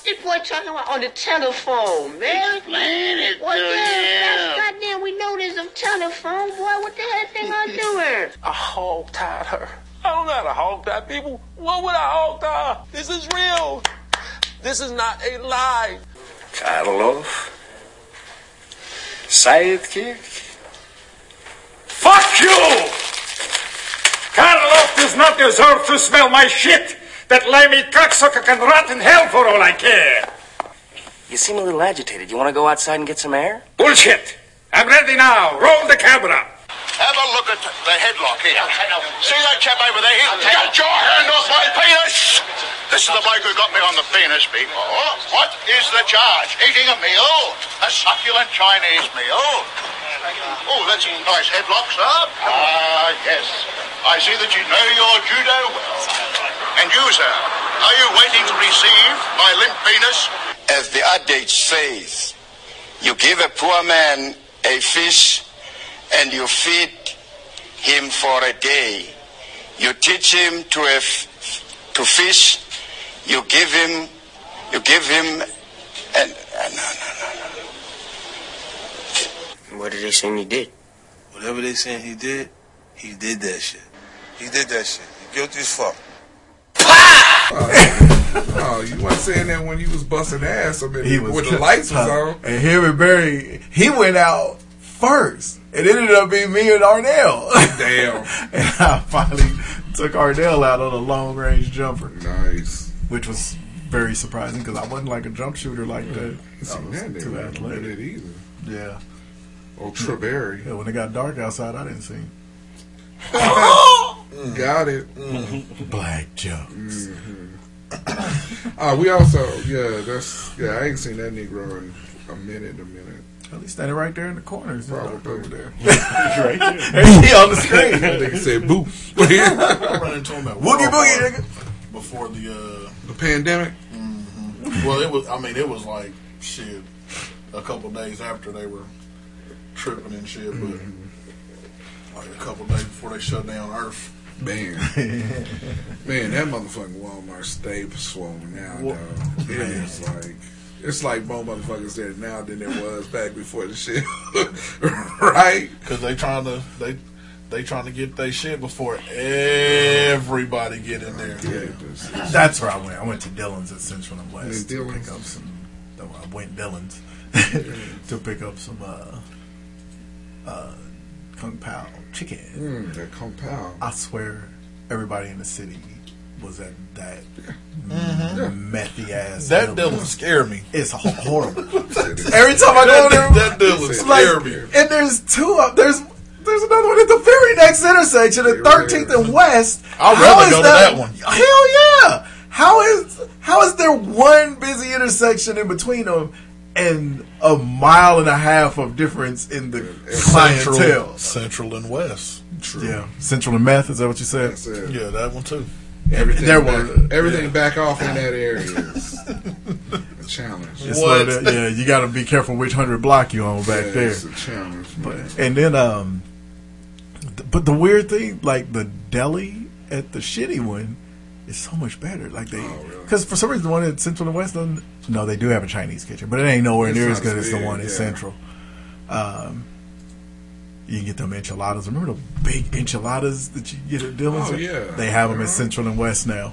What this boy talking about on the telephone, man? Explain it What to the hell? him. That's goddamn, we know there's a telephone, boy. What the hell thing I doing? I hog tied her. I don't know how to hog tie people. What would I hog tie? This is real. This is not a lie. Karloff. Sidekick. Fuck you! Karloff does not deserve to smell my shit! That limey cocksucker can rot in hell for all I care! You seem a little agitated. You want to go outside and get some air? Bullshit! I'm ready now! Roll the camera! Have a look at the headlock here. See that chap over there? He's got your hand off my penis! This is the bloke who got me on the penis before. What is the charge? Eating a meal? A succulent Chinese meal? Oh, that's a nice headlock, sir. Ah, yes. I see that you know your judo well. And you, sir, are you waiting to receive my limp penis? As the adage says, you give a poor man a fish and you feed him for a day. You teach him to a f- to fish. You give him, you give him, and uh, no, no, no. What did they say he did? Whatever they saying he did, he did that shit. He did that shit. He guilty as fuck. Oh, you weren't saying that when you was busting ass. I mean, He was when the lights was on. and and Barry, he went out first. It ended up being me and Arnell. Damn. and I finally took Arnell out on a long range jumper, Nice. which was very surprising because I wasn't like a jump shooter like that. See, I was that too athletic. it either. Yeah. Oh, Treberry. yeah. When it got dark outside, I didn't see him. Got it. Black jokes. Uh, we also, yeah, that's, yeah, I ain't seen that Negro in a minute, a minute. At least standing right there in the corner. It's Probably. over there. right there. he on the screen. That nigga said boo. I ran into him at Woogie boogie, nigga. before the. uh the pandemic. Well, it was. I mean, it was like shit. A couple days after they were tripping and shit, but like a couple days before they shut down Earth. Man. Man, that motherfucking Walmart stay swollen now, dog. It is like, it's like more motherfuckers there now than there was back before the shit. right? Because they trying to they they trying to get their shit before everybody get in there. Yeah, just- That's where I went. I went to Dillon's at Central and West Yeah, to Dillon's. pick up some. no, I went Dillon's to pick up some uh, uh, Kung Pao chicken. mm, that compound. I swear, everybody in the city was at that methy ass. That Dillon's. devil scare me. It's horrible. Every time I go there, That devil It's scare like, me. and there's two up. There's there's another one at the very next intersection at 13th and West. I'd rather is go to that one. Hell yeah! How is how is there one busy intersection in between them and a mile and a half of difference in the clientele? Central, Central and West. True. Yeah, Central and Meth. Is that what you said? That's it. Yeah, that one too. Everything, There back, was- everything back off in that area is a challenge. It's What? one of yeah, you got to be careful which hundred block you on back Yeah, there. It's a challenge. man. And then, um, but the weird thing, like the deli at the shitty one, is so much better. Like they, Oh, because for some reason the one in Central and West, doesn't, no, they do have a Chinese kitchen, but it ain't nowhere It's near as good as as the big, one in yeah. Central. Um, you can get them enchiladas. Remember the big enchiladas that you get at Dillon's? Oh, yeah. they have them Uh-huh. at Central and West now.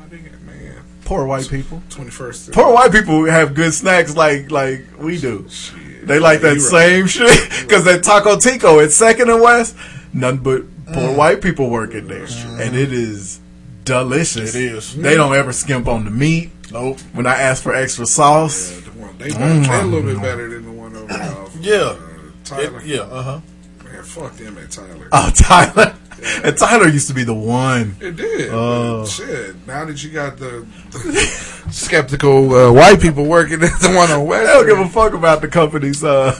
I think, man, Poor white people. 21st. Poor white people have good snacks like like we do. Shit. They like that You same shit because that Taco Tico at Second and West, none but poor white people working there, and it is delicious. It is. They don't ever skimp on the meat. Nope. When I ask for extra sauce, Yeah, the one, they, better, they're a little bit better than the one over off. Yeah. Uh, It, Tyler. yeah. Uh huh. Man, fuck them at Tyler. oh Tyler, and Tyler used to be the one. It did. But shit. Now that you got the, skeptical uh, white people working at the one on They don't give a fuck about the company's uh,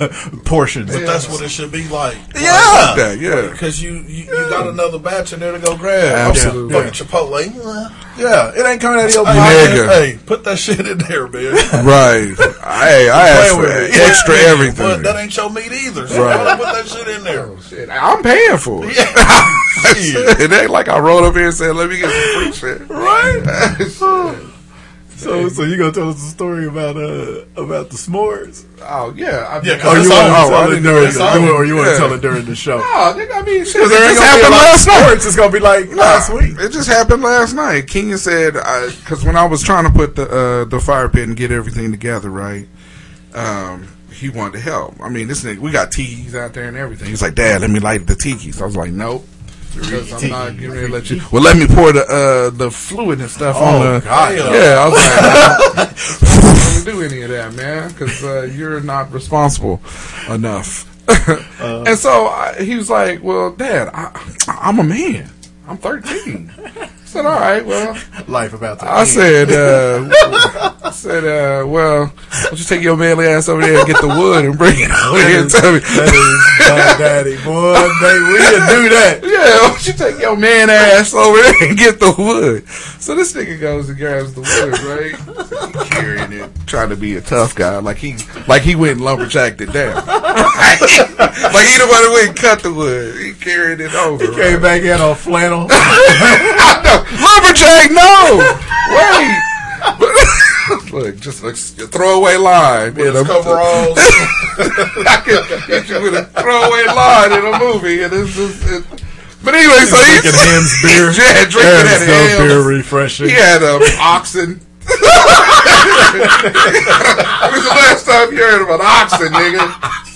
portions. But that's what it should be like. Yeah. that, yeah. Because you, you, you got another batch in there to go grab. Absolutely. Fucking Chipotle. Yeah, it ain't coming out of your Hey, pocket. Hey, put that shit in there, man. Right. Hey, I asked for with it. extra But everything. that ain't your meat either. So Right. why put that shit in there? Shit, I'm paying for it. it ain't like I rolled up here and said, "Let me get some free shit." Right. So, so you gonna tell us a story about uh about the s'mores? oh yeah, I Yeah, 'cause Or It's you want to Oh, I tell it during the, or you want to Yeah. tell it during the show? Oh, nigga, I mean, shit, Because it just gonna be a happened last night. It's gonna be like last week. It just happened last night. Kenya said, because when I was trying to put the uh, the fire pit and get everything together, right, um, he wanted to help. I mean, this nigga, we got tikis out there and everything. He's like, Dad, let me light the tikis. I was like, Nope. Because I'm not getting ready to let you. Well, let me pour the uh, the fluid and stuff on Oh, the. God. Yeah, I was like, I'm not going to do any of that, man, because uh, you're not responsible enough. and so I, he was like, "Well, Dad, I, I'm a man. I'm 13." I said, "All right, well." Life about to I end. said, uh, I said, uh, well, why don't you take your manly ass over there and get the wood and bring it over here and tell me. that is bad daddy, boy. Baby, we can do that. Yeah, why don't you take your man ass over there and get the wood? So this nigga goes and grabs the wood, right? Carrying it, trying to be a tough guy, like he, like he went and lumberjacked it down. like he the one who went and cut the wood. He carried it over. He came back in on flannel. no, lumberjack, no. Wait. Look, just like a throwaway line. in a- Coveralls. I could hit you with a throwaway line in a movie, and it's just. It, but anyway, so he's Drinking Hamm's beer. Yeah, drinking that Hamm's. beer refreshing. He had um, oxen. Was the last time you heard about oxen, nigga.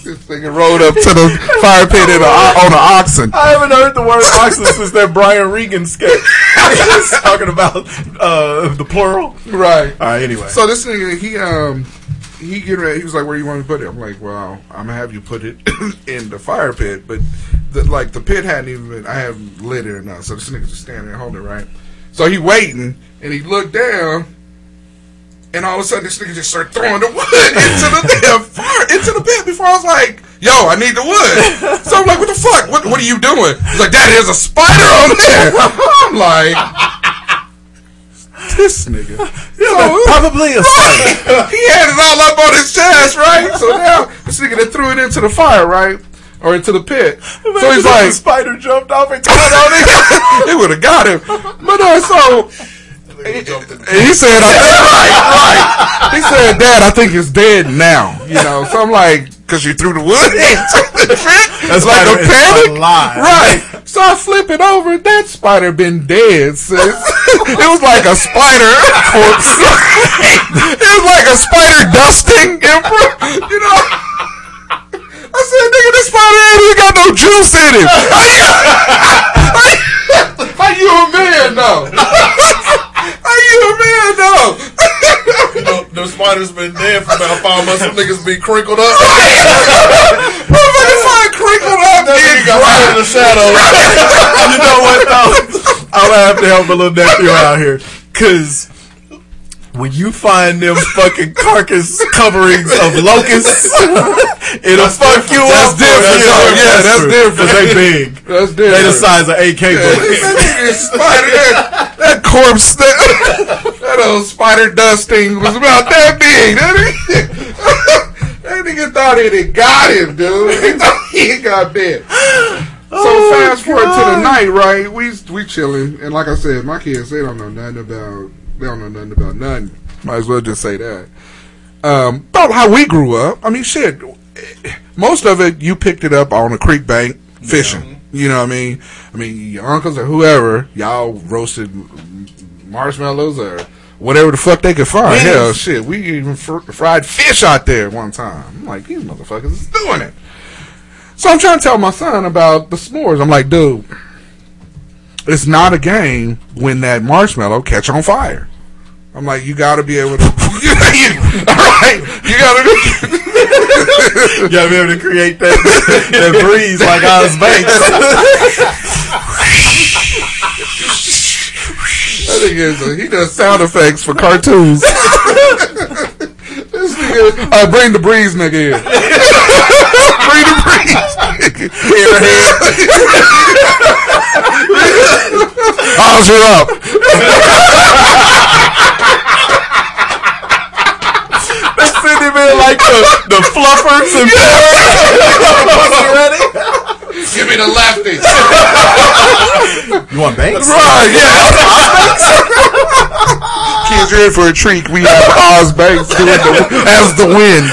This nigga rode up to the fire pit in a, on an oxen. I haven't heard the word oxen since that Brian Regan sketch. Talking about uh, the plural. Right. All right. Anyway, So this nigga, he um, he get ready. He was like, "Where you want me to put it?" I'm like, "Well, I'm gonna have you put it in the fire pit." But the, like the pit hadn't even been. I haven't lit it or not. So this nigga just standing there holding it right. So he waiting, and he looked down, and all of a sudden this nigga just started throwing the wood into the damn fire into the pit. Before I was like, "Yo, I need the wood." So I'm like, "What the fuck? What What are you doing?" He's like, "Daddy, there's a spider on there." I'm like. This nigga. So- probably a spider. he had it all up on his chest, right? So now this nigga that threw it into the fire, right? Or into the pit. So he's Imagine like, the spider jumped off and caught on it. it would have got him. But uh, so he, he said, I think, right, right. He said, Dad, I think it's dead now. You know, so I'm like, because you threw the wood into the pit? That's like a panic? alive. Right. So I flip it over. That spider been dead since. it was like a spider corpse. it was like a spider dusting. In you know. I said, nigga, this spider ain't even got no juice in him. How you, how you a man though? How you a man though? You know, the spider's been dead for about five months. Some niggas be crinkled up. Motherfucker started crinkling up. That nigga got right in the shadow. you know what though? I'm gonna have to help my little nephew out here, cause when you find them fucking carcass coverings of locusts, it'll fuck you up That's up. different, though. Yeah, that's different. They big. That's different. They the size of AK bullets. that that, corpse, that, that old spider dust thing was about that big. That nigga, that nigga thought it had got him, dude. He thought he got bit. So oh, fast forward to the night, right? We we chilling, and like I said, my kids they don't know nothing about they don't know nothing about nothing. Might as well just say that. Um, about how we grew up. I mean, shit. Most of it you picked it up on a creek bank fishing. You know what I mean? I mean, your uncles or whoever, y'all roasted marshmallows or whatever the fuck they could find. Yes. Hell, shit, we even fr- fried fish out there one time. I'm like, these motherfuckers is doing it. So I'm trying to tell my son about the s'mores. I'm like, dude, it's not a game when that marshmallow catch on fire. I'm like, you got to be able to. all right, you got to. You gotta be able to create that, that breeze like Oz Banks. That nigga is a, he does sound effects for cartoons. this nigga, uh, bring the breeze, nigga in. bring the breeze, Oz, you're up. They send him in like the, the fluffers and ready? Give me the lefty. You want Banks? Right, yeah. Kids, you're in for a treat. We have Oz Banks doing the, as the wind.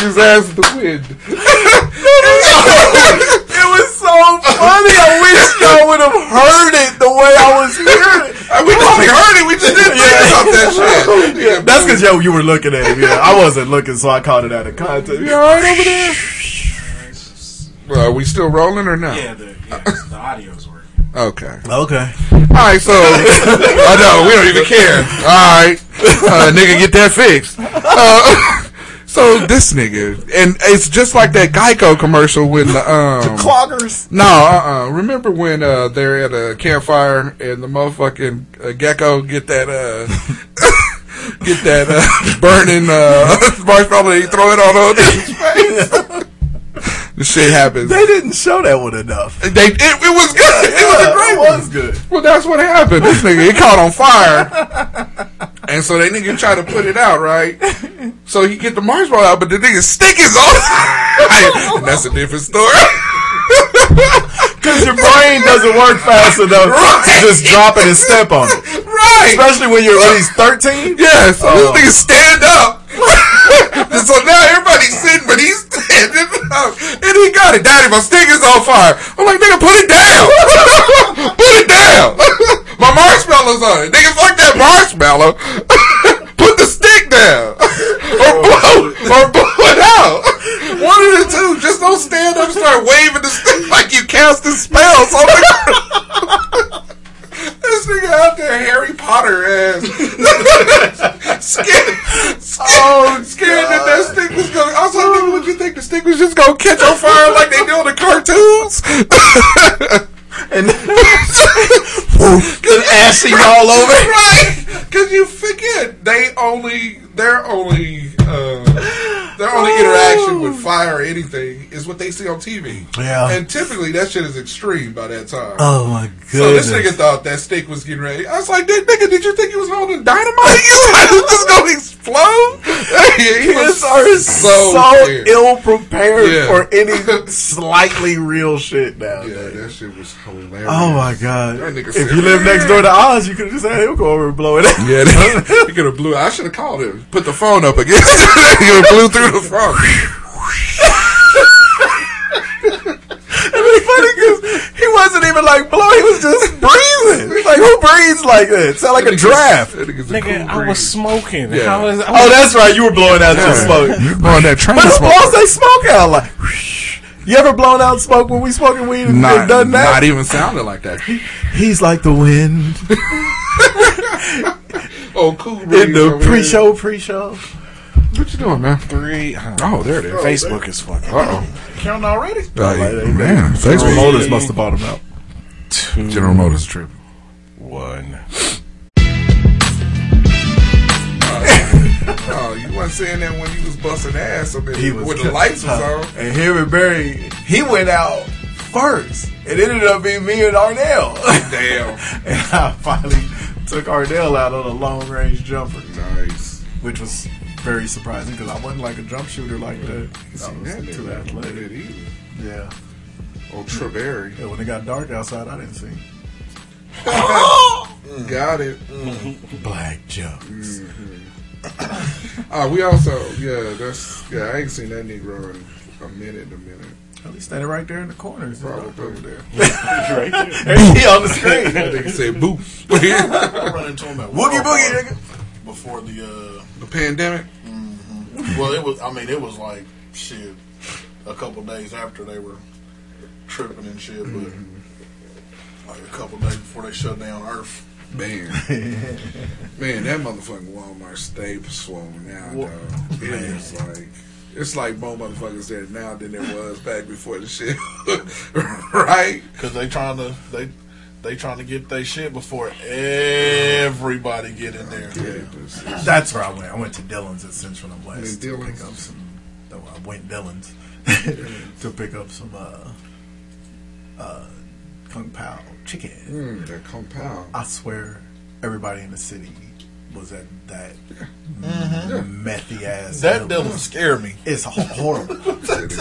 Niggas as the wind. It was so funny. I wish y'all would have heard it the way I was hearing it. We only heard it. We just didn't yeah. think about that shit. Yeah, That's because yo, you were looking at him. Yeah, I wasn't looking, so I caught it out of context. You all right over there? Well, are we still rolling or not? Yeah, the, yeah, the audio's working. Okay. Okay. All right, so I know we don't even care. All right, uh, nigga, get that fixed. Uh, so this nigga, and it's just like that Geico commercial when the um Cloggers. no, uh, uh remember when uh they're at a campfire and the motherfucking uh, gecko get that uh get that uh burning uh marshmallow and he throw it on the nigga's face. The shit happens. They didn't show that one enough. They it, it was good. it was a great it one. was good. Well, that's what happened. This nigga, it caught on fire. And so that nigga try to put it out, right? So he get the marshmallow out, but the nigga stick is on. and that's a different story. Because your brain doesn't work fast enough to just drop it and step on it. right. Especially when you're at least 13. Yeah, so Oh. this nigga stand up. so now everybody's sitting, but he's standing up. And he got it. Daddy, my stick is on fire. I'm like, nigga, put it down. put it down. my marshmallow's on it. Nigga, fuck that marshmallow. put the stick down. or blow, oh. or blow it out. One of the two. Just don't stand up and start waving the stick like you casting spells on the This nigga out there, Harry Potter ass. scared, scared, scared that that stick was going. I was like, nigga, would you think the stick was just gonna catch on fire like they do in the cartoons? And then ashing all over. right? Because you forget they only they're only uh, their only interaction with oh. fire or anything is what they see on TV. Yeah. and typically that shit is extreme by that time. Oh my god. So this nigga thought that stick was getting ready. I was like, "Nigga, nigga, did you think he was holding dynamite? You thought was just gonna explode?" he was Kids are so so, ill prepared Yeah. for any slightly real shit now. Yeah, that shit was hilarious. Oh my god! That nigga If said, you live next door to Oz, you could have just had him go over and blow it out. Yeah, he could have blew. I should have called him. Put the phone up again. he would have blew through the phone. And it's funny because he wasn't even like blowing; he was just breathing. He's like who breathes like that? Sound like a draft. That nigga's a Nigga, cool I was breeze. smoking. Yeah. How is, Oh, that's right. You were blowing out your smoke. You blowing that train But who smoke? blows they smoke out like? You ever blown out smoke when we smoking weed and Not, done that? not even sounded like that. He's like the wind Oh, cool. in the pre-show. Pre-show. What you doing, man? three. Oh, there it is. Facebook is fucking. Uh oh. Counting already? man, General Facebook. Motors must have bought him out. Two, General Motors trip. one. Oh, you wasn't saying that when you was busting ass up in, He was when the lights was on. And him and Barry, he went out first. It ended up being me and Arnell. Damn. and I finally took Arnell out on a long range jumper, Nice. which was very surprising because I wasn't like a jump shooter like that. I was that too nigga athletic. either. Yeah. Oh, Treberry. Yeah, when it got dark outside, I didn't see. Got it. Black jokes. Uh, we also, yeah, that's yeah. I ain't seen that Negro in a minute, a minute. Oh, he's standing right there in the corner. He's Probably. over there. right there. he on the screen. That nigga said boo. I run into him at Woogie boogie, nigga. Before the. uh the pandemic. Well, it was. I mean, it was like shit. A couple days after they were tripping and shit, but like a couple days before they shut down Earth. Man, man, that motherfucking Walmart stay swollen now, Wha- dog. It is like it's like more motherfuckers there now than there was back before the shit, right? Because they trying to they they trying to get their shit before everybody get in there. Yeah, it's- it's- That's where I went. I went to Dillon's at Central and West Yeah, to pick up some. No, I went Dillon's to pick up some uh, uh, Kung Pao chicken. mm, that compound. I swear, everybody in the city was at that methy ass. That Dillon's. Dylan scare me. It's horrible.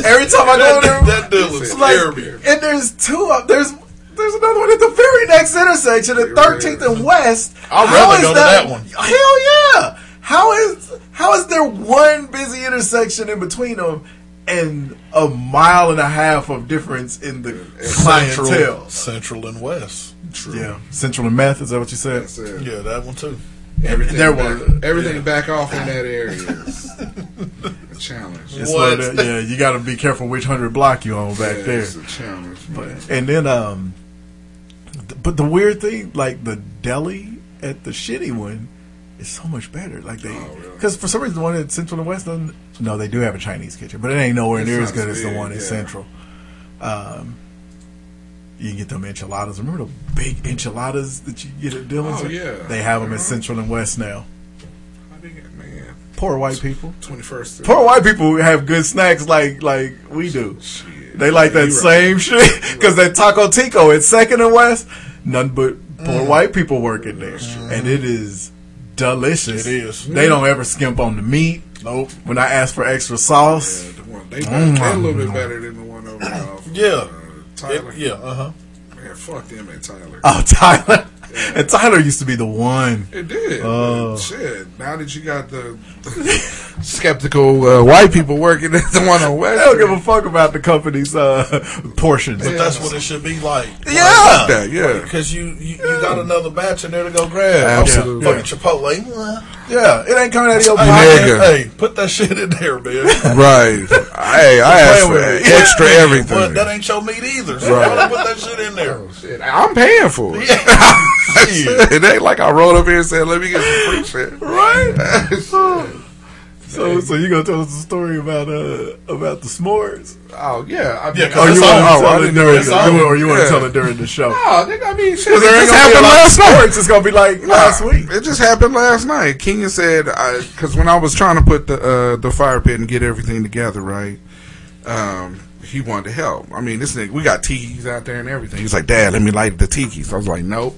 Every time I go there, That Dylan it's scare like, me. and there's two. Of, there's there's another one at the very next intersection at 13th and West. I'd rather is go to that one. Hell yeah! How is how is there one busy intersection in between them and a mile and a half of difference in the clientele? Central, Central and West. True. Yeah, Central and Meth. Is that what you said? That's. Yeah, that one too. Everything, There back, was- everything back off in that area is a challenge. It's What? one yeah, you got to be careful which hundred block you on back Yeah, there. It's a challenge. man. And then, um, th- but the weird thing, like the deli at the shitty one, is so much better. Like they, Oh, really? because for some reason the one at Central and West. No, they do have a Chinese kitchen, but it ain't nowhere near as good as as the big, one at. Central. Um, you can get them enchiladas. Remember the big enchiladas that you get at Dillon's? Oh, yeah. they have them at Uh-huh. Central and West now. Man, Poor white people. twenty first. Poor white people have good snacks like like we do. Shit. They like that same shit because that Taco Tico at Second and West, none but poor white people working there, and it is delicious. It is. They don't ever skimp on the meat. Nope. When I ask for extra sauce, Yeah, the one, they, better, they a little bit better than the one over there. off, Yeah. uh, Tyler. It- yeah. Uh huh. Man, fuck them at Tyler. oh Tyler, and Tyler used to be the one. It did. Oh. shit. Now that you got the, skeptical uh, white people working at the one on They West, don't give a fuck about the company's uh, portions. But that's what it should be like. Yeah. that, yeah. Because you, you, you got another batch in there to go grab. Absolutely. Fucking Chipotle. Yeah, it ain't coming out of your pocket. Hey, put that shit in there, man. right. Hey, I asked for extra But that ain't your meat either. So Right. don't put that shit in there? Oh, shit. I'm paying for it. it ain't like I rolled up here and said, "Let me get some free shit." Right. Oh. So, so you gonna tell us a story about uh about the s'mores? oh yeah, I mean, Yeah, Or you want to oh, tell it during the, or you want to tell it during the show? Oh, nigga, I mean, shit. It there ain't just gonna be a happened last night. It's gonna be like last week. It just happened last night. Kenya said, "I because when I was trying to put the uh, the fire pit and get everything together, right? Um, he wanted to help. I mean, this nigga, we got tikis out there and everything. He's like, Dad, let me light the tikis. I was like, Nope.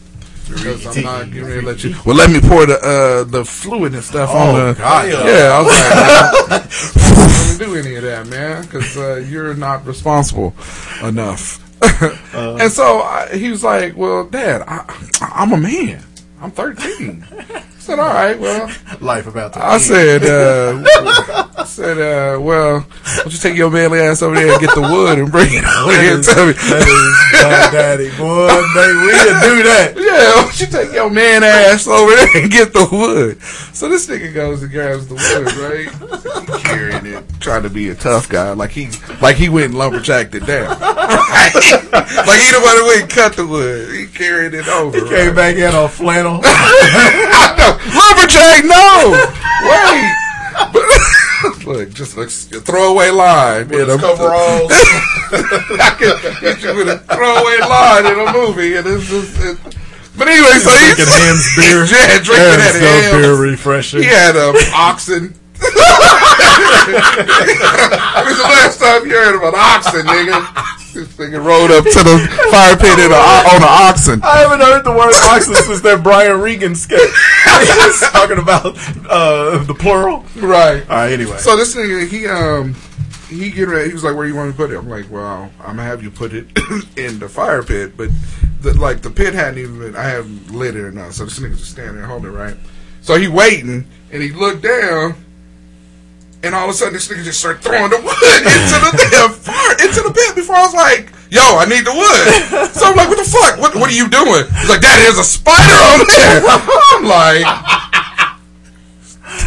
Because I'm not getting ready to let you. Well, let me pour the uh, the fluid and stuff on Oh, the. God. Yeah, I was like, I'm not going to do any of that, man, because uh, you're not responsible enough. and so I, he was like, "Well, Dad, I, I'm a man. I'm 13." I said, "All right, well." Life about to I end. said, uh, I said, uh, well, why don't you take your manly ass over there and get the wood and bring it over here and tell me. that is bad daddy, boy. They, we can do that. Yeah, why don't you take your man ass over there and get the wood? So this nigga goes and grabs the wood, right? He carrying it, trying to be a tough guy, like he, like he went and lumberjacked it down. Right? like he the one who went and cut the wood. He carried it over. He came back in on flannel. Lumberjack, no! Wait! But, look, just a throwaway line. With in his a- coveralls. I can get you with a throwaway line in a movie, and it's just. It, but anyway, so he's Drinking Hamm's beer. Yeah, drinking that no Hamm's. beer refreshing. He had um, oxen. When's the last time you heard about oxen, nigga? This nigga rode up to the fire pit in a, on an oxen. I haven't heard the word oxen since that Brian Regan sketch. he was talking about uh, the plural. Right. All right, anyway. So this nigga, he um, he get ready. He was like, "Where do you want me to put it?" I'm like, "Well, I'm gonna have you put it in the fire pit." But the, like the pit hadn't even been, I haven't lit it or nothing. So this nigga just standing there holding it right. So he waiting and he looked down, and all of a sudden this nigga just started throwing the wood into the damn fire into the pit. Before I was like, "Yo, I need the wood." So I'm like, "What the fuck? What What are you doing?" He's like, "That is a spider on there." I'm like.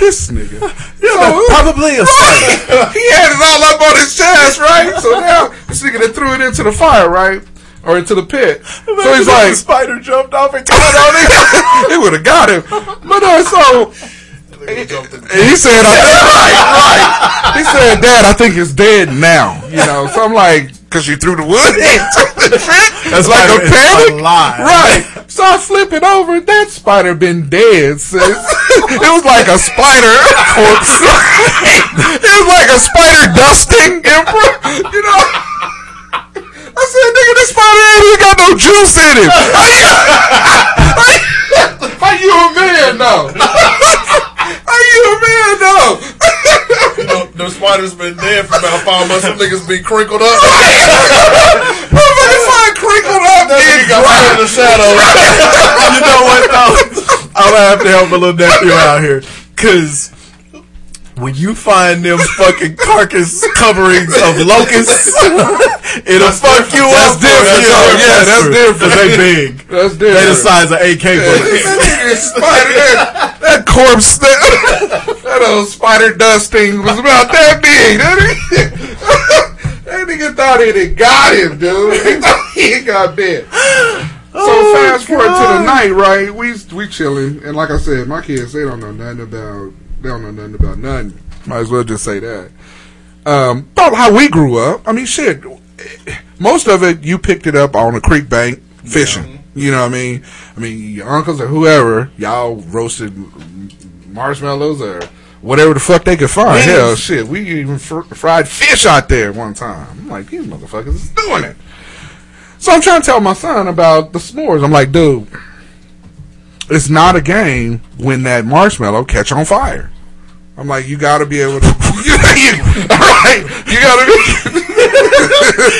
This nigga. So- probably a spider. he had it all up on his chest, right? So now this nigga that threw it into the fire, right? Or into the pit. So he's Imagine like, the spider jumped off and caught on it. it would have got him. But uh, so he said, I think, right, right. He said, Dad, I think it's dead now. You know, so I'm like, because you threw the wood into the shit? That It's like a spider is panic. alive. Right. So I flip it over. That spider been dead since. it was like a spider corpse. it was like a spider dusting. in front- You know? I said, nigga, this spider ain't even got no juice in it. How you, how you a man though? How you a man though? You know, the spider's been dead for about five months. Some niggas be crinkled up. Motherfucker started crinkled up. That nigga got put in the shadow. you know what though? I'm gonna have to help a little nephew out here. Cause when you find them fucking carcass coverings of locusts, it'll fuck you That's up. different, Yeah, though. Yeah, that's different. they big. That's different. They the size of AK bullets. that that, that corpse, that, that old spider dust thing was about that big. That nigga, thought it had got him, dude. He thought he got bit. So Oh, fast forward to the night, right? We we chilling, and like I said, my kids they don't know nothing about they don't know nothing about nothing. Might as well just say that. Um, about how we grew up. I mean, shit. Most of it you picked it up on a creek bank fishing. You know what I mean? I mean, your uncles or whoever, y'all roasted marshmallows or whatever the fuck they could find. Yes. Hell, shit, we even fr- fried fish out there one time. I'm like, these motherfuckers is doing it. So I'm trying to tell my son about the s'mores. I'm like, dude, it's not a game when that marshmallow catch on fire. I'm like, you got to be able to. you, you, all right, you got to be.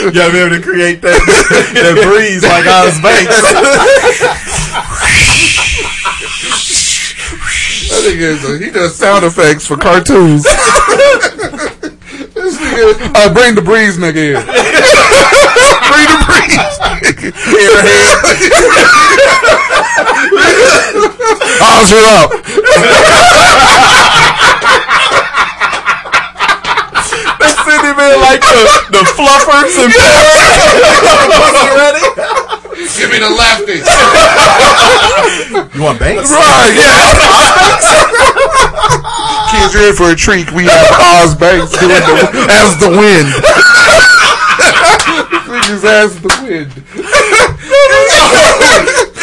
You gotta be able to create that, that breeze like Oz Banks. That nigga he does sound effects for cartoons. this nigga, uh, bring the breeze nigga in. bring the breeze. Oz, you up. They send him in like the, the fluffers and ready. Give me the lefty. You want Banks? Right, yeah. Kids, you're in for a treat. We have Oz Banks doing the, as the wind. Niggas as the wind.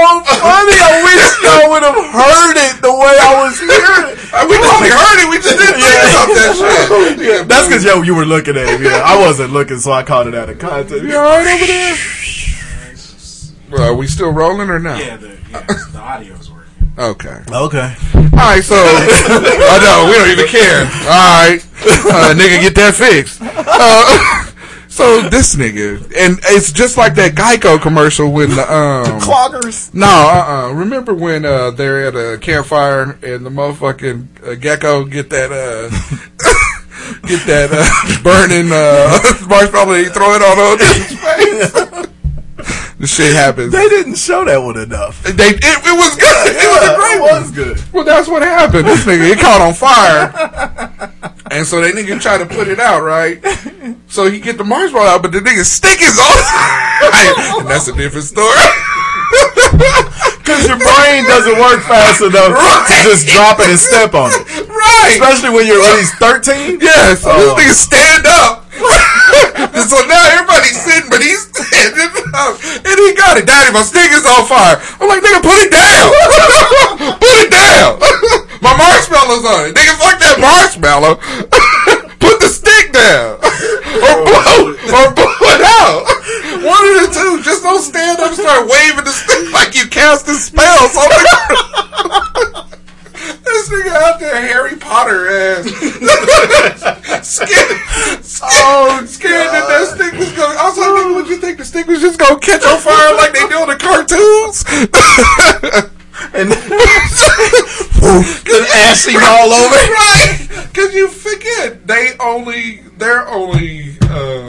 It so funny. I wish y'all would have heard it the way I was hearing it. We only heard it. We just didn't think about that shit. Yeah, That's because yo, you were looking at him. Yeah, I wasn't looking, so I caught it out of context. You all right over there? Well, are we still rolling or not? Yeah, the, yeah, the audio's working. Okay. Okay. All right, so I know we don't even care. All right, uh, nigga, get that fixed. Uh, so this nigga, and it's just like that Geico commercial when the um Cloggers. no, uh, uh remember when uh they're at a campfire and the motherfucking uh, gecko get that uh get that uh burning uh marshmallow and he throw it on old nigga's face. the shit happens. They didn't show that one enough. They it, it was good. it was a great it one. was good. Well, that's what happened. This nigga, it caught on fire. And so they nigga try to put it out, right? So he get the marshmallow out, but the nigga stick is on. and that's a different story. Because your brain doesn't work fast enough to just drop it and step on it. right. Especially when you're at least 13. Yeah, so Oh. this nigga stand up. and so now everybody's sitting, but he's standing up. And he got it. Daddy, my stick is on fire. I'm like, nigga, put it down. put it down. My marshmallow's on it. Nigga, fuck that marshmallow. Put the stick down. or blow or blow it out. One of the two. Just don't stand up and start waving the stick like you casting I'm like, This nigga out there, Harry Potter ass. scared, scared, oh, scared that that stick was going. I was like, nigga, would you think the stick was just going to catch on fire like they do in the cartoons? And then ass him all over. right? Because you forget they only their only uh,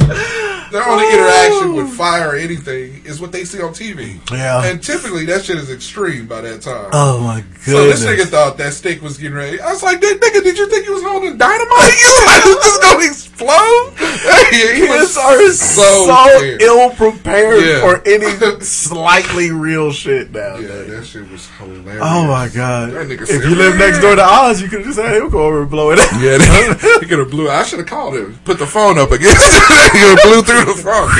their only interaction with fire or anything is what they see on TV. Yeah. and typically that shit is extreme by that time. Oh my god. So this nigga thought that stick was getting ready. I was like, nigga, did you think you was holding dynamite? You like this is gonna explode?" he was are so so, ill prepared Yeah. for any slightly real shit now. Yeah, that shit was hilarious. Oh my god! That nigga If you live next door to Oz, you could have just had him go over and blow it up. Yeah, he could have blew. I should have called him. Put the phone up against. he could have blew through the phone.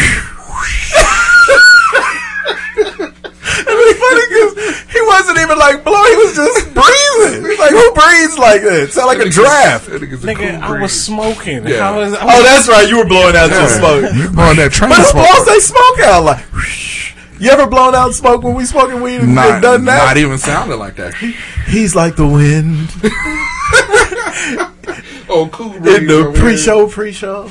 It was funny because he wasn't even like blowing; he was just breathing. He's like, who breathes like that? Sound like a draft. That a Nigga, cool I was smoking. Yeah. How is, Oh, that's right. You were blowing out your smoke. You blowing that train But who smoke? blows they smoke out like? You ever blown out smoke when we smoking weed and Not, done that? not even sounded like that. He's like the wind Oh, cool. in the pre-show, pre-show.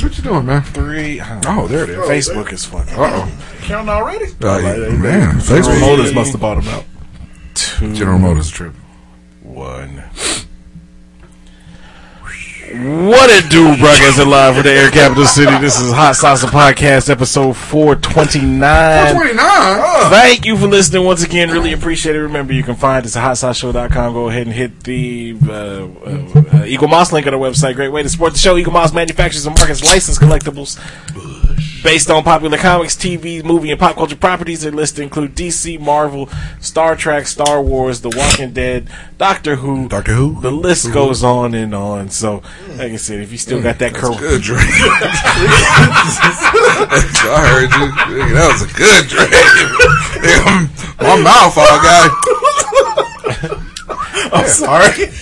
What you doing, man? three. Oh, there it is. Facebook is fucking. Uh oh. Counting already? man, General Facebook. Motors must have bought him out. Two, General Motors trip. one. What it do, broadcasting live from the Air Capital City. This is Hot Sauce Podcast, episode 429. Twenty nine. Thank you for listening once again. Really appreciate it. Remember, you can find us at hotsauceshow.com. Go ahead and hit the uh, uh, uh, Eaglemoss link on our website. Great way to support the show. Eaglemoss manufactures and markets licensed collectibles based on popular comics, TV, movie, and pop culture properties. Their list include DC, Marvel, Star Trek, Star Wars, The Walking Dead, Doctor Who. Doctor Who? The list goes on and on. So, like I said, if you still mm. got that curl, Good drink. I heard you. That was a good drink. My mouth all got. I'm sorry. this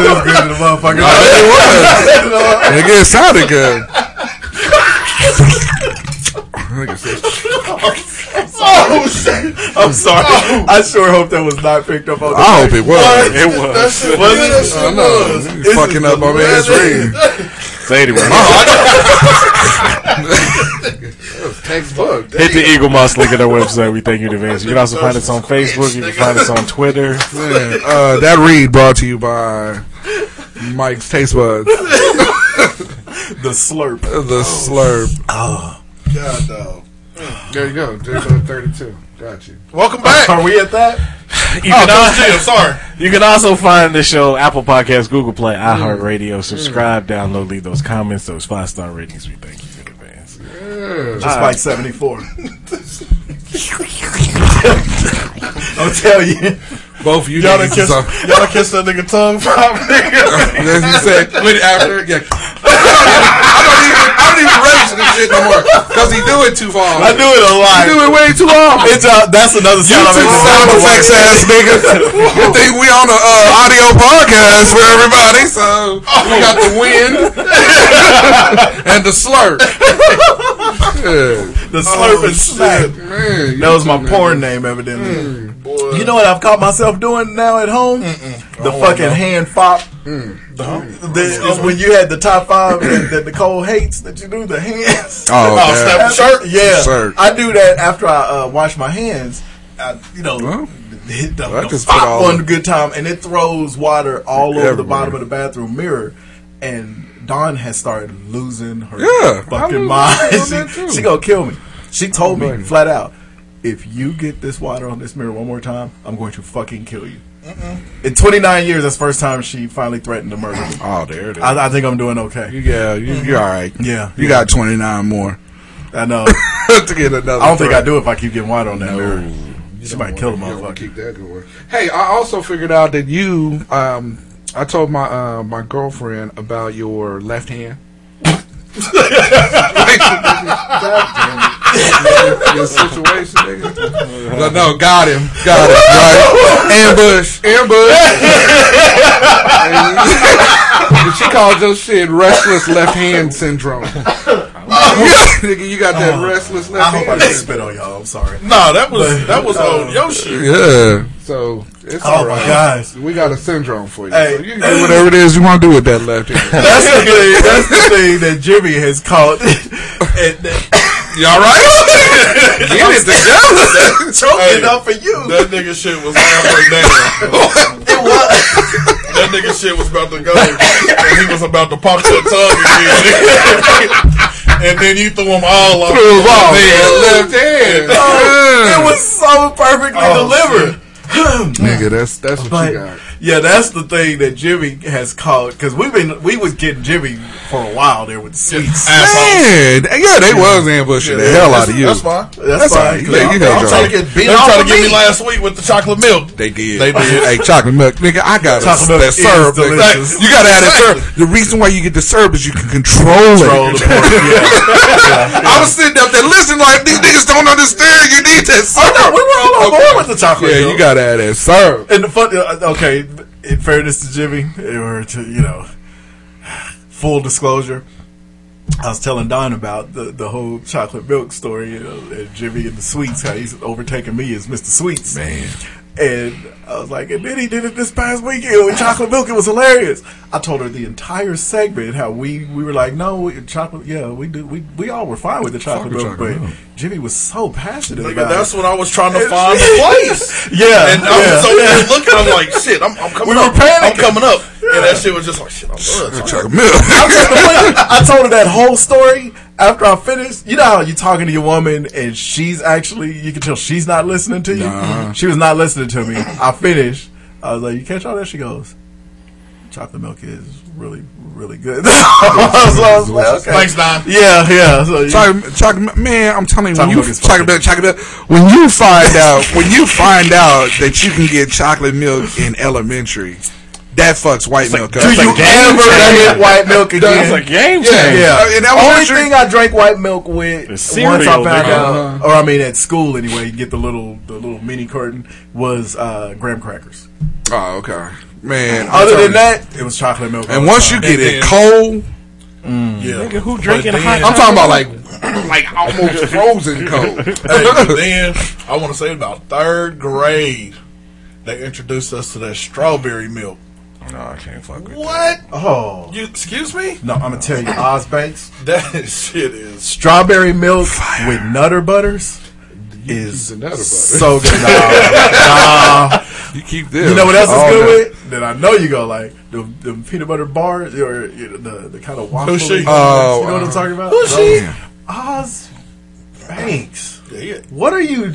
is good to the motherfucker. It was. Nigga, it sounded good. Oh shit! I'm sorry. I sure hope that was not picked up on. The I hope it was. it was. Was it? I know. You fucking up on man's read. So anyway, was textbook. hit the Eaglemoss link at our website. We thank you in advance. You can also find us on Facebook. You can find us on Twitter. Man, uh, that read brought to you by Mike's Taste Buds. The slurp. The slurp. Oh. God, dog. There you go. Digital 32. Got you. Welcome back. Are we at that? You Oh, can, Coach al- G, I'm sorry. you can also find the show Apple Podcasts, Google Play, iHeartRadio. Subscribe, download, leave those comments, those five star ratings. We thank you in advance. Just like 74. I'll tell you. Both of you Y'all done niggas kissed, y'all done kissed that nigga tongue pop, nigga. As he said, went after it. Yeah. I don't even, I don't even relish this shit no more because he do it too far. I do it a lot. He do it way too often. It's uh, that's another You sound two sound effects ass nigga. You think we on a uh, audio podcast for everybody? So we got the wind and the slurp. Yeah. The slurp and smack. Man, That was my porn name, evidently. You know what I've caught myself doing now at home? The fucking hand fop. The, is uh, when you had the top five that, that Nicole hates that you do the hands. Oh, Oh, damn. snap shirt. Yeah, Shirt. I do that after I uh, wash my hands. I, you know, Well, hit the, I the just put fop all on the- a good time, and it throws water all over the bottom of the bathroom mirror. And Dawn has started losing her Yeah, fucking lose- mind. I lose that She, she gonna kill me. She told me Blame flat out, if you get this water on this mirror one more time, I'm going to fucking kill you. In 29 years, that's the first time she finally threatened to murder me. Oh, there it is. I, I think I'm doing okay. yeah, you, you're all right. Yeah, You got 29 more I know. to get another. I don't think I threat. do if I keep getting water on that mirror. She might kill the You don't wanna motherfucker. keep that going. Hey, I also figured out that you. Um, I told my uh, my girlfriend about your left hand. your situation, nigga. No, no, got him, got him. Right, ambush, ambush. And she called your shit restless left hand syndrome. nigga, you got that restless I left hope I hand. didn't spit on y'all. I'm sorry. Nah, that was that was on your shit. Yeah. So it's Oh all my right. gosh. We got a syndrome for you. Hey. so you can do whatever it is you want to do with that left hand. That's the thing. That's the thing that Jimmy has called. and that- Y'all right? Get it together. Choking up for you. That nigga shit was halfway down. It was. That nigga shit was about to go, and he was about to pop that tongue again. and then you threw him all off. Threw him off. Left Left hand. Oh, it was so perfectly Oh, delivered. Nigga, that's that's what But you got. Yeah, that's the thing that Jimmy has called because we've been we was getting Jimmy for a while there with the sweets. Man, yeah, they was ambushing the hell out of you. That's fine. That's, fine. fine. Yeah, you I'm held trying to get beat They off tried to get me. me last week with the chocolate milk. They did. They did. hey, chocolate milk, nigga. I got Chocolate a, milk that is syrup. nigga. delicious. You gotta add that syrup. The reason why you get the syrup is you can control, Control it. the yeah. I was sitting up there listening like these niggas don't understand. You need that Oh syrup. no, we were all on board with the chocolate. Yeah, milk. you gotta add that syrup. And the fun, uh, okay, in fairness to Jimmy, or to you know, full disclosure, I was telling Don about the the whole chocolate milk story, you know, and Jimmy and the sweets, how he's overtaking me as Mr. Sweets, Man. And I was like, and then he did it this past weekend with chocolate milk. It was hilarious. I told her the entire segment how we we were like, no, we, chocolate, yeah, we do, we we all were fine with the chocolate with milk, chocolate but milk. Jimmy was so passionate Nigga, about that's it. when I was trying to And- find the place. Yeah, And I was yeah, over yeah. there looking. I'm like, shit, I'm, I'm coming We were up. I'm coming up. And that shit was just like, shit, I'm done. Chocolate milk. I told, her, I told her that whole story after I finished. You know how you're talking to your woman and she's actually, you can tell she's not listening to you. Nah. She was not listening to me. I finished. I was like, you catch all that? She goes, chocolate milk is really, really good. so I was like, okay. Thanks, Don. Yeah, yeah. So Chocolate, chocolate, milk- man, I'm telling you, when Chocolate you chocolate milk, chocolate milk, when you find out, when you find out that you can get chocolate milk in elementary, that fucks white milk up. do you ever get white milk again? It's a game Yeah, changer. Yeah. Uh, in Only elementary- thing I drank white milk with The once cereal, I found nigga. out, or I mean at school anyway, you get the little the little mini carton was uh, graham crackers. Oh, okay, man. I'm Other than you. that, it was chocolate milk. and the once you time. get it cold, Yeah. Nigga, who drinking But hot I'm talking about like, like almost frozen cold. Hey, then I want to say about third grade, they introduced us to that strawberry milk. No, I can't fuck with What? oh You excuse me? no, I'm gonna tell you, Oz Banks That shit is. strawberry milk with Nutter Butters is the Nutter Butter. so good. Nah, nah. You keep this. You know what else is All good that. with? That I know you go like the, the peanut butter bars or you know, the the kind of waffle. Who's she? Oh, you know what uh, I'm talking about? Who's she? Oz Banks. Yeah. What are you?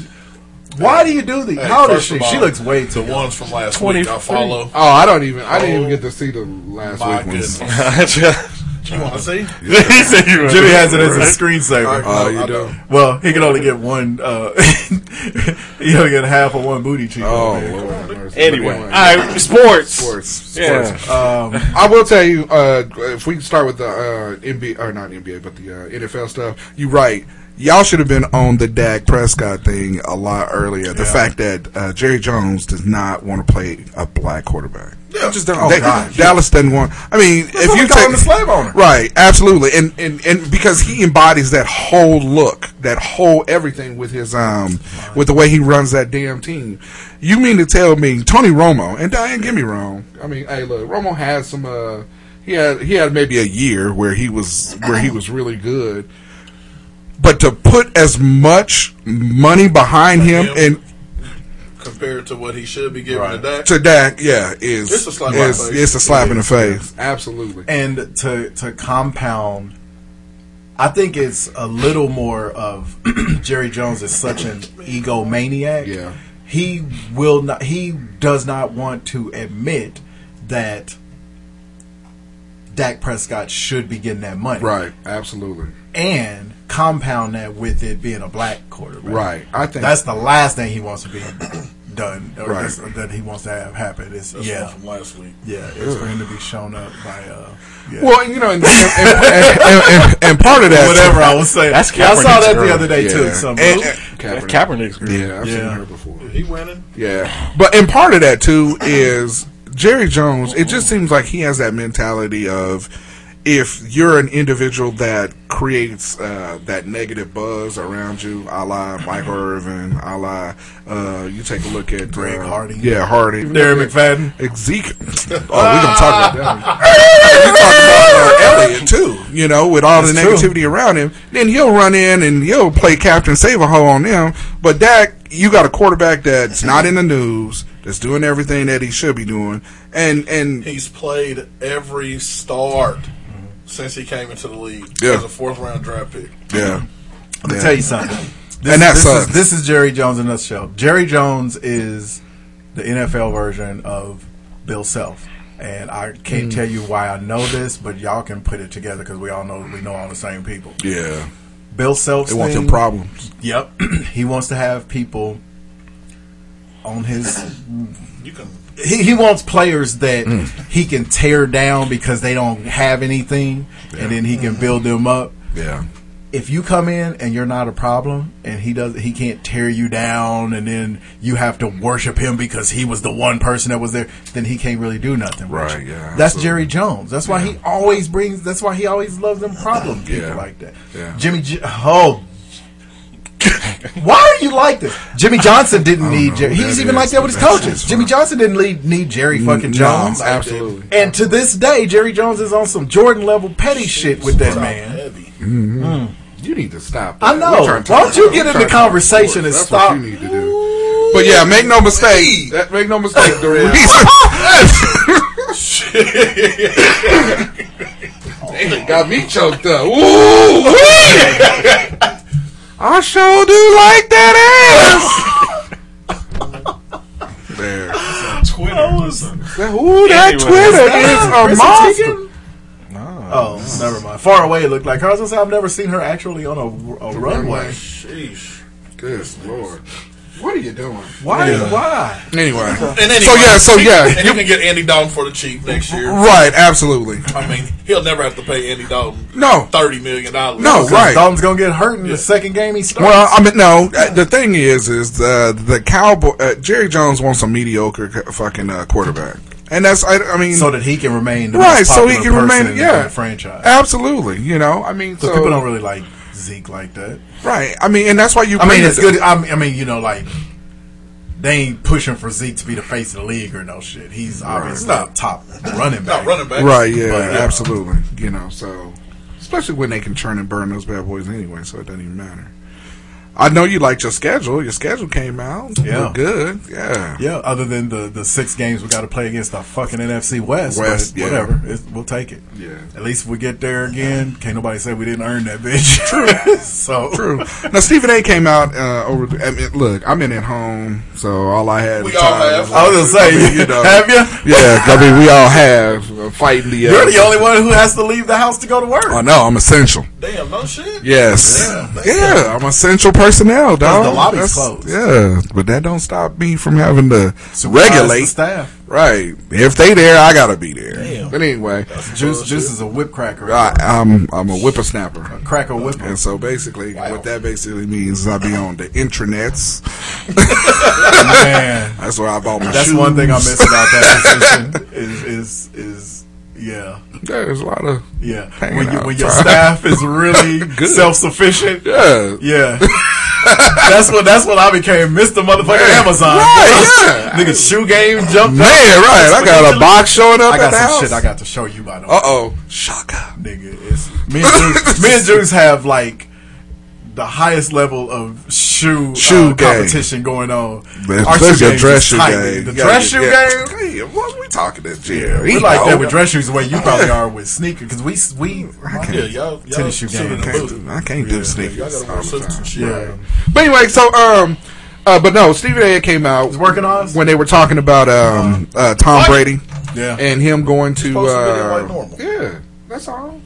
Why do you do these? Hey, How old is she? all, She looks way too The young. ones from last week I follow. Oh, I don't even. I didn't even get to see the last My week ones. goodness. You want to see? he said you were- Jimmy has it as a screensaver. Oh, I you know. do. Well, he can only get one. Uh, he only get half of one booty cheek. Oh, over. Lord. Anyway, all right, sports. sports. sports. Yeah. Um, I will tell you, uh, if we can start with the uh, NBA or not NBA, but the uh, NFL stuff. You're right. Y'all should have been on the Dak Prescott thing a lot earlier. The fact that uh, Jerry Jones does not want to play a black quarterback. Yeah, just don't. Oh, They- God. Dallas doesn't want. I mean, if you we take the slave owner. right, absolutely, and, and and because he embodies that whole look, that whole everything with his um, with the way he runs that damn team. You mean to tell me Tony Romo? And Diane, get me wrong. I mean, hey, look, Romo had some. Uh, he had he had maybe a year where he was where he was really good. But to put as much money behind him him? and Compared to what he should be giving Right. to Dak. to Dak, yeah, is It's a slap in the is- face. it's a slap in the It face. Absolutely. and to to compound I think it's a little more of Jerry Jones is such an egomaniac. Yeah. He will not he does not want to admit that Dak Prescott should be getting that money. Right. Absolutely. And compound that with it being a black quarterback. Right. I think That's the last thing he wants to be done or Right. that's- that he wants to have happen. It's That's yeah. from last week. Yeah, it's for him to be shown up by uh yeah. Well, you know, and, and, and, and, and, and part of that, whatever I was saying. That's I saw that girl. the other day too. Yeah. Some And- That's Kaepernick. Kaepernick's girl. Yeah, I've seen her before. He winning? Yeah, but and part of that too is Jerry Jones. It just seems like he has that mentality of if you're an individual that creates uh, that negative buzz around you, a la Michael Irvin, a la uh, you take a look at Greg uh, Hardy. yeah, Hardy, Darren McFadden. Zeke. Oh, we're gonna talk about that. we talk about Elliott too. You know, with all That's the true. negativity around him, then he'll run in and he'll play captain save a hole on them. But Dak, you got a quarterback that's not in the news, that's doing everything that he should be doing, and and He's played every start since he came into the league Yeah. as a fourth round draft pick. yeah. Let me Yeah. tell you something. This, And that this sucks. is this is Jerry Jones in a nutshell. Jerry Jones is the NFL version of Bill Self, and I can't Mm. tell you why I know this, but y'all can put it together because we all know we know all the same people. Yeah. Bill Self. They want them problems. Yep. he wants to have people on his. You can He, he wants players that Mm. he can tear down because they don't have anything, and then he can build them up. Yeah. If you come in and you're not a problem, and he does, he can't tear you down, and then you have to worship him because he was the one person that was there. Then he can't really do nothing. Right, yeah, That's absolutely. Jerry Jones. That's why he always brings. That's why he always loves them problem people Yeah. like that. Yeah. Jimmy. Oh. Why are you like this? Jimmy Johnson didn't need Jerry. He's even like that with his coaches. Jimmy Johnson didn't lead, need Jerry fucking No, Jones. absolutely. And to this day, Jerry Jones is on some Jordan level petty shit with that man. Mm-hmm. You need to stop. I know. We're trying to Why don't you get in the conversation and That's stop? What you need to do. But yeah, make no mistake. That, make no mistake. The reason. Damn, got me choked up. Ooh! I sure do like that ass. there. Twitter. Ooh, that Anyway, Twitter is is a Chrissy monster. Teigen? Oh, never mind. Far away, it looked like. I was gonna say, I've never seen her actually on a, a runway. Sheesh. Good lord. What are you doing? Why? Yeah. Why? Anyway. And anyway, so yeah, so yeah. and you can get Andy Dalton for the cheap next year. Right, absolutely. I mean, he'll never have to pay Andy Dalton No. thirty million dollars. No, right. Dalton's gonna get hurt in the second game he starts. Well, I mean, no. uh, The thing is, is the the cowboy uh, Jerry Jones wants a mediocre fucking uh, quarterback, and that's I, I mean, so that he can remain the right, most so he can remain, yeah, franchise. absolutely. You know, I mean, So, so, people don't really like Zeke like that. right. I mean, and that's why you. I mean, it's it- good. I mean, I mean, you know, like they ain't pushing for Zeke to be the face of the league or no shit. He's obviously Right. not top running back. Not running back. Right, yeah, But, uh, absolutely. You know, so especially when they can churn and burn those bad boys anyway, so it doesn't even matter. I know you liked your schedule. Your schedule came out. Yeah. Looked good. Yeah. Yeah, other than the the six games we got to play against the fucking NFC West, West, but yeah. whatever, it's, we'll take it. Yeah. At least if we get there again, can't nobody say we didn't earn that bitch. True. so True. Now Stephen A. came out uh, over. The, I mean, look, I'm in at home, so all I had. We all time have. was I was gonna say, I mean, you know, have you? Yeah, I mean, we all have uh, fighting the. Uh, You're the only one who has to leave the house to go to work. I know. I'm essential. Damn, no shit. Yes. Damn, Yeah, I'm essential personnel, dog. the lobby's That's- closed. Yeah, but that don't stop me from having to Supervise regulate. the staff. Right. If they there, I gotta be there. But anyway, Juice, Juice is a whip cracker, I, I'm I'm a whippersnapper. A cracker whipper. And so basically, what that basically means is I be on the intranets. Man, That's where I bought my that's shoes. one thing I miss about that position is is is yeah. Yeah, there's a lot of Yeah, when, you, when your staff is really self sufficient, yeah. yeah. that's what that's what I became, Mister Motherfucking Man, Amazon. right, yeah. Nigga, shoe game jumped Man, up. right. I got a box showing up I got some house. shit I got to show you by the way. Uh oh, shaka. Nigga, it's me and Juice, me and Juice have like the highest level of shoe, Shoe uh, competition going on. Man, Our especially a game dress shoe tight. game. The You dress gotta shoe get- game. Hey, what we talking to Jim? We like that with dress shoes the way you probably are with sneakers because we we Yeah, y'all, y'all tennis shoe game. I can't do, I can't Yeah, do sneakers. y'all gotta all the suits time. and shit. Yeah. But anyway, so um, uh, but no, Stephen A. came out He's working on us. when they were talking about um uh, Tom Brady Yeah. and him going to Supposed to be uh, like normal. yeah, that's all.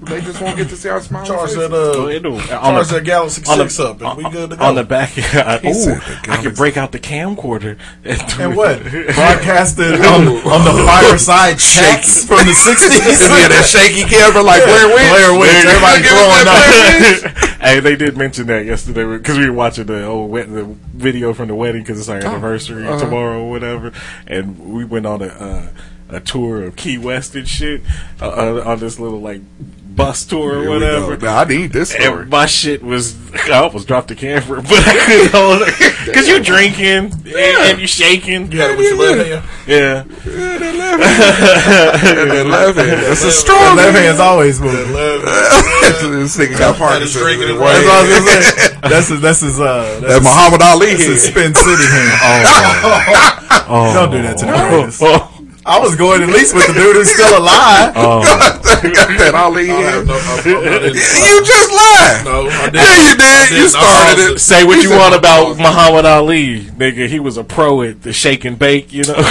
Just they just won't get to see our smiling Charge faces. that, uh, Go do. On charge the- that Galaxy on the- 6 up, and we good to go. On the back, I, He ooh, said the I could Galaxy- break out the camcorder. And what? Broadcasted on, on the fireside chats from the 60s. yeah, that shaky camera, like Blair Witch. Blair Witch. Everybody Look at throwing that up. Blair Witch. hey, they did mention that yesterday because we were watching the old wed- the video from the wedding because it's our anniversary uh-huh. tomorrow or whatever, and we went on a. Uh, a tour of Key West and shit uh, uh, on this little like bus tour or Here whatever. Now, I need this story. And my shit was I almost dropped the camera, but I couldn't hold it because you're drinking and, and you shaking. You had it with your left hand. Yeah. that left hand. That's a strong Left hand's always moving. this nigga got Parkinson's. drinking his That's what I was gonna say. That's his, that's his, uh, That Muhammad Ali that's his. Spin City hand. Oh, Don't do that to the greatest. I was going at least with the dude who's still alive. got that Ali I hit. no, I'm, I'm not in You just lied. No, I didn't. Yeah, you I did. You started paused it. Say what You you want about Muhammad Ali, nigga. He was a pro at the shake and bake, you know.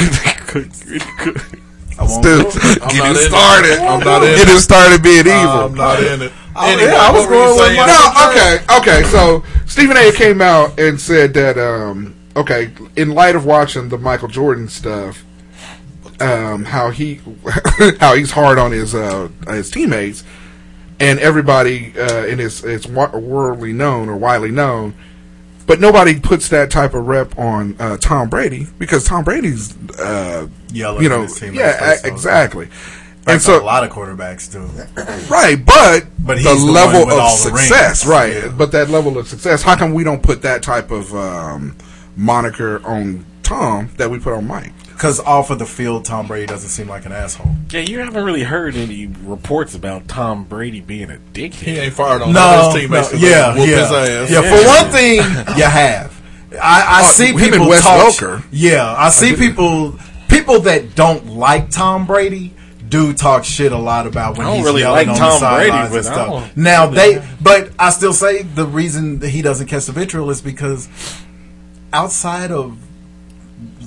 I won't Dude, go. get not him in it. started. I'm not in Get it. him started being evil. I'm not in it. Oh, Anyway, yeah, I was what were you going with my- No, okay, okay. So Stephen A. came out and said that, um, okay, in light of watching the Michael Jordan stuff, um, how he how he's hard on his uh, his teammates, and everybody uh, in his it's worldly known or widely known, but nobody puts that type of rep on uh, Tom Brady because Tom Brady's uh, Yelling you know, yeah, exactly. And And so a lot of quarterbacks do. Right, but, But the the level with of the success, right? Yeah. But that level of success, how come we don't put that type of um, moniker on Tom that we put on Mike? Because off of the field, Tom Brady doesn't seem like an asshole. yeah, you haven't really heard any reports about Tom Brady being a dickhead. He ain't fired on No, his teammates. no, 'cause they yeah, whoop yeah, his ass. yeah. For one thing, you have. I, I Oh, see him people Wes talk. Welker. Yeah, I see people. People that don't like Tom Brady do talk shit a lot about when I don't he's really yelling like on Tom the Brady, sidelines and stuff. don't- Now they, but I still say the reason that he doesn't catch the vitriol is because outside of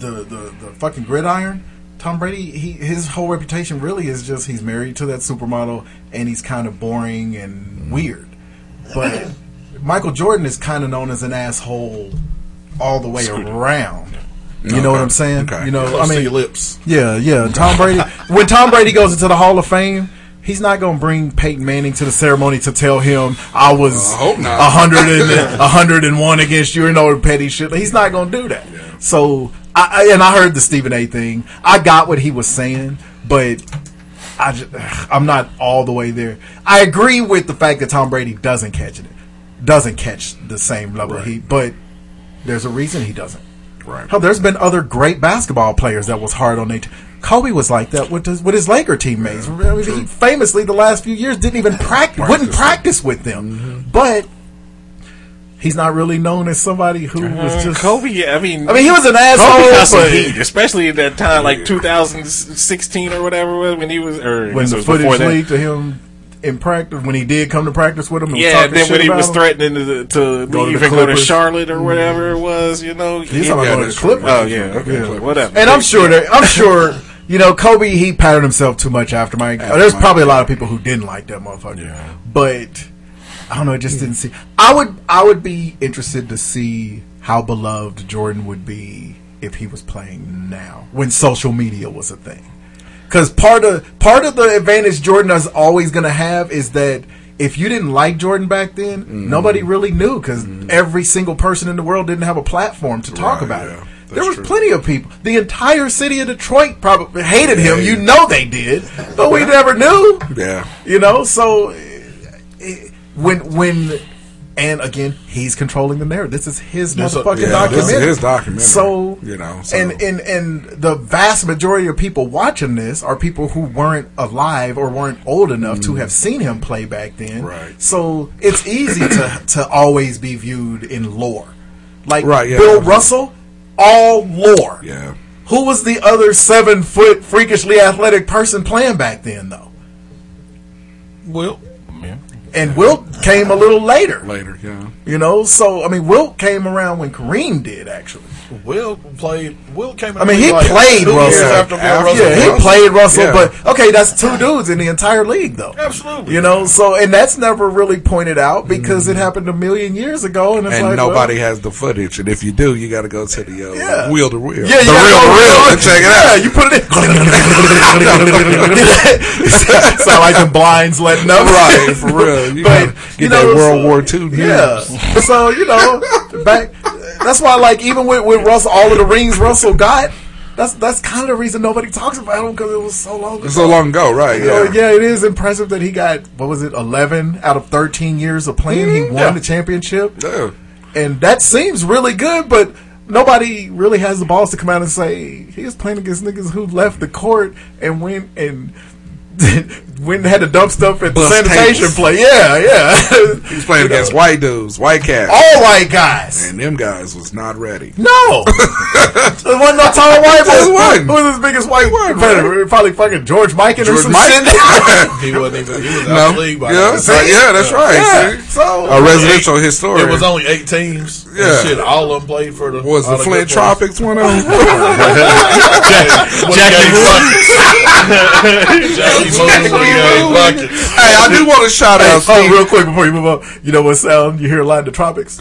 the the, the fucking gridiron, Tom Brady, he his whole reputation really is just he's married to that supermodel and he's kind of boring and mm-hmm. weird. But Michael Jordan is kind of known as an asshole all the way around. You know what I'm saying? Okay. You know, Close I mean, your lips. yeah, yeah. Tom Brady. when Tom Brady goes into the Hall of Fame, he's not going to bring Peyton Manning to the ceremony to tell him I was I a hundred and a hundred and one against you and all petty shit. He's not going to do that. So, I, and I heard the Stephen A. thing. I got what he was saying, but. I just, I'm not all the way there. I agree with the fact that Tom Brady doesn't catch it, doesn't catch the same level of heat, but there's a reason he doesn't. Right. Hell, there's been other great basketball players that was hard on their. T- Kobe was like that with his, with his Laker teammates. I mean, he famously, the last few years, didn't even practice, wouldn't practice with them. But he's not really known as somebody who was Uh, just. Kobe. I mean, I mean, he was an Kobe asshole, got some heat, especially at that time, like 2016 or whatever, when he was, or when the was footage leaked to him in practice, when he did come to practice with him, and Yeah, and then when he was him. threatening to, to Go to leave the and go to Charlotte or whatever it was, you know. He's talking about going to. Clippers. Oh yeah, okay, Yeah. whatever. And I'm sure that I'm sure you know Kobe. He patterned himself too much after Mike. There's Mike, probably a lot of people who didn't like that motherfucker. Yeah. But I don't know. It just didn't see. I would. I would be interested to see how beloved Jordan would be if he was playing now when social media was a thing. Because part of part of the advantage Jordan is always going to have is that if you didn't like Jordan back then, Mm-hmm. nobody really knew because every single person in the world didn't have a platform to talk Right, about yeah. it. That's There was true. plenty of people. The entire city of Detroit probably hated him. You know they did, but we never knew. Yeah. You know, so eh, eh, when when and again, he's controlling the narrative. This is his This is- motherfucking yeah, documentary. this is his documentary, So you know, so- and and and the vast majority of people watching this are people who weren't alive or weren't old enough to have seen him play back then. Mm. Right. So it's easy to to always be viewed in lore. Like Right, yeah. Bill Russell, all lore. Yeah. Who was the other seven foot freakishly athletic person playing back then though? Well, And Wilt came a little later. Later, yeah. You know, so I mean, Wilt came around when Kareem did actually. Will played. Will came. in I mean, he like played two years Russell. after Bill yeah, he was. played Russell, Yeah. but okay, that's two dudes in the entire league, though. Absolutely. You know, so and that's never really pointed out because it happened a million years ago, and it's And like nobody well, has the footage, and if you do, you got to go to the uh, Yeah. wheel to wheel. Yeah, the yeah, real go- to real, and check it out. Yeah, you put it in. Sound like the blinds letting up, right for real. You But, gotta get you know, that World so- War II news. Yeah. So you know, back. That's why, like, even with, with Russell, all of the rings Russell got, that's that's kind of the reason nobody talks about him because it was so long. ago. So long ago, right? You know, Yeah. yeah, it is impressive that he got what was it, eleven out of thirteen years of playing. He mm-hmm. won Yeah. the championship, Yeah. and that seems really good. But nobody really has the balls to come out and say he was playing against niggas who left the court and went and. went and had to dump stuff at the Bust sanitation tables. place. Yeah, yeah. He was playing You know. against white dudes, white cats. All white guys. And them guys was not ready. No, there wasn't no tall white There boy. wasn't. Who was his biggest white competitor? Probably fucking George Mikan or George some Mikan. shit. He wasn't even. He was out No. of the league by Yeah, then. yeah, that's right. Yeah, See? so A residential historian. It was only eight teams. Yeah. shit, all of them played for the. Was the Flint. Tropics one of them? Jackie Jackie Moon gave buckets. Hey, I do want to shout Hey, out oh, Steve. real quick before you move on. You know what sound you hear a lot in the tropics?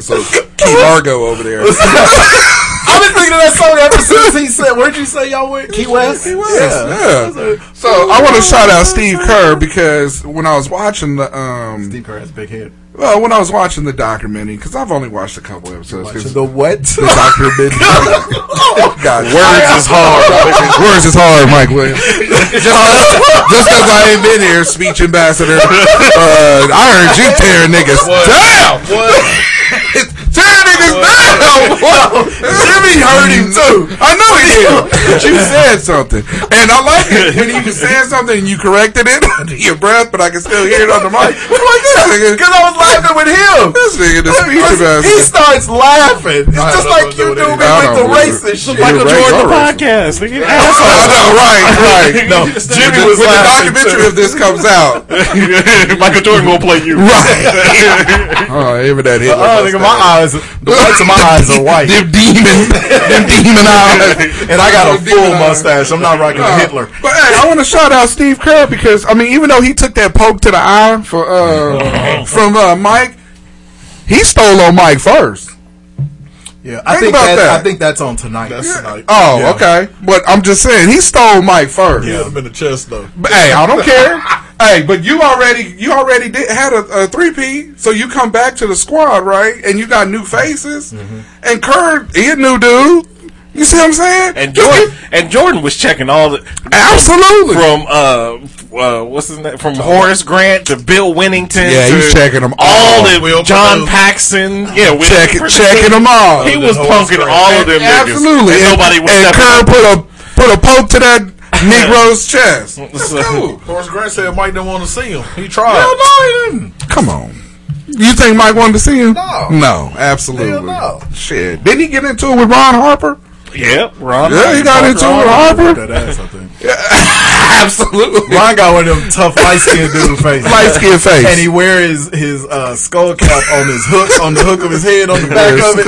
So Key Largo over there. I've been thinking of that song ever since he said, "Where'd you say y'all went?" Key West. Key West. Yeah. So I want to shout out Steve Kerr because when I was watching the um, Steve Kerr has a big head. Well, when I was watching the documentary, because I've only watched a couple episodes. 'cause The what? the documentary. God, Words is hard. Words is hard, Mike Williams. just just because I ain't been here, speech ambassador. Uh, I heard you tearing niggas down. tearing niggas down. Jimmy heard him too. I know he did. But you said something, and I like it when you said something and you corrected it under your breath, but I can still hear it on the mic. I'm like this nigga. Because I was laughing with him. This nigga, the speech He starts laughing. It's just like you do it me is. with the don't know. racist shit. You're Michael Jordan podcast. Nigga, I know, right, right. No, Jimmy when the documentary of this comes out, Michael Jordan gonna play you. right? oh, even that hit. Oh, nigga, my eyes, the whites of my eyes are white, Them demon, them demon eyes. and I got a full mustache. I'm not rocking a Hitler. But hey, I want to shout out Steve Kerr because I mean, even though he took that poke to the eye for uh from uh, Mike, he stole on Mike first. Yeah, I Think think about that, that. I think that's on tonight. That's tonight. Oh, Yeah. okay. But I'm just saying he stole Mike first. He hit him in the chest though. But, hey, I don't care. hey, but you already you already did had a, a three P, so you come back to the squad, right? And you got new faces. Mm-hmm. And Kerr, he a new dude. You see what I'm saying? And Jordan and Jordan was checking all the Absolutely. from uh, uh what's his name from Horace Grant to Bill Wennington. Yeah, he was checking them all all. the Will John Perdue. Paxson. Yeah, Will Check, checking them all. He was Horace punking Grant. all of them niggas. Absolutely. And And, nobody was and stepping Kerr put a put a poke to that Negro's chest. That's So- cool. Horace Grant said Mike didn't want to see him. He tried. Hell no, he didn't. Come on. You think Mike wanted to see him? No. No, absolutely. Hell no. Shit. Didn't he get into it with Ron Harper? Yep, Ron. Yeah, he got into it with Ron Harper. that ass, I think. Yeah, Absolutely. Ron got one of them tough light skinned dude faces. Light skin face. And he wears his his uh, skull cap on his hook on the hook of his head on the back of it.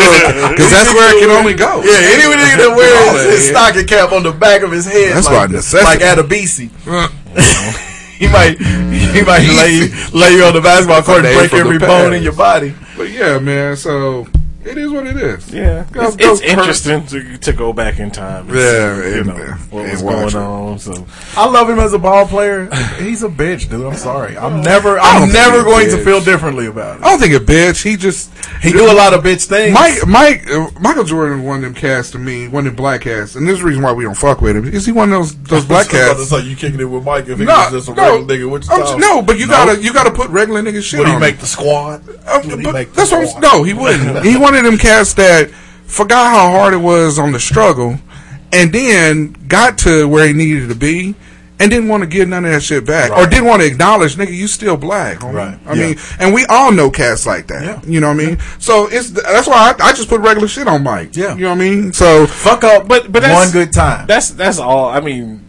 Because that's where it can only go. Yeah, any nigga that wears his yeah. stocking cap on the back of his head, That's like, by necessity. like Adebisi. he might he might lay lay you on the basketball court and break every bone in your body. But yeah, man. So it is what it is. Yeah, it's, it's interesting to, to go back in time. and Yeah, see, you and- know and- what was going on. So I love him as a ball player. He's a bitch, dude. I'm sorry. I'm never I'm never going to feel differently about it. I don't think a bitch. He just He do a lot of bitch things. Mike, Mike, uh, Michael Jordan of them cast to me, one of them black cats, and this is the reason why we don't fuck with him. Is he one of those those black cats? Like you kicking it with Mike if he No, was just a no, regular nigga. What you no, but you gotta you gotta put regular nigga shit Would he on. make him. the squad? Um, Would he but make the that's what I'm, no, he wouldn't. he one of them cats that forgot how hard it was on the struggle, and then got to where he needed to be, and didn't want to give none of that shit back, or didn't want to acknowledge, nigga, you still black. homie. Right. I Yeah. mean, and we all know cats like that. Yeah. You know what I mean? So it's that's why I, I just put regular shit on Mike. Yeah. You know what I mean? So Fuck up, But- but that's- one good time. that's that's all. I mean,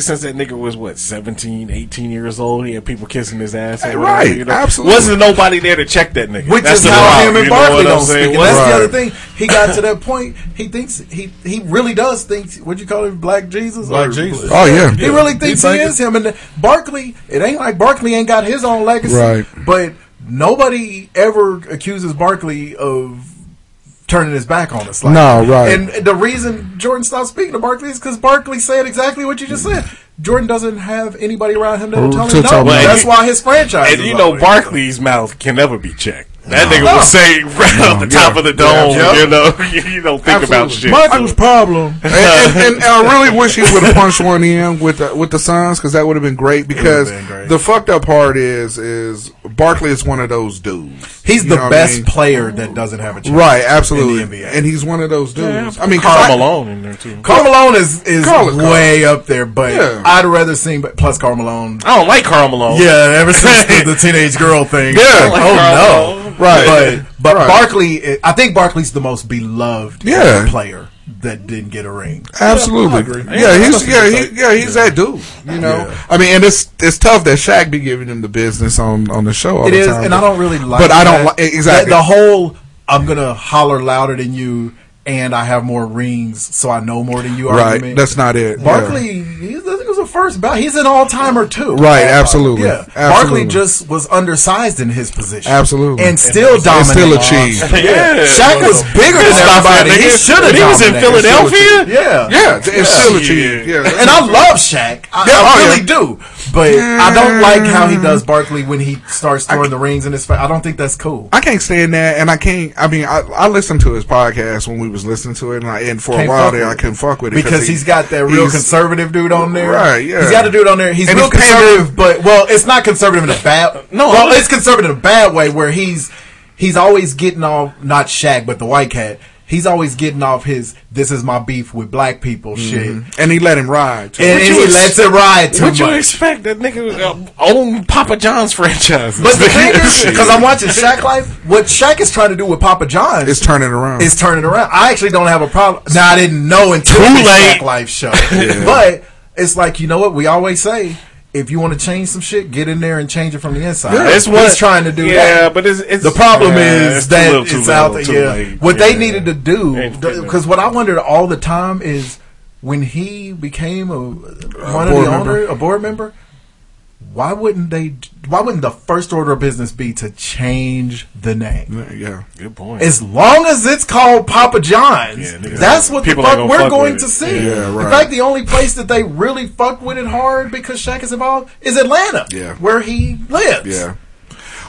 since that nigga was what 17, 18 years old, he had people kissing his ass. or Hey, whatever, right, you know? absolutely. Wasn't nobody there to check that nigga. Which That's is the how problem, him and you Barkley don't speak. And Well, that's the other thing. He got to that point. He thinks he he really does think. What you call him, Black Jesus? Black Or- Jesus. Oh, yeah. He really thinks he, think is him. And Barkley, it ain't like Barkley ain't got his own legacy. Right. But nobody ever accuses Barkley of turning his back on us. Like No, right. And the reason Jordan stopped speaking to Barkley is because Barkley said exactly what you just said. Jordan doesn't have anybody around him that'll tell him no. That's why his franchise. and is you know, always- Barkley's mouth can never be checked. That nigga would oh. say right off the top of the dome. Yeah. You know, you don't think about shit. Michael's problem. and, and, and I really wish he would have punched one in with the, with the Suns because that would have been great. Because been great. the fucked up part is is Barkley is one of those dudes. He's You the know what I best mean? player that doesn't have a chance. Right, absolutely, In the NBA. and he's one of those Yeah, dudes. I mean, Karl I- Malone in there too. Karl Malone is, is Karl is Karl. way up there, but Yeah. I'd rather see. Plus, Karl Malone. I don't like Karl Malone. Yeah, ever since the, the teenage girl thing. Yeah. Like, Like oh Karl no. Malone. Right. But but Right. Barkley, I think Barkley's the most beloved Yeah. player that didn't get a ring. Absolutely. Yeah, Yeah, he's yeah, he, yeah, he's that dude. You know, Yeah. I mean, and it's it's tough that Shaq be giving him the business on on the show. All It the is, time, and I don't really like. But I don't that. like exactly. That- the whole. I'm gonna holler louder than you, and I have more rings, so I know more than you. right. argument. That's not it. Yeah. Barkley, he's, it was a first bout. He's an all timer too. Right, absolutely. Yeah, Absolutely. Barkley just was undersized in his position. Absolutely. and still And dominated. still achieved. Yeah. Shaq was bigger than everybody. He should have. When he was in Philadelphia. Yeah, Yeah, it's still achieved. Yeah, and I love Shaq. I, Yeah, I oh, really yeah. do. But I don't like how he does mm. Barkley when he starts throwing the rings in his face. I don't think that's cool. I can't stand that, and I can't. I mean, I, I listened to his podcast when we was listening to it, and, I, and for Can't a while there, I couldn't fuck with it because he- he's got that real conservative dude on there. Right, yeah. He's got a dude on there. He's And real conservative, but well, it's not conservative in a bad. No, well, it's conservative in a bad way where he's he's always getting off not Shaq, but the white cat. He's always getting off his "this is my beef with black people" shit, and he let him ride. Too. and, and he lets it ride too What you expect? That nigga uh, own Papa John's franchise. But the thing is, because I'm watching Shaq Life, what Shaq is trying to do with Papa John's It's turning around. is turning around. I actually don't have a problem. Now I didn't know until Too the late. Shaq Life show, but it's like you know what we always say: if you want to change some shit, get in there and change it from the inside. Yeah, He's what- trying to do yeah, that. but it's, it's the problem yeah, is that little, it's out there. Yeah. late. What they needed to do, because what I wondered all the time is when he became a one of the member. owner, a board member. Why wouldn't they? Why wouldn't the first order of business be to change the name? yeah, Good point. As long as it's called Papa John's, Yeah, that's what people ain't fuck we're fuck going to see. Yeah, In fact, the only place that they really fuck with it hard because Shaq is involved is Atlanta, Yeah. where he lives. yeah.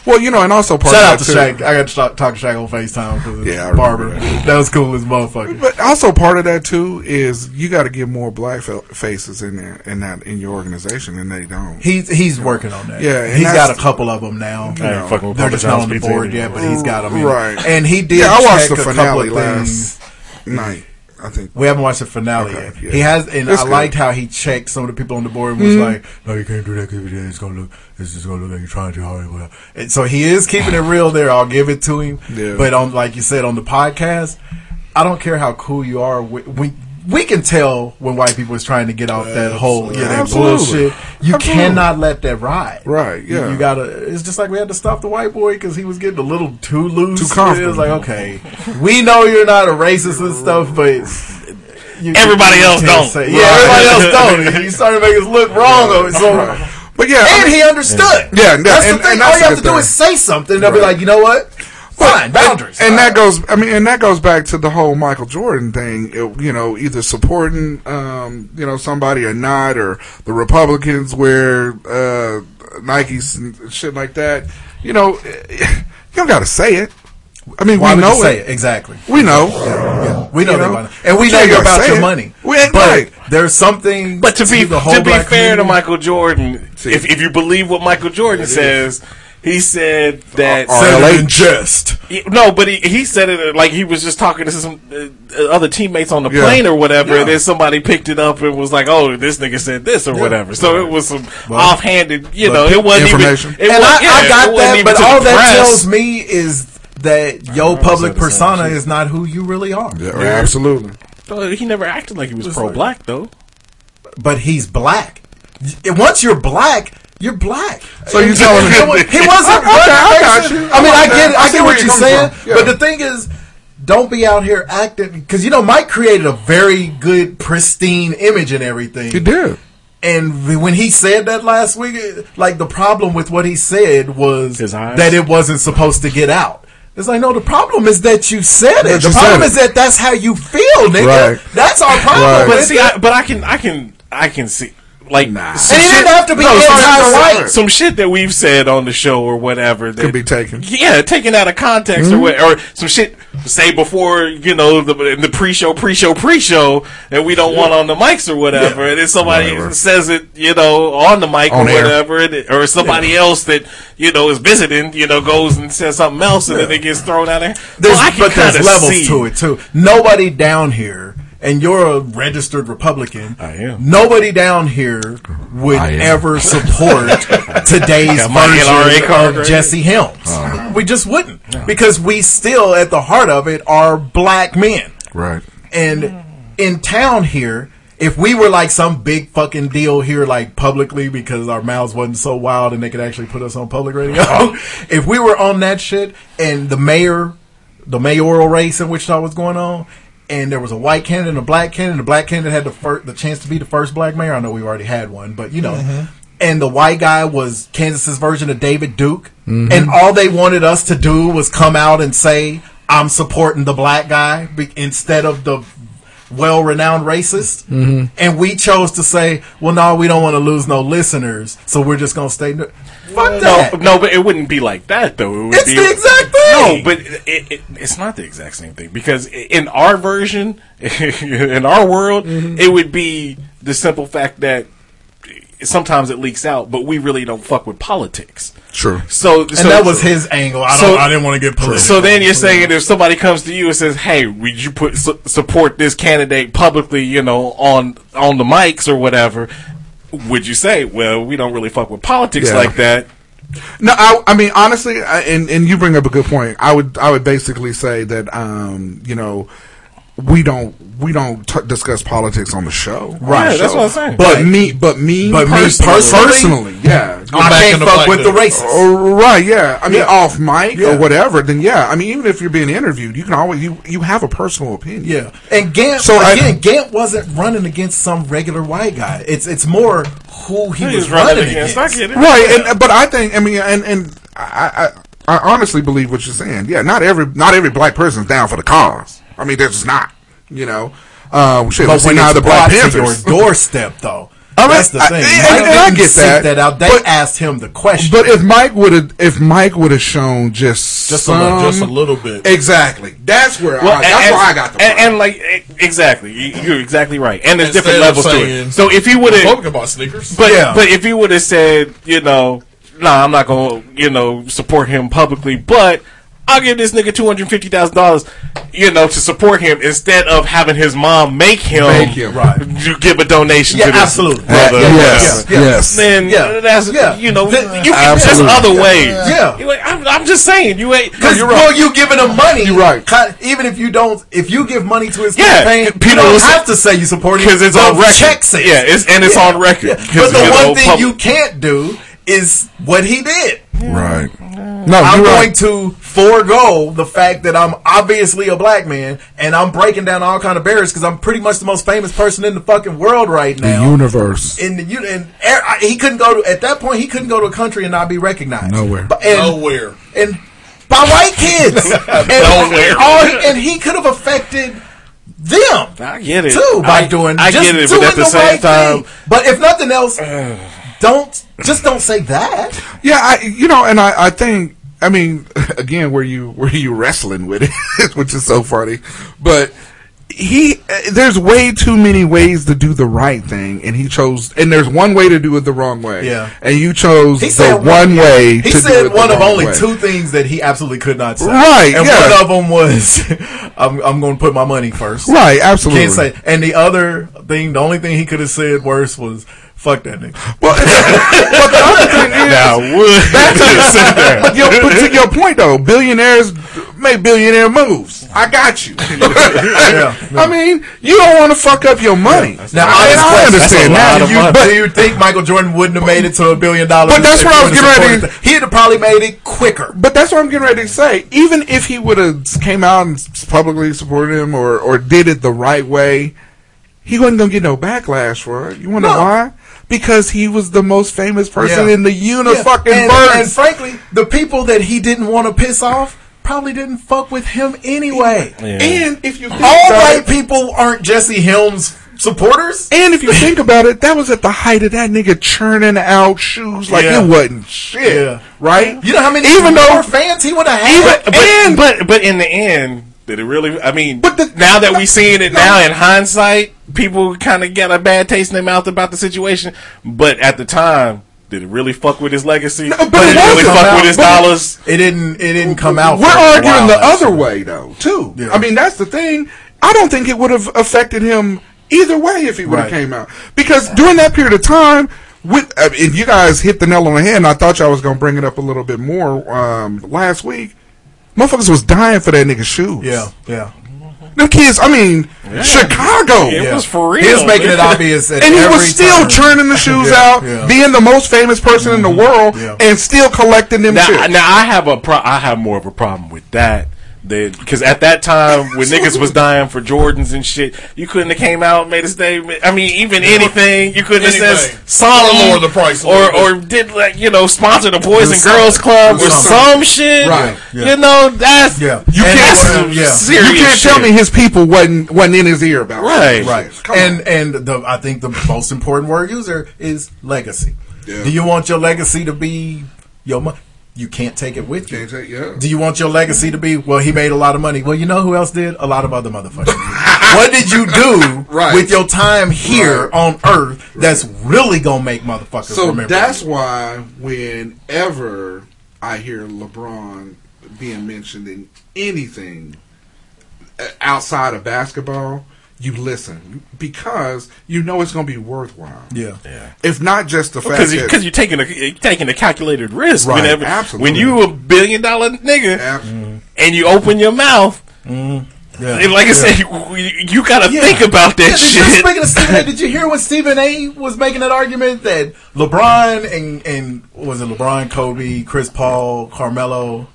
Well, you know, and also part Shout out of to that too, Shaq. I got to talk, talk to Shaq on Facetime because Yeah, I barber. that. That. was cool as motherfucker. But also part of that too is you got to get more black faces in there in that in your organization, and they don't. He's he's working on that. Yeah, and he's got a couple of them now. I ain't fucking They're Papa just not on the board yet, but he's got them. In. Right. And he did. Yeah, I watched check the finale last night. I think. We haven't watched the finale Okay, yet. yeah. He has, and It's I good. liked how he checked some of the people on the board and was Mhm. like, "No, you can't do that because it's gonna look, it's just gonna look like you're trying too hard." And so he is keeping it real there. I'll give it to him. Yeah. But on, like you said, on the podcast, I don't care how cool you are. We, we, we can tell when white people is trying to get off that whole, yeah, that Absolutely. bullshit. You Absolutely. cannot let that ride. Right, You- yeah. You, gotta. It's just like we had to stop the white boy because he was getting a little too loose. Too comfortable. It was like, okay, we know you're not a racist and stuff, but you Everybody you else don't. say- Right. yeah, everybody else don't. You started to make us look wrong. of it. So, But yeah, I and mean- he understood. Yeah, and- that's and- the thing. and All you have to good do is say something. and They'll be like, you know what? Fine, boundaries. And that goes, I mean, and that goes back to the whole Michael Jordan thing. It- you know, either supporting, um, you know, somebody or not, or the Republicans wear uh, Nikes and shit like that. You know, you don't got to say it. I mean, Why we would know you say it. it? Exactly. We know. Yeah, we know You know? want to, and we But know you you're about your it. money. We ain't but right. there's something. But to be the whole to be black fair to Michael Jordan, if if you believe what Michael Jordan says, he said that Said it in jest. No, but he, he said it like he was just talking to some uh, other teammates on the Yeah. plane or whatever, and then somebody picked it up and was like, "Oh, this nigga said this or Yeah. whatever." So it was some Well, offhanded, you know, it wasn't information. even. It and was, I, yeah, I got wasn't that, but all that press. tells me is that your public said the same persona is not who you really are. Yeah, absolutely. Uh, He never acted like he was It's pro like- black though. But he's black. Once you're black, you're black. So you telling me- he wasn't? Okay, I got you. I mean, I I get, that. I I get what you're you're saying. Yeah. but the thing is, don't be out here acting because you know Mike created a very good, pristine image and everything. He did. And when he said that last week, like the problem with what he said was that it wasn't supposed to get out. It's like, no, the problem is that you said it. That the problem said is that that's how you feel, nigga. Right. That's our problem. Right. But see. I, but I can, I can, I can see. Like Nah. some And it didn't have to be some- anti-white. Some shit that we've said on the show or whatever that Could be taken. yeah, taken out of context or mm-hmm. what, or some shit say before you know the in the pre-show, pre-show, pre-show that we don't want on the mics or whatever, and then somebody Whatever. says it, you know, on the mic On or air. whatever, and it- or somebody else that you know is visiting, you know, goes and says something else, and then it gets thrown out there. There's, Well, I can but there's kinda levels see- to it too. Nobody down here, and you're a registered Republican. I am. Nobody down here would ever support today's version card of Jesse Helms. We just wouldn't because we still, at the heart of it, are black men. Right. And in town here, if we were like some big fucking deal here, like publicly, because our mouths wasn't so wild and they could actually put us on public radio, if we were on that shit and the mayor, the mayoral race in Wichita was going on, and there was a white candidate and a black candidate, the black candidate had the first, the chance to be the first black mayor. I know we already had one, but you know. Mm-hmm. And the white guy was Kansas's version of David Duke, mm-hmm. and all they wanted us to do was come out and say, "I'm supporting the black guy," be- instead of the well-renowned racist, Mhm. and we chose to say, "Well, no, we don't want to lose no listeners, so we're just gonna stay." Fuck No, that. no, but it wouldn't be like that though. It would It's be, the exact thing. No, but it, it, it's not the exact same thing because in our version, in our world, Mm-hmm. it would be the simple fact that sometimes it leaks out, but we really don't fuck with politics. True. So, And so that was his angle. I don't- I didn't wanna get political. So then you're saying if somebody comes to you and says, "Hey, would you put su- support this candidate publicly?" You know, on on the mics or whatever. Would you say, "Well, we don't really fuck with politics Yeah. like that"? No, I, I mean honestly, I, and and you bring up a good point. I would I would basically say that um, you know we don't we don't t- discuss politics on the show. Right. On the Yeah, that's what I'm saying. But Right. me, but me, But me personally, personally? personally, yeah, I can't fuck with the racists. Oh, right? Yeah, I mean Yeah. off mic Yeah. or whatever. Then yeah, I mean even if you're being interviewed, you can always you you have a personal opinion. Yeah, and Gantt So I- again, Gantt wasn't running against some regular white guy. It's it's more who he, He was was running running against. against. I get right and but i think i mean and and I, I i honestly believe what you're saying yeah not every not every black person's down for the cause i mean they're not you know uh shit But we when now it's the black brought to your doorstep, though, I mean, that's the I- thing. and- Mike and I didn't get that, that out. They but- asked him the question. but if mike would have if mike would have shown just Just a little- just a little bit. exactly that's where Well, I, that's and, where i got the and, and like exactly, You- you're exactly right. And there's Instead different of levels to it. So if he would have, Republican bought sneakers. but Yeah. but if he would have said, you know, nah, I'm not gonna, you know, support him publicly, but I'll give this nigga two hundred fifty thousand dollars, you know, to support him instead of having his mom make him, Make him. Right. You give a donation Yeah, to this absolutely. brother. Yeah, or yes, whatever. yes. Then Yeah. that's Yeah. you know, Th- you can, there's Absolutely. other ways. Yeah. You like, I'm, I'm just saying, you ain't. Because you're well, right. you giving him money, You're right. Even if you don't, if you give money to his Yeah, campaign, you people don't have to say you support him because it's on record. Check says. Yeah, it's and it's Yeah. on record. Yeah. 'Cause, But the one thing pub- you can't do is what he did. right no I'm going right to forego the fact that I'm obviously a black man and I'm breaking down all kind of barriers because I'm pretty much the most famous person in the fucking world right now. the universe in the you and er- I- he couldn't go to at that point he couldn't go to a country and not be recognized Nowhere. But- and, Nowhere. and by white kids and, Nowhere. all he- and he could have affected them I get it too by I, doing I just get it, but at the, same right time, thing. but if nothing else don't just don't say that Yeah, I, you know, and I, I think, I mean, again, were you where you wrestling with it, which is so funny, but he, there's way too many ways to do the right thing, and he chose, and there's one way to do it the wrong way, Yeah. and you chose He the said one way. He to do said one of only way. two things that he absolutely could not say. Right, and yeah. one of them was, "I'm, I'm going to put my money first. Right, absolutely. Can't say. And the other thing, the only thing he could have said worse was, "Fuck that nigga." Well, but the other thing is, now would but, your, but to your point though, billionaires make billionaire moves. I got you. I mean, you don't want to fuck up your money. Now, I, I understand that. You. But do you think Michael Jordan wouldn't have made it to a billion dollars? But that's what I was getting ready- He'd have probably made it quicker. But that's what I'm getting ready to say. Even if he would have came out and publicly supported him or, or did it the right way, he wasn't gonna get no backlash for it. You wanna know why? Because he was the most famous person Yeah. in the unifucking and, and frankly, the people that he didn't want to piss off probably didn't fuck with him anyway. And if you think All white it- people aren't Jesse Helms supporters. And if you think about it, that was at the height of that nigga churning out shoes like Yeah. it wasn't shit. Yeah. Right? You know how many Even though- fans he would have had? but, but, but but in the end, did it really? I mean, But the- now that we're seeing it now in hindsight, people kind of get a bad taste in their mouth about the situation. But at the time, did it really fuck with his legacy? No, but did it it really wasn't. fuck with his dollars? It didn't. It didn't come out. We're for a arguing while, the actually. other way though, too. Yeah. I mean, that's the thing. I don't think it would have affected him either way if he would have Right. came out because during that period of time. With, uh, and you guys hit the nail on the head, and I thought y'all was gonna bring it up a little bit more um, last week. Motherfuckers was dying for that nigga's shoes. Yeah, yeah. Them kids. I mean, Chicago. It Yeah. was for real. He was making it obvious, at and he every was still turn. churning the shoes Yeah, out, yeah. being the most famous person in the mm-hmm. world, Yeah. and still collecting them Now, shit. now I have a pro- I have more of a problem with that. Because at that time, when niggas was dying for Jordans and shit, you couldn't have came out and made a statement. I mean, even anything, you couldn't have said Anything. something, Or the price or or did like you know sponsor the Boys and. Girls Club Do or something. some shit. Right. Yeah. You know that's Yeah. you And can't, it's, yeah. you can't tell shit. me his people wasn't wasn't in his ear about Right. it. Right. Come and on. and the I think the most important word user is legacy. Yeah. Do you want your legacy to be your money? You can't take it with you. Take- yeah. Do you want your legacy to be well? He made a lot of money. Well, you know who else did? A lot of other motherfuckers. what did you do Right. with your time here Right. on Earth that's really gonna make motherfuckers So remember? that's you? why whenever I hear LeBron being mentioned in anything uh, outside of basketball, you listen because you know it's going to be worthwhile. yeah. If not just the fact Because that because you're taking a you're taking a calculated risk. Right, Whenever, absolutely. When you a billion dollar nigga Ab- mm-hmm. and you open your mouth, Yeah. and like I Yeah. said, you, you got to Yeah. think about that Yeah, did you- shit. Speaking of Stephen A, did you hear when Stephen A was making that argument that LeBron and and was it LeBron, Kobe, Chris Paul, Carmelo,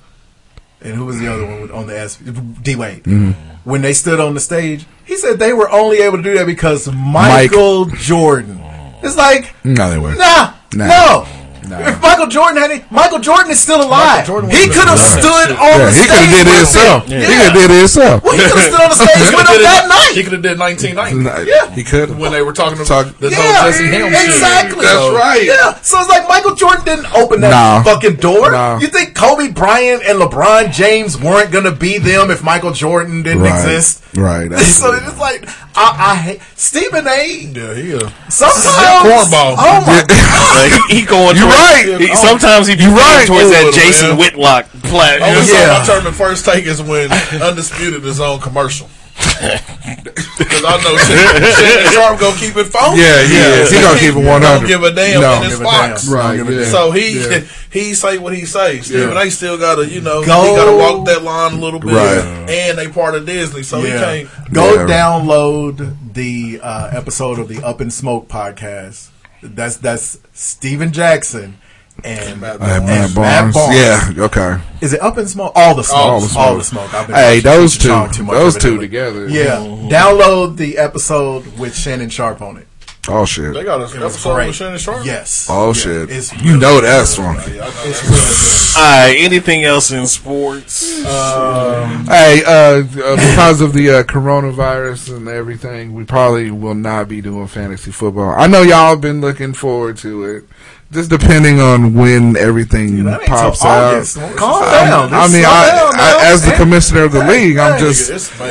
and who was the other one on the S D Wade mm-hmm. when they stood on the stage? He said they were only able to do that because Michael Jordan. It's like no, they weren't. nah, Nah. no. Nah. If Michael Jordan had it, Michael Jordan is still alive. He could have stood on Yeah, the he stage. could have did it himself. He could have did it himself. Well, he could have stood on the stage with him that night. He could have did 1990 Yeah. He could when they were talking about Talk- the Yeah, Jesse Helms exactly. That's right. Yeah, so it's like Michael Jordan didn't open that Nah. fucking door. Nah. You think Kobe Bryant and LeBron James weren't gonna be them if Michael Jordan didn't Right. exist? Right. so it's like I, I hate Stephen A. Yeah, he uh, Sometimes cornball. Oh my Like, he, he going. You're towards- right. he- sometimes he be right. towards that Little, Jason man. Whitlock plat. Only Yeah. time I turned the first take is when Undisputed is on commercial. Because I know Shannon Shannon Sharpe gonna keep it funky. Yeah, he is. He gonna keep it 100. Don't give a damn. No. and it's Give a Fox. damn. Right, Don't give a yeah. So he Yeah. he say what he say. Stephen Yeah. A. still gotta you know Go- he gotta walk that line a little bit. Right. And they part of Disney, so he can't. Go Yeah. download the uh, episode of the Up and Smoke podcast. That's that's Stephen Jackson and, Matt Matt and Barnes. Yeah. Okay. Is it Up in Smoke? All the smoke. All All the the smoke. smoke. I've been Hey, those two, Song too much those two together. Yeah. Download the episode with Shannon Sharpe on it. Oh shit. They got a It episode great. with Shannon Sharpe. Yes. Oh Yeah. shit. It's you really know good. that's one. Yeah, know. It's really. All right. Anything else in sports? Hey, uh, uh, because of the uh, coronavirus and everything, we probably will not be doing fantasy football. I know y'all have been looking forward to it. Just depending on when everything That pops out. Calm down. I mean, I, down, I, as the commissioner of the league, I'm hey, just It's May.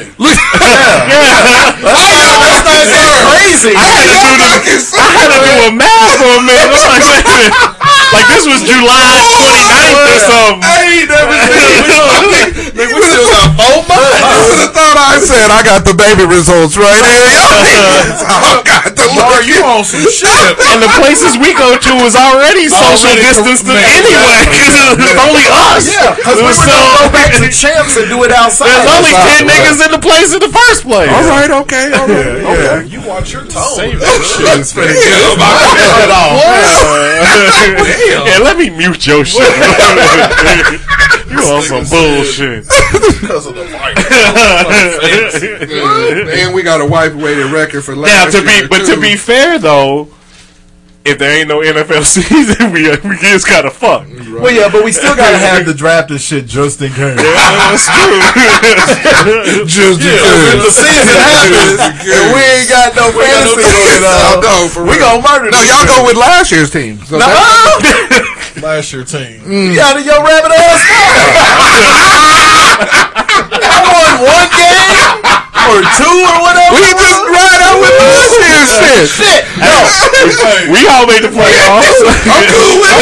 crazy. I had to do the, I had to do a math for a minute. I'm like, wait a minute. like this was July 29th or something. I ain't never seen We still got four months. I would have thought I said I got the baby results right here. I got the Are you on some shit? And the places we go to was already social Already distanced man. it's only us. Yeah, because we were So- gonna go back to champs and do it outside. There's only ten niggas in the place in the first place. All right, okay, all right, okay. You watch your tone. Save that shit. It's pretty good. yeah, let me mute your shit. you on some bullshit. because of the virus. and we got a wipe away the record for last Now to be, but to be fair though, if there ain't no NFL season, we we just kind of fucked. Well, yeah, but we still gotta have the draft and shit just in case. Yeah, That's true. Just Yeah, if the season happens and we ain't got no We got no fantasy going on, No, for we real. gonna murder No, this y'all go with last year's team. So No! Last year's team. You out of your rabbit ass I won one game or two or whatever. We just ride out with last year's shit. Shit, no. we all made the playoffs. I'm cool with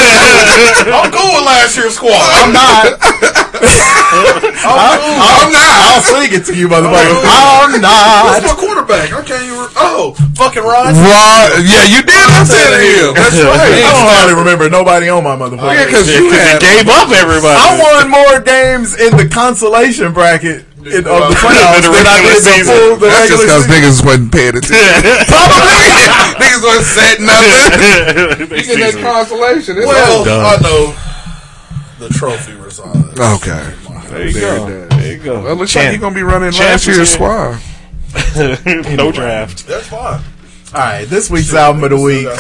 I'm cool with last year's squad. I'm not. I'm, not. I'll sing it to you, motherfucker. I'm not. Who's my quarterback? I can't even. Oh, fucking Ryan. Right. Yeah, you did. I said him. That's right. I don't hardly remember nobody on my motherfucker. Yeah, because you had gave up everybody. I won more games in the consolation bracket in, um, of the playoffs Than I did the season. full the That's just because season. niggas wasn't paying attention. Probably. niggas wasn't setting nothing. You get that consolation. It's Well. I know the trophy resides. Okay. There you go. There There you go. Well, it looks like Champ- you're gonna be running champ last is year's squad. no draft. That's fine. All right, this week's album of the week. Uh,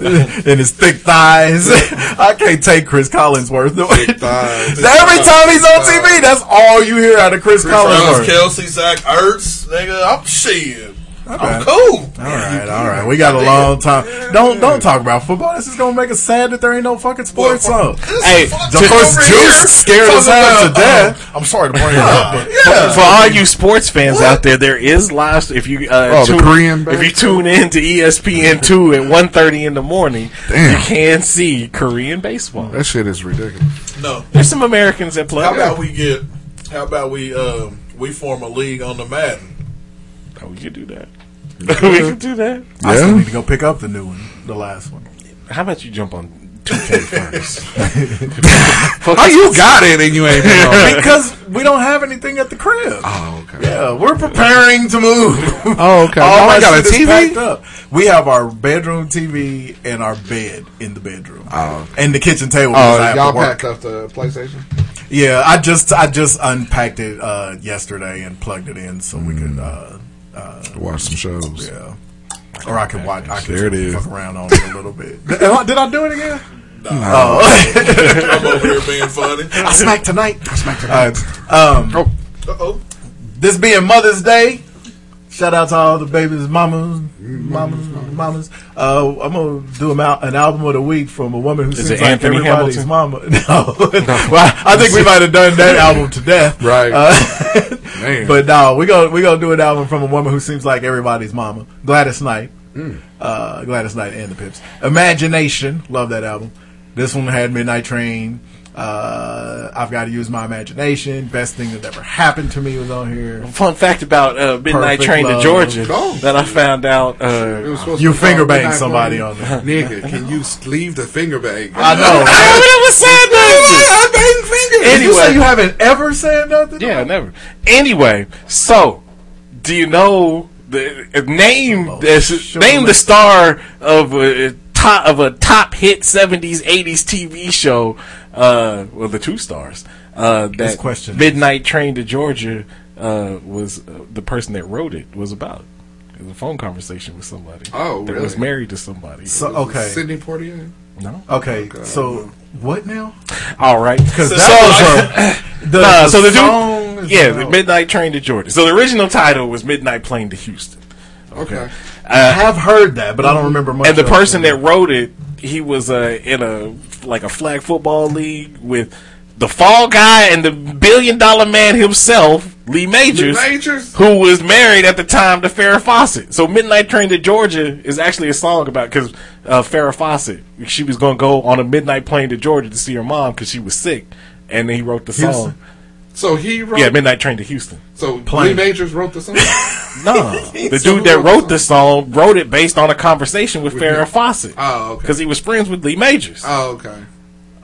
and his thick thighs. I can't take Chris Collinsworth. Thick thighs. Every time he's on TV, that's all you hear out of Chris, Travis Collinsworth. Kelce, Zach Ertz, nigga. I'm shit. I'm Okay. cool. All right, all right. We got a long time. Don't don't talk about football. This is gonna make us sad that there ain't no fucking sports on. Hey, Of course, Juice scared us half to death. I'm sorry to bring it up, but Yeah. For all you sports fans out there, there is live. If you uh, Oh, the tune, Korean if you tune in to ESPN two at 1.30 in the morning, Damn. you can see Korean baseball. That shit is ridiculous. no. There's some Americans that play. How about we get? How about we? Um, we form a league on the Madden. Oh, we could do that. we could do that. I still need to go pick up the new one, the last one. How about you jump on 2K first? How you got it and you ain't been on because we don't have anything at the crib. Oh, okay. Yeah, we're preparing to move. Oh, okay. Oh, I our got a shit is TV? packed up. We have our bedroom TV and our bed in the bedroom, Oh. and the kitchen table. because I Oh, have y'all work. packed up the PlayStation? Yeah, I just I just unpacked it uh, yesterday and plugged it in so we could. Uh, uh, Watch some shows. yeah. Or I could watch. I could There it is. fuck around on it a little bit. Did I, do it again? No. I'm over here being funny. I smacked tonight. I smacked tonight. um, Uh oh. this being Mother's Day, shout out to all the babies, mamas, mamas, mamas. Uh, I'm gonna do a mal- an album of the week from a woman who Is seems it like Anthony everybody's Hamilton? mama. No, well, I think we might have done that album to death. Right. Uh, Man. but no, we gonna we gonna do an album from a woman who seems like everybody's mama, Gladys Knight. Uh, Gladys Knight and the Pips. Imagination, love that album. This one had Midnight Train. Uh, I've got to use my imagination. Best thing that ever happened to me was on here. Fun fact about uh, Midnight Perfect Train Love. to Georgia Go. that I found out. It Uh, was You to finger called banged somebody on there. Nigga, can you leave the finger bang? I know. I never said I bang fingers. Did you say Anyway. you haven't ever said nothing? Yeah, never. Anyway, so do you know the uh, name? This, name the star of a top of a top hit '70s '80s TV show. Uh, well, the two stars. Uh, This that question is- Midnight Train to Georgia uh, was uh, the person that wrote it was about. It was a phone conversation with somebody. Oh, that was married to somebody. So okay, Sidney Poitier? no. okay. So what now? All right. Because So- that was a, the, Nah, the so the dude- song is Yeah, the Midnight Train to Georgia. So the original title was Midnight Plane to Houston. Okay. I have heard that, but I don't remember much. and the person that wrote it, he was uh, in a like a flag football league with the fall guy and the billion dollar man himself, Lee Majors, Lee Majors? who was married at the time to Farrah Fawcett. So Midnight Train to Georgia is actually a song about because uh, Farrah Fawcett, she was going to go on a midnight plane to Georgia to see her mom because she was sick, and then he wrote the song. So he wrote. Yeah, Midnight Train to Houston. So Plane. Lee Majors wrote the song. No, the So dude that wrote wrote the the song wrote it based on a conversation with Farrah. Fawcett. Oh, okay. Because he was friends with Lee Majors. Oh, okay.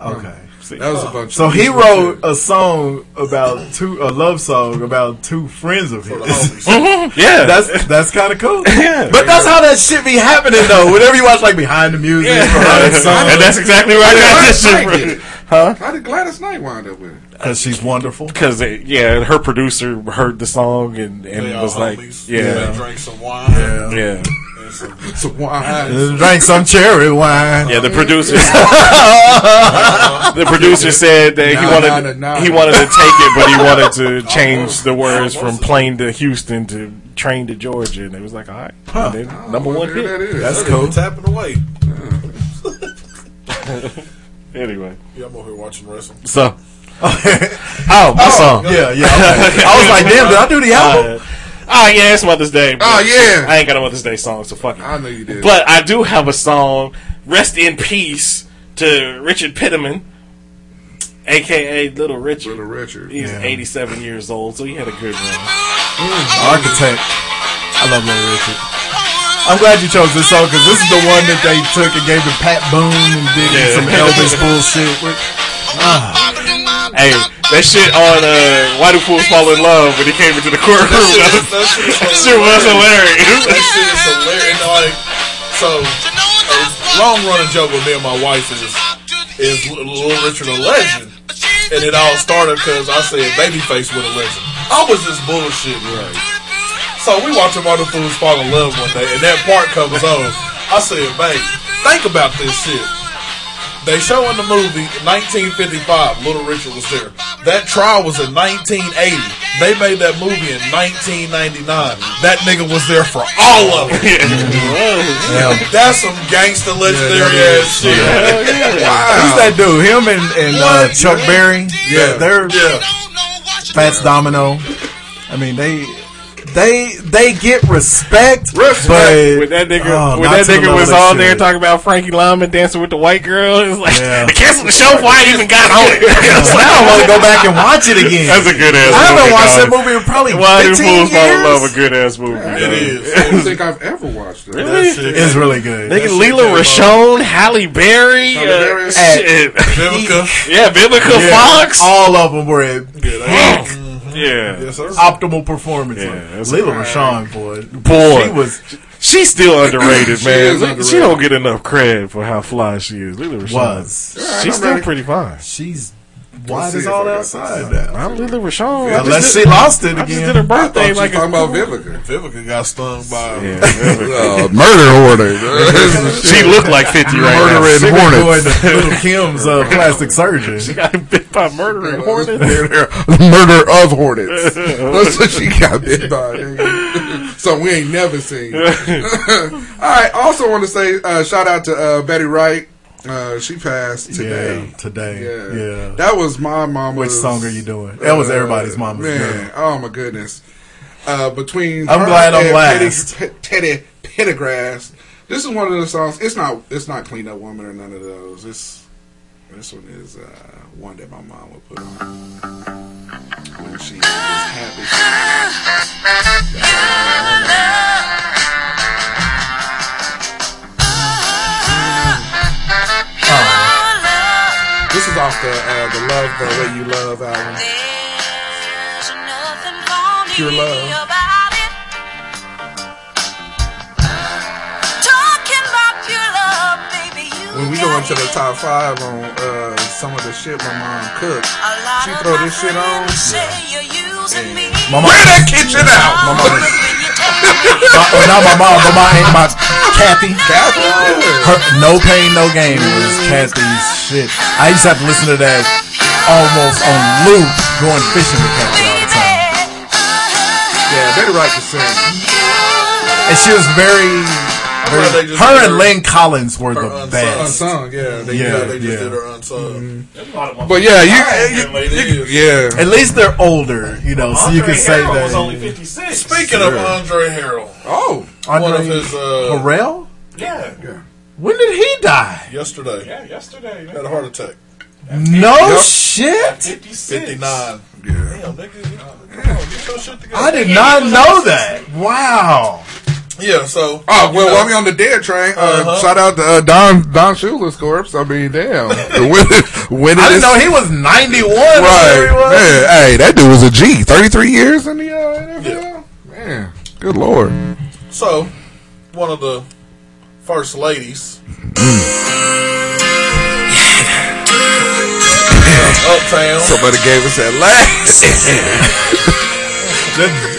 Okay. See? That was a bunch. So of he wrote a song about two, a love song about two friends of his. Mhm, Yeah, That's that's kind of cool. Yeah. But that's how that shit be happening though. Whenever you watch like behind the music, behind the song, and that's exactly right. Gladys That's Knight did. Huh? How did Gladys Knight wind up with it? Because she's wonderful. Because yeah, her producer heard the song and, and They all was like, homies. yeah, They drank some wine. Yeah. yeah. And some wine. Drank some cherry wine. Yeah, the producer. the producer said that he wanted nah, nah, he nah. wanted to take it, but he wanted to change the words from plane to Houston to train to Georgia, and it was like, all right, And then number one There that hit. is. That's cool. Tapping away. Anyway, Yeah, I'm over here watching wrestling. so oh, my song. Yeah, yeah. okay. I was like, damn, did I do the album? Uh, oh yeah, it's Mother's Day. Oh, yeah. I ain't got a Mother's Day song, so fuck it. I know you did. But I do have a song, Rest in Peace, to Richard Penniman, aka Little Richard. Little Richard. He's Yeah. 87 years old, so he had a good run. Architect. I love Little Richard. I'm glad you chose this song because this is the one that they took and gave to Pat Boone and did Yeah. some Elvis bullshit. With. Hey, that shit on uh, Why Do Fools Fall in Love when he came into the courtroom, That that, shit, that shit, that shit was hilarious. That shit is hilarious. Like, so, a long running joke with me and my wife is is Little Richard a legend, and it all started because I said Babyface with a legend. I was just bullshit, right? So we watching All the Fools Fall in Love one day, and that part comes on. I said, babe, think about this shit. They show in the movie 1955, Little Richard was there. That trial was in 1980. They made that movie in 1999. That nigga was there for all of it. That's some gangster legendary Yeah, that ass shit. Who's that dude? Him and, and uh, Chuck Berry. Yeah. they're Yeah. Fats Domino. I mean, they they they get respect, but when that nigga, oh, when that nigga was level on there talking about Frankie Lymon dancing with the white girl, it was like, Yeah. they canceled the show before I even got on it. So now I want to go back and watch it again. That's a good ass I haven't movie, watched dog. that movie in probably Why do 15 fools fall in love? A good ass movie. It dog. is. I don't think I've ever watched it. Really? That shit. It's really good. Nigga, shit Lela came. Rochon, Halle Berry, Halle uh, shit. Vivica. yeah, Vivica Yeah, Fox. All of them were at Yeah, they- yeah. Yes, sir. optimal performance. Yeah, that's Lela right. Rochon, boy, Boy. she was She's still underrated, She man. is She don't get enough credit for how fly she is. Lela Rochon. Was. Alright, She's I'm still ready. pretty fine. she's wide see as all outside this. now. I'm Lela Rochon. I Unless just she lost it again. I just did her birthday you like was talking a, about Vivica. Vivica got stung by. Yeah, Vivica. Uh, murder hornet. she looked like 50 right now. Murdering She been going hornets. Little Kim's uh, plastic surgeon. She got bit by murdering hornets. Murder of hornets. That's what she got bit by. so we ain't never seen. All right. Also, want to say uh, shout out to uh, Betty Wright. Uh, she passed today. Yeah, today. Yeah. Yeah. That was my mama's. Which song are you doing? That was everybody's mama's Man, girl. oh my goodness. Uh, between I'm glad I'm and last. Teddy, Teddy Pendergrass. This is one of the songs. It's not. It's not "Clean Up Woman" or none of those. This. This one is uh, one that my mom would put on when she was happy. The uh, the Love the Way You Love album. Pure Love. When we go into the top five on uh, some of the shit my mom cooked, she throw this shit on. My mom, Bring that kitchen out. my mom my, oh, well, not my mom, but my aunt, my Kathy. Kathy. Her, no pain, no gain was Kathy's shit. I used to have to listen to that almost on loop going fishing with Kathy all the time. Yeah, Betty Wright can sing. And she was very, glad they very just her and her- Lyn Collins were her the unsung. best. Unsung, yeah. They, Yeah, Yeah, they just yeah. did her unsung. But yeah, you, Yeah, lady you, is. yeah. At least they're older, you know, so you can say that. Only 56. Speaking of Andre Harrell, Oh, one Andre of his uh, Harrell? Yeah. When did he die? yesterday Yeah, yesterday. had a heart attack. No Yep. shit. Fifty nine. yeah. Damn, nigga, come on, get your shit together. I did not know that. Wow. Yeah, so Oh well, while we on the dead train, uh, Uh-huh. shout out to uh, Don Don Shula's corpse. I mean, damn, when, when I didn't know he was 91. Right, He was. man. Hey, that dude was a G. Thirty-three years in the uh, NFL. Man, good lord. so one of the first ladies. Uptown. Somebody gave us that last.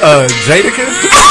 Uh, Jadakiss?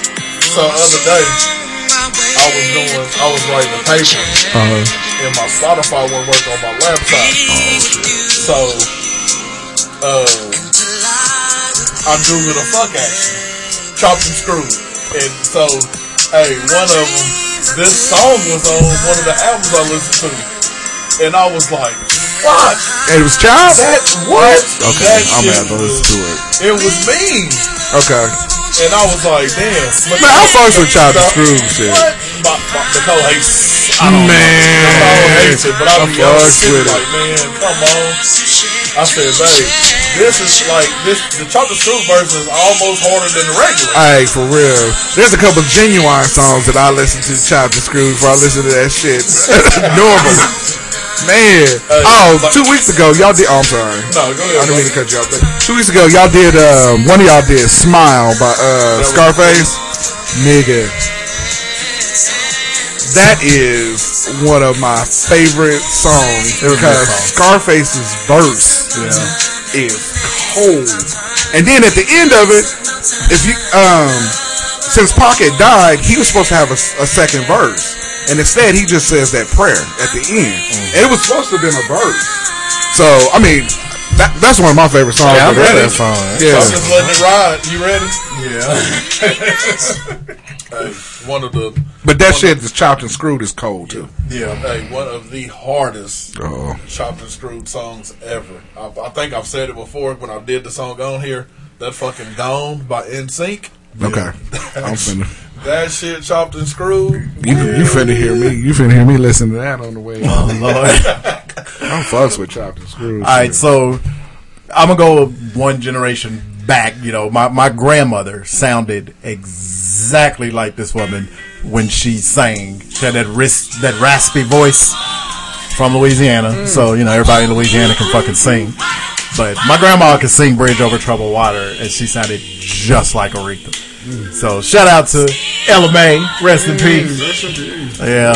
So, the other day, I was doing, I was writing a paper, Uh-huh. and my Spotify wouldn't work on my laptop. So, uh, I drew it a fuck action. Chopped and screwed. And so, hey, one of them, this song was on one of the albums I listened to. And I was like, what? It was Child? That, what? Okay, That I'm gonna have to listen to it. It was me. Okay. And I was like, damn. Man, I fucks with Child and Screw shit. What? My, my, Nicole hates I don't Man. know. Nicole hates it, but I be yelling fucks shit it. like, man, come on. I said, babe, this is like, this, the chocolate screw version is almost harder than the regular. Hey, for real. There's a couple genuine songs that I listen to Chopped and Screwed before I listen to that shit. Normal. Man. Oh, two weeks ago, y'all did. Oh, I'm sorry. No, go ahead, I didn't mean to cut you off. But two weeks ago, y'all did. Uh, one of y'all did "Smile" by uh, Scarface. Nigga, that is one of my favorite songs It was a good because song. Scarface's verse is cold, and then at the end of it, if you um, since Pocket died, he was supposed to have a, a second verse, and instead he just says that prayer at the end, Mm. and it was supposed to have been a verse. So I mean, that, that's one of my favorite songs. Yeah, I'm of the ready. day. I'm Yeah. just letting it ride. You ready? Yeah. hey, one of the. But that shit of- that's chopped and screwed is cold too. Yeah, hey, one of the hardest Oh. chopped and screwed songs ever. I, I think I've said it before when I did the song on here. That fucking "Gone" by NSYNC. Okay, I'm finna. That shit chopped and screwed. You, you finna hear me. You finna hear me listen to that on the way. Oh, Lord. I'm fucks with chopped and screwed. All right, so I'm gonna go one generation back. You know, my my grandmother sounded exactly like this woman when she sang. She had that ris- that raspy voice from Louisiana. Mm. So you know, everybody in Louisiana can fucking sing. But my grandma could sing "Bridge Over Troubled Water," and she sounded just like Aretha. So shout out to Ella May, rest in peace. Yeah,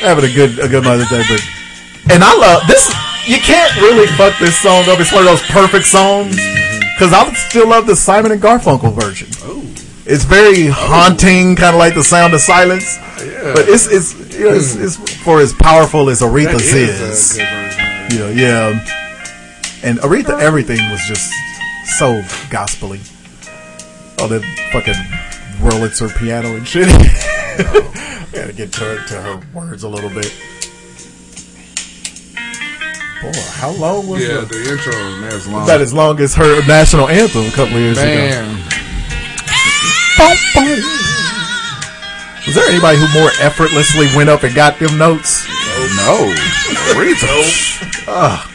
having a good a good Mother's Day, but and I love this. You can't really fuck this song up. It's one of those perfect songs because I still love the Simon and Garfunkel version. Oh. It's very haunting, oh. kind of like the sound of silence. But it's it's, you know, it's it's for as powerful as Aretha's That is is. a good version. You know, yeah. And Aretha, everything was just so gospely. All that fucking Wurlitzer piano and shit. I Gotta get to her, to her words a little bit. Boy, how long was Yeah, it? the intro as long. About as long as her national anthem a couple years ago. Man, Boom, boom. Was there anybody who more effortlessly went up and got them notes? no, Aretha. Ah.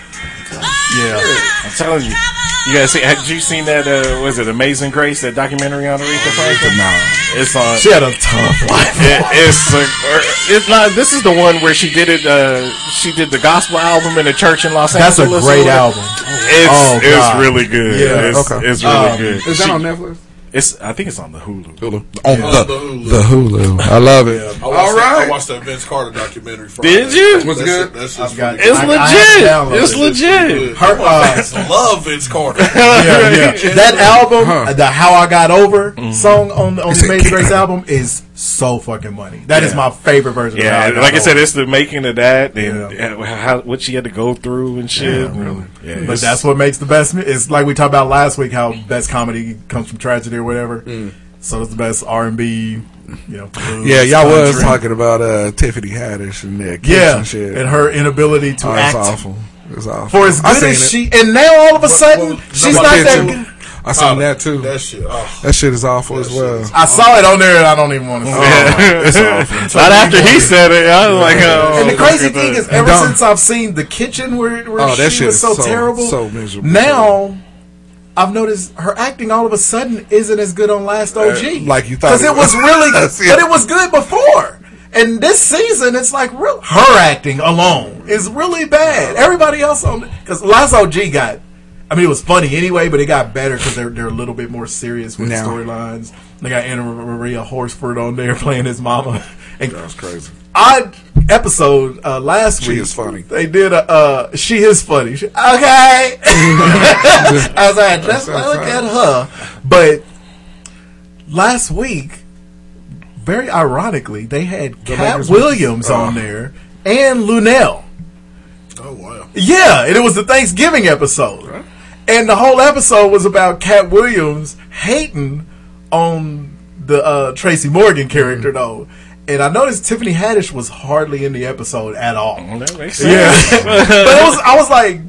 Yeah. I'm telling you. You guys see? Had you seen that? Uh, was it Amazing Grace? That documentary on Aretha Franklin? No. It's on. She had a tough life. It, it's like, or, it's not. This is the one where she did it. Uh, she did the gospel album in a church in Los Angeles. That's a great album. It's Oh, it's really good. Yeah, it's, okay. it's really Um, good. Is that She- on Netflix? It's. I think it's on the Hulu. Hulu. On Yeah. the, The Hulu. the Hulu. I love it. I watched All that. I watched that Vince Carter documentary. Friday. Did you? Was good? shit- That's just got- It's I- I legit. have it's it. legit. Her fans love Vince Carter. yeah, yeah. That album, Huh. the "How I Got Over" Mm-hmm. song on on the a Amazing. Grace album is so fucking money. That is Yeah. my favorite version. of Yeah, How I like I said, it's the making of that and Yeah. how, how what she had to go through and shit. really. Yeah, But that's what makes the best. It's like we talked about last week, how best comedy comes from tragedy or whatever. So it's the best R and B. You know, blues, Yeah, y'all was talking about uh, Tiffany Haddish and that Yeah, and shit. and her inability to oh, act. it's awful. It's awful. For as good seen as it. she, and now all of a sudden well, she's not I that did good. Too. I seen that too. That shit. Oh. That shit is awful as well. is- I saw it on there, and I don't even want to. Oh, it's awful. Not after he said it. I was like, oh. And the crazy thing that. is, ever don't- since I've seen the kitchen where, where Oh, that she shit was so, so- terrible, so miserable. now I've noticed her acting all of a sudden isn't as good on Last OG. Uh, like you thought because it it was was. really, Yeah. but it was good before. And this season, it's like real, her acting alone is really bad. Everybody else on because Last OG got. I mean, it was funny anyway, but it got better because they're they're a little bit more serious with Now. storylines. They got Anna Maria Horsford on there playing his mama. And was crazy. odd episode uh, last She week. is funny. They did a. Uh, she is funny. She- okay. I was like, let's That's look right. at her. But last week, very ironically, they had Katt Lakers Williams versus- on there and Luenell. Oh wow. Yeah, and it was the Thanksgiving episode. And the whole episode was about Katt Williams hating on the uh, Tracy Morgan character, though. And I noticed Tiffany Haddish was hardly in the episode at all. That makes Yeah, sense. but it was. I was like,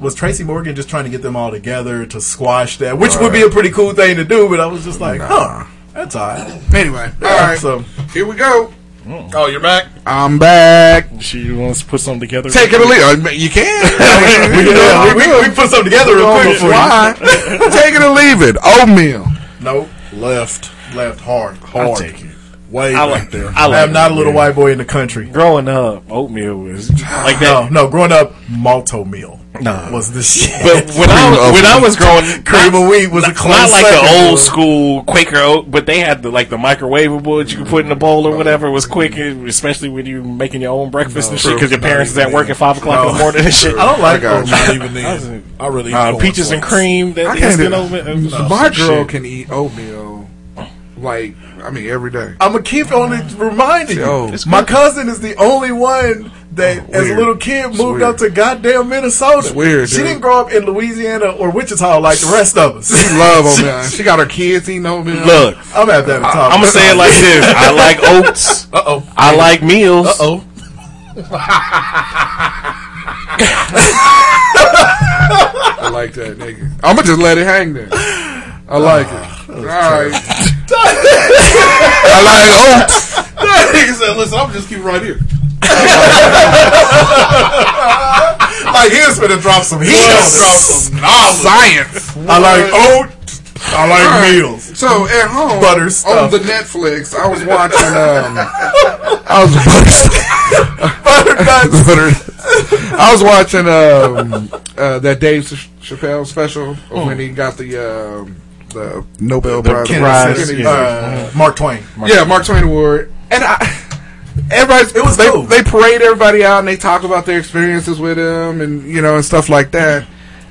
was Tracy Morgan just trying to get them all together to squash that, which would be a pretty cool thing to do. But I was just like, huh, that's all right. Anyway, all Yeah, right. so Here we go. Oh, you're back. I'm back. She wants to put something together. Take it or leave. it. You can. we, yeah, we, we, we put something together real quick for you. Why? Take it or leave it. Oatmeal. Nope, Left. left hard. Hard. I take it. Way I back like there. I I like am not a little white boy in the country. Growing up, oatmeal was like No, that. no, growing up, Malt-O-Meal Nah. was the shit. But when I was, when I was growing, cream not, of wheat was a not like second, the boy. old school Quaker oat, but they had the like the microwavable that you could put in a bowl or whatever. It was quick, especially when you making your own breakfast and shit because your parents is at work then. at five o'clock in the morning and shit. I don't like got those. Not even then. I really Uh, eat peaches and cream. That I can't instant do- oatmeal. uh, My girl shit. can eat oatmeal. Like, I mean, every day. I'm gonna keep on reminding Yo, you. My cousin is the only one that, as a little kid, moved weird. up to goddamn Minnesota. It's weird, She dude. didn't grow up in Louisiana or Wichita like the rest of us. She love oatmeal. She got her kids eating oatmeal. Look, I'm gonna have to have a talk. I'm gonna say it like this: I like oats. Uh oh. I like meals. Uh oh. I like that, nigga. I'm gonna just let it hang there. I like it. All right. I like oats. That nigga said, listen, I'm just keep right here. Like he was gonna drop some heat. On Drop some knowledge. Science. I like oat. I like right. meals. So at home Butter on the Netflix, I was watching. Um, I was butter, butter, I was watching um, uh, that Dave Ch- Chappelle special of when he got the um, the Nobel Prize. Kennedy Prize, yeah. uh, Mark Twain. yeah, Mark Twain Award, and I. Everybody, It was they, cool. they parade everybody out and they talk about their experiences with him and you know and stuff like that.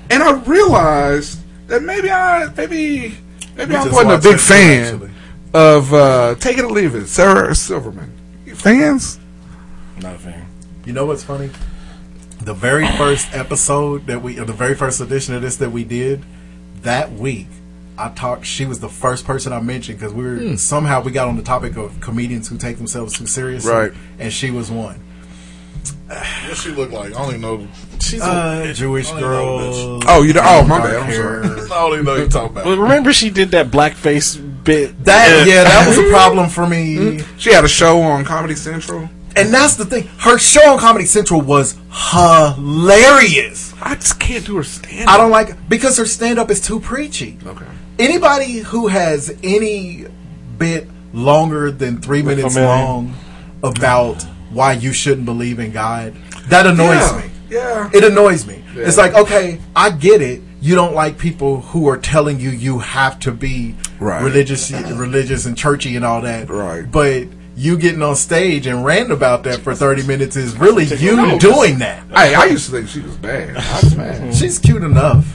And I realized that maybe I maybe maybe I wasn't a big fan actually. of uh, Take It or Leave It, Sarah Silverman. Fans? Not a fan. You know what's funny? The very first episode that we, or the very first edition of this that we did, that week, I talked. She was the first person I mentioned because we were somehow we got on the topic of comedians who take themselves too seriously, Right. And she was one. What she look like? I only know. She's Uh, Jewish I don't girl. Oh, you don't- oh, my bad, I'm hair. I only know you talking about. Well, remember she did that blackface bit. That yeah, that was a problem for me. She had a show on Comedy Central. And that's the thing. Her show on Comedy Central was hilarious. I just can't do her stand. I don't like because her stand up is too preachy. Okay. Anybody who has any bit longer than three minutes long about why you shouldn't believe in God, that annoys Yeah. me. Yeah. It annoys me. It's like, okay, I get it. You don't like people who are telling you you have to be Right. religious, religious and churchy and all that. Right. But you getting on stage and ranting about that for thirty minutes is really you doing that. Hey, I used to think she was bad. I was mad. She's cute enough.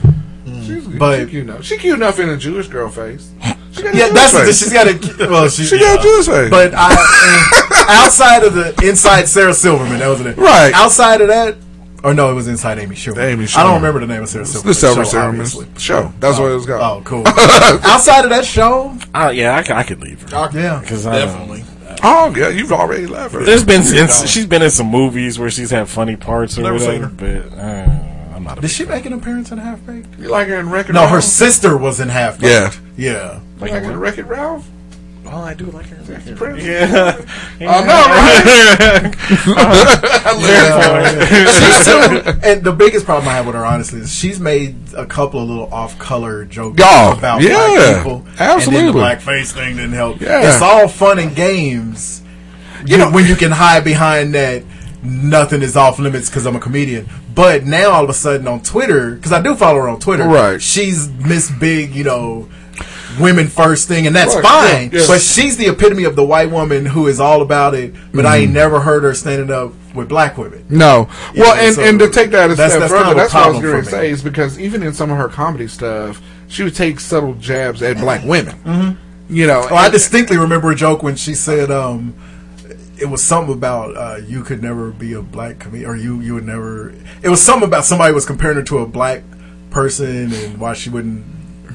She's But- she cute enough. She cute enough in a Jewish girl face. She got a Yeah, Jewish that's the, face. she's got a well. She, She got a Jewish face. But I, uh, outside of the inside Sarah Silverman, that wasn't it. Right. Outside of that, or no, it was inside Amy Schumer. Amy Schumer. I don't remember the name of Sarah Silverman. the Silver show, Silverman obviously. show. That's what it was called. Oh, cool. outside of that show, Uh, yeah, I could leave her. yeah. Because Definitely. Oh yeah, you've already left her. There's been in, she's been in some movies where she's had funny parts or Never seen whatever, but uh, I'm not. A Did she make an appearance in Half Baked? You like her in Record No, her sister was in Half Baked. Yeah. You like her in Wreck-It Ralph? Oh, I do like her. pretty. Yeah. I know, right? she's too, and the biggest problem I have with her, honestly, is she's made a couple of little off-color jokes Oh, about yeah, black people. Absolutely. And then absolutely. the blackface thing didn't help. Yeah. It's all fun and games. You know, when you can hide behind that, nothing is off limits because I'm a comedian. But now all of a sudden on Twitter, because I do follow her on Twitter, Right. She's Miss Big, you know. Women first thing, and that's Right, fine. yeah, yeah. But she's the epitome of the white woman who is all about it. But I Mhm. ain't never heard her standing up with black women. No. You Well, know, and, so and to take that a that's- step that's further, kind of a that's what I was going to say is because even in some of her comedy stuff, she would take subtle jabs at black women. Mhm. You know, Oh, I distinctly remember a joke when she said, um, it was something about uh, you could never be a black comedian, or you you would never. It was something about somebody was comparing her to a black person and why she wouldn't.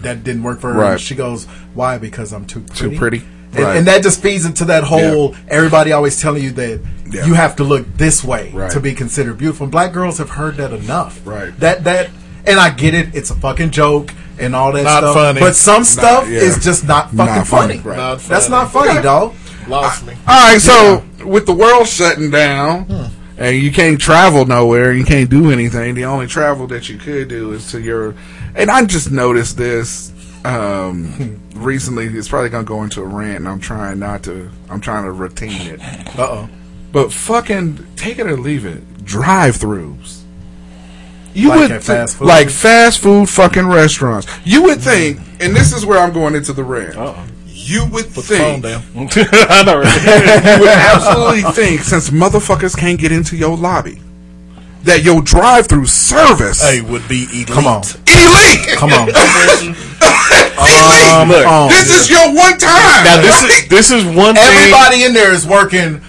That didn't work for her. Right. She goes, "Why? Because I'm too Too pretty." pretty. And, Right. and that just feeds into that whole everybody always telling you that Yeah. you have to look this way Right. to be considered beautiful. And black girls have heard that enough. Right. That that and I get it. It's a fucking joke and all that Not stuff. funny. But some Not- stuff yeah. is just not fucking Not funny. funny, right. Not That's not funny, dog. Lost me. All right, so with the world shutting down and you can't travel nowhere, you can't do anything. The only travel that you could do is to your. And I just noticed this um, recently. It's probably gonna go into a rant, and I'm trying not to. I'm trying to retain it. Uh oh. But fucking take it or leave it. Drive-throughs. You Like would at fast food? like fast food fucking restaurants. You would think, and this is where I'm going into the rant. You would Put the phone think down. I know. right? you would absolutely think since motherfuckers can't get into your lobby that your drive-through service Hey, would be elite. Come on. elite. Come on. elite. Look, on. this is your one time. Now this is this is one thing. Everybody in there is working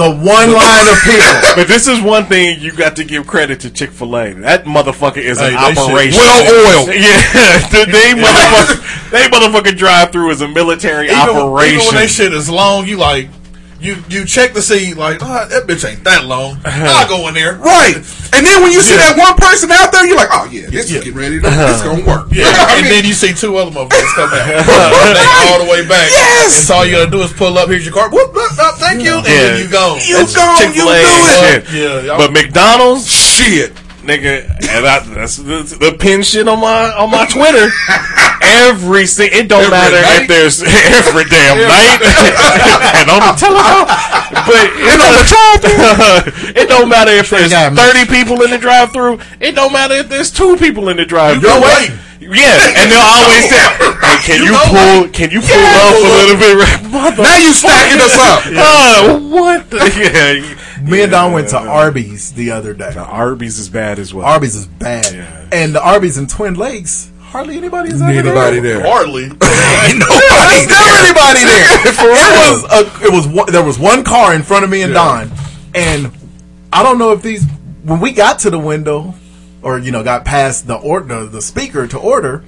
the one line of people. But this is one thing you got to give credit to Chick Fil A. That motherfucker is Hey, an operation. well oiled. Yeah, they, they motherfucker, they motherfucker drive through is a military Even, operation. even when they shit is long, you like you you check to see like oh, that bitch ain't that long. Uh-huh. I'll go in there. Right. And then when you see Yeah. that one person out there, you're like, oh yeah, this Yeah. Uh-huh. is getting ready to, this gonna work. Yeah, I and mean, then you see two other motherfuckers come out. they all the way back. Yes. And so all you gotta do is pull up. Here's your car. Whoop, whoop, whoop, thank you. And Yeah. then you go. You That's gone, Chick-fil-A you do it. Yeah, But McDonald's, shit. Nigga, and I, that's the, the pin shit on my on my Twitter. Every si- it don't Every matter night? if there's every damn night and on the telephone, but it don't, it don't matter if there's thirty people in the drive-through. It don't matter if there's two people in the drive-through. You wait. Yeah, and they'll always say, hey, "Can you, You know pull? Can you pull up a little bit?" Mother Now you stacking us up. Oh, what? The, yeah, Me and Don went to Arby's the other day. Arby's is bad as well. Arby's is bad. Yeah. And the Arby's in Twin Lakes, hardly anybody is ever Anybody there. there? Hardly. Ain't There's nobody never there. anybody there. For it real. was a, it was one, there was one car in front of me and Don, and I don't know if these when we got to the window, or you know got past the order the speaker to order,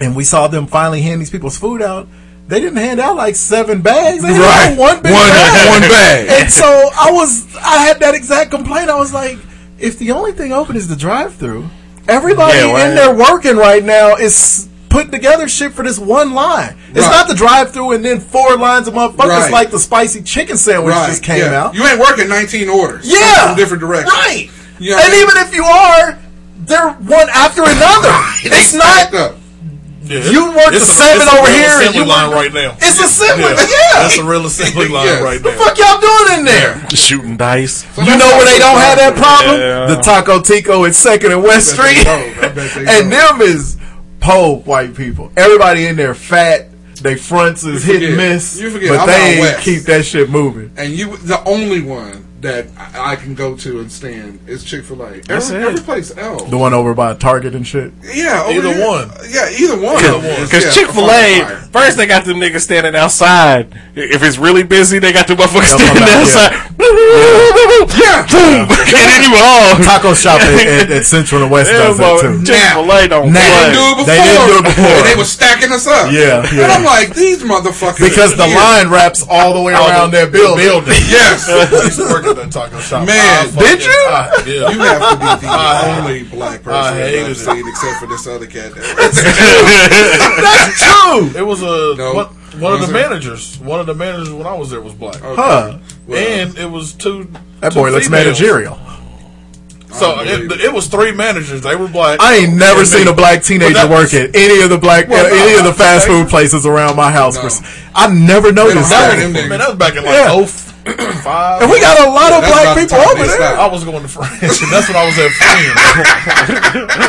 and we saw them finally hand these people's food out. They didn't hand out like seven bags. They Right. had one big One- bag. one bag. And so I was, I had that exact complaint. I was like, if the only thing open is the drive-through, everybody Yeah, in there working right now is putting together shit for this one line. It's Right. not the drive-through and then four lines of motherfuckers Right. like the spicy chicken sandwich just came yeah. out. You ain't working 19 orders. Yeah. From different directions. Right. You know and what I mean? even if you are, they're one after another. It's not. up. Yeah. You work the a- seven over real here, and Assembly you line work- right now. It's a assembly. Yeah. Yeah. That's a real assembly line Yes. right the fuck y'all doing in there? Shooting dice. You know where they don't have that problem? Yeah. The Taco Tico at Second and West I bet Street. don't. I bet they and don't. them is po white people. Everybody in there fat. They fronts is hit and miss. you forget, but I'm they out west. keep that shit moving. And you, the only one that I, I can go to and stand is Chick Fil A. That's Every, it. every place else. The one over by Target and shit. Yeah, over Either here- one. Yeah, either one. Because Yeah, Chick Fil A, first they got them niggas standing outside. If it's really busy, they got the motherfuckers They'll standing out, outside. Yeah. Boom. And then you all. Taco shop at, at, at Central and West does that too. Chick Fil A don't Now- They play. didn't do it before. They didn't do it before. And they were stacking us up. Yeah, And. I'm like, these motherfuckers. Because the Yeah. line wraps all the way around their building. Yes. I used to work taco shop. Man, did you? I- yeah. You have to be the I- only black I person hated I've it. seen except for this other cat. That's true. It was a No. what One of the it? managers, one of the managers when I was there was black. Huh. and it was two. That two boy looks females. managerial. So it, it was three managers. They were black. I ain't never And seen me. a black teenager that work at any of the black, Well, uh, no, any of the fast food places around my house. No. I never noticed That that. man, that was back in like Yeah. oh five. And we got a lot of That's black about the people over there. stopped. I was going to France. and That's when I was at Friends.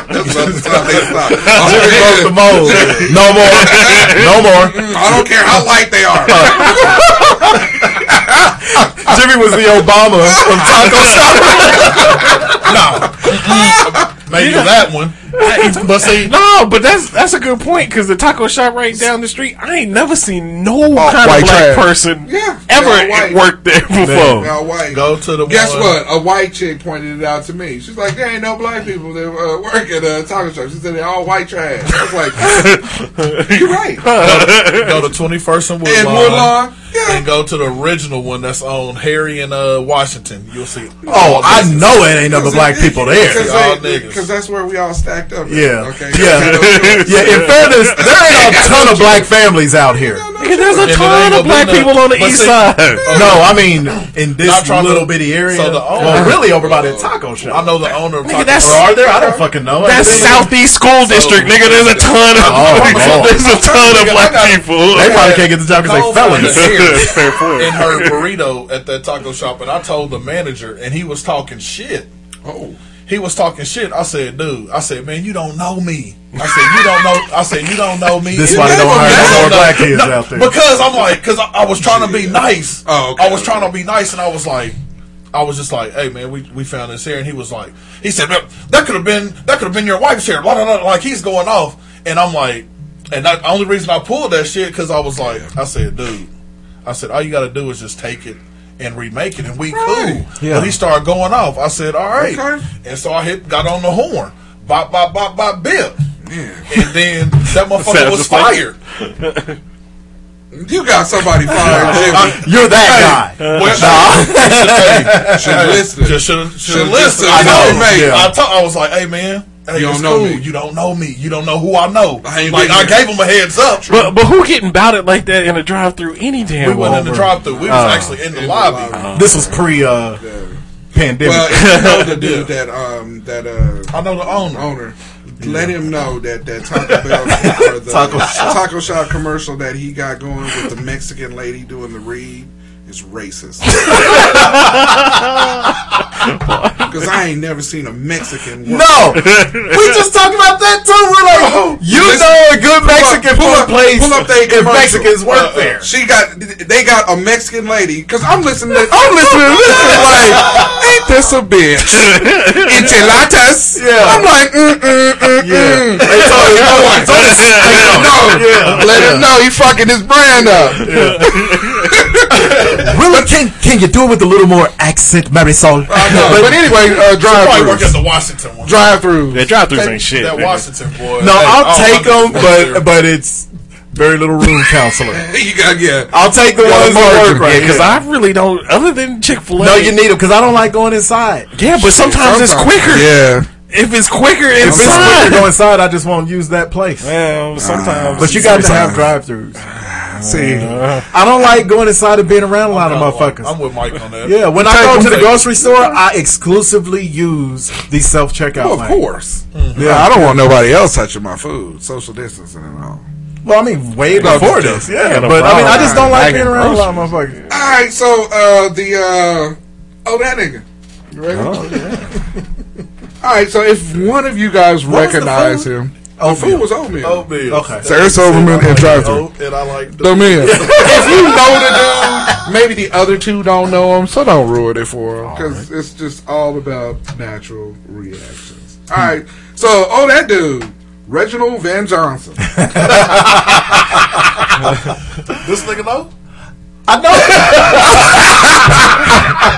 That's about the time they stop. Jimmy broke the mold. No more. No more. I don't care how light they are. Jimmy was the Obama of taco shop. no, maybe that one. But see, No, but that's that's a good point because the taco shop right down the street, I ain't never seen no kind of white black trash. person Yeah, ever they all white. worked there before. They white. go to the Guess one- what? A white chick pointed it out to me. She's like, "There ain't no black people that uh, work at a taco shop." She said they're all white trash. I was like, "You're right." Go to Twenty First and Woodlawn. And Woodlawn, yeah. And go to the original one that's on Harry and uh, Washington. You'll see. Oh, I know it ain't no black people there. Because that's where we all stacked up. at, Yeah. Okay. Yeah. Yeah, in fairness, there ain't a ton of black families out here. There's a ton of black people on the east side. No, I mean in this Not trying to- little bitty area. so the owner- well, really over by that taco shop. I know the owner of Nigga, Taco that's- Or are there? I don't fucking know. That's Southeast School District, nigga. There's a ton of Oh, there's a ton of black people. They probably can't get the job because they felons. Fair point. in her burrito at that taco shop, and I told the manager, and he was talking shit. Oh. He was talking shit. I said, dude, I said, man, you don't know me. I said, you don't know. I said, you don't know me. This why they don't hire no more black kids No, out there. Because I'm like, because I, I was trying to be nice. Oh, okay, I was trying to be nice, and I was like, I was just like, hey man, we, we found this here, and he was like, he said, that could have been that could have been your wife's hair. Blah, blah, blah. Like he's going off, and I'm like, and that, the only reason I pulled that shit because I was like, I said, dude, I said, all you got to do is just take it and remake it, and we Right. cool. Yeah. But he started going off. I said, all right, Okay. and so I hit, got on the horn, bop, bop, bop, bop, bip, Yeah. and then that motherfucker Sounds was just like- fired. You got somebody fired, Jimmy. You're that guy. Well, hey, Should hey, listen. Just should Should should listen. listen. I You know. know, mate. Yeah. I, told- I was like, hey man, hey, You don't know cool. me. You don't know me. You don't know who I know. I ain't like I here. gave him a heads up. But but who getting bouted like that in a drive through any damn we went in the drive through. We was Oh. actually in the In the lobby. lobby. This was pre uh, pandemic. Well, if you know the dude that um that uh I know the owner. owner. Let him know that that Taco Bell or the Taco shop. Taco shop commercial that he got going with the Mexican lady doing the read is racist. Because I ain't never seen a Mexican. Work. no, we just talked about that too. We're like, you Listen, know a good pull up- Mexican pull up- place pull up they if. Mexicans work Uh, uh, there. She got, they got a Mexican lady. Because I'm listening to, I'm listening to this. like, ain't this a bitch? Enchiladas. Yeah. I'm like, mm mm mm Yeah. mm. They told you, No, no, let him know. Yeah. Let him know he fucking his brand up. Really, can can you do it with a little more accent, Marisol? I know. But anyway, uh, drive Probably work at throughs. the Washington one. Drive throughs. Yeah, drive throughs ain't shit. That nigga. Washington boy. No, Hey, I'll oh, take them, but there. but it's very little room counselor. You got yeah. I'll take the Gotta ones that work right. Because yeah. I really don't. Other than Chick Fil A, no, you need them because I don't like going inside. Yeah, but sometimes, it's quicker. Yeah. If it's quicker If it's inside, quicker to go inside, I just won't use that place. well, sometimes. But you got to have drive-throughs. See, I don't like going inside and being around a lot of I'm- motherfuckers. I'm with Mike on that. Yeah, when I go to the grocery store, I exclusively use the self checkout. well, of course. Mm-hmm. Yeah, I don't want nobody else touching my food. Social distancing and all. Well, I mean, way before this, yeah. But I mean, I just don't like being around a lot of motherfuckers. All right, so uh, the uh, oh that nigga. You ready? All right, so if one of you guys What was the recognize food? him, oh, the food was oatmeal. Oatmeal. Oh, okay. Sarah Silverman and drive through. And I like The man. if you know the dude, maybe the other two don't know him, so don't ruin it for him because it's just all about natural reactions. All right, so oh that dude, Reginald VelJohnson. this nigga know. I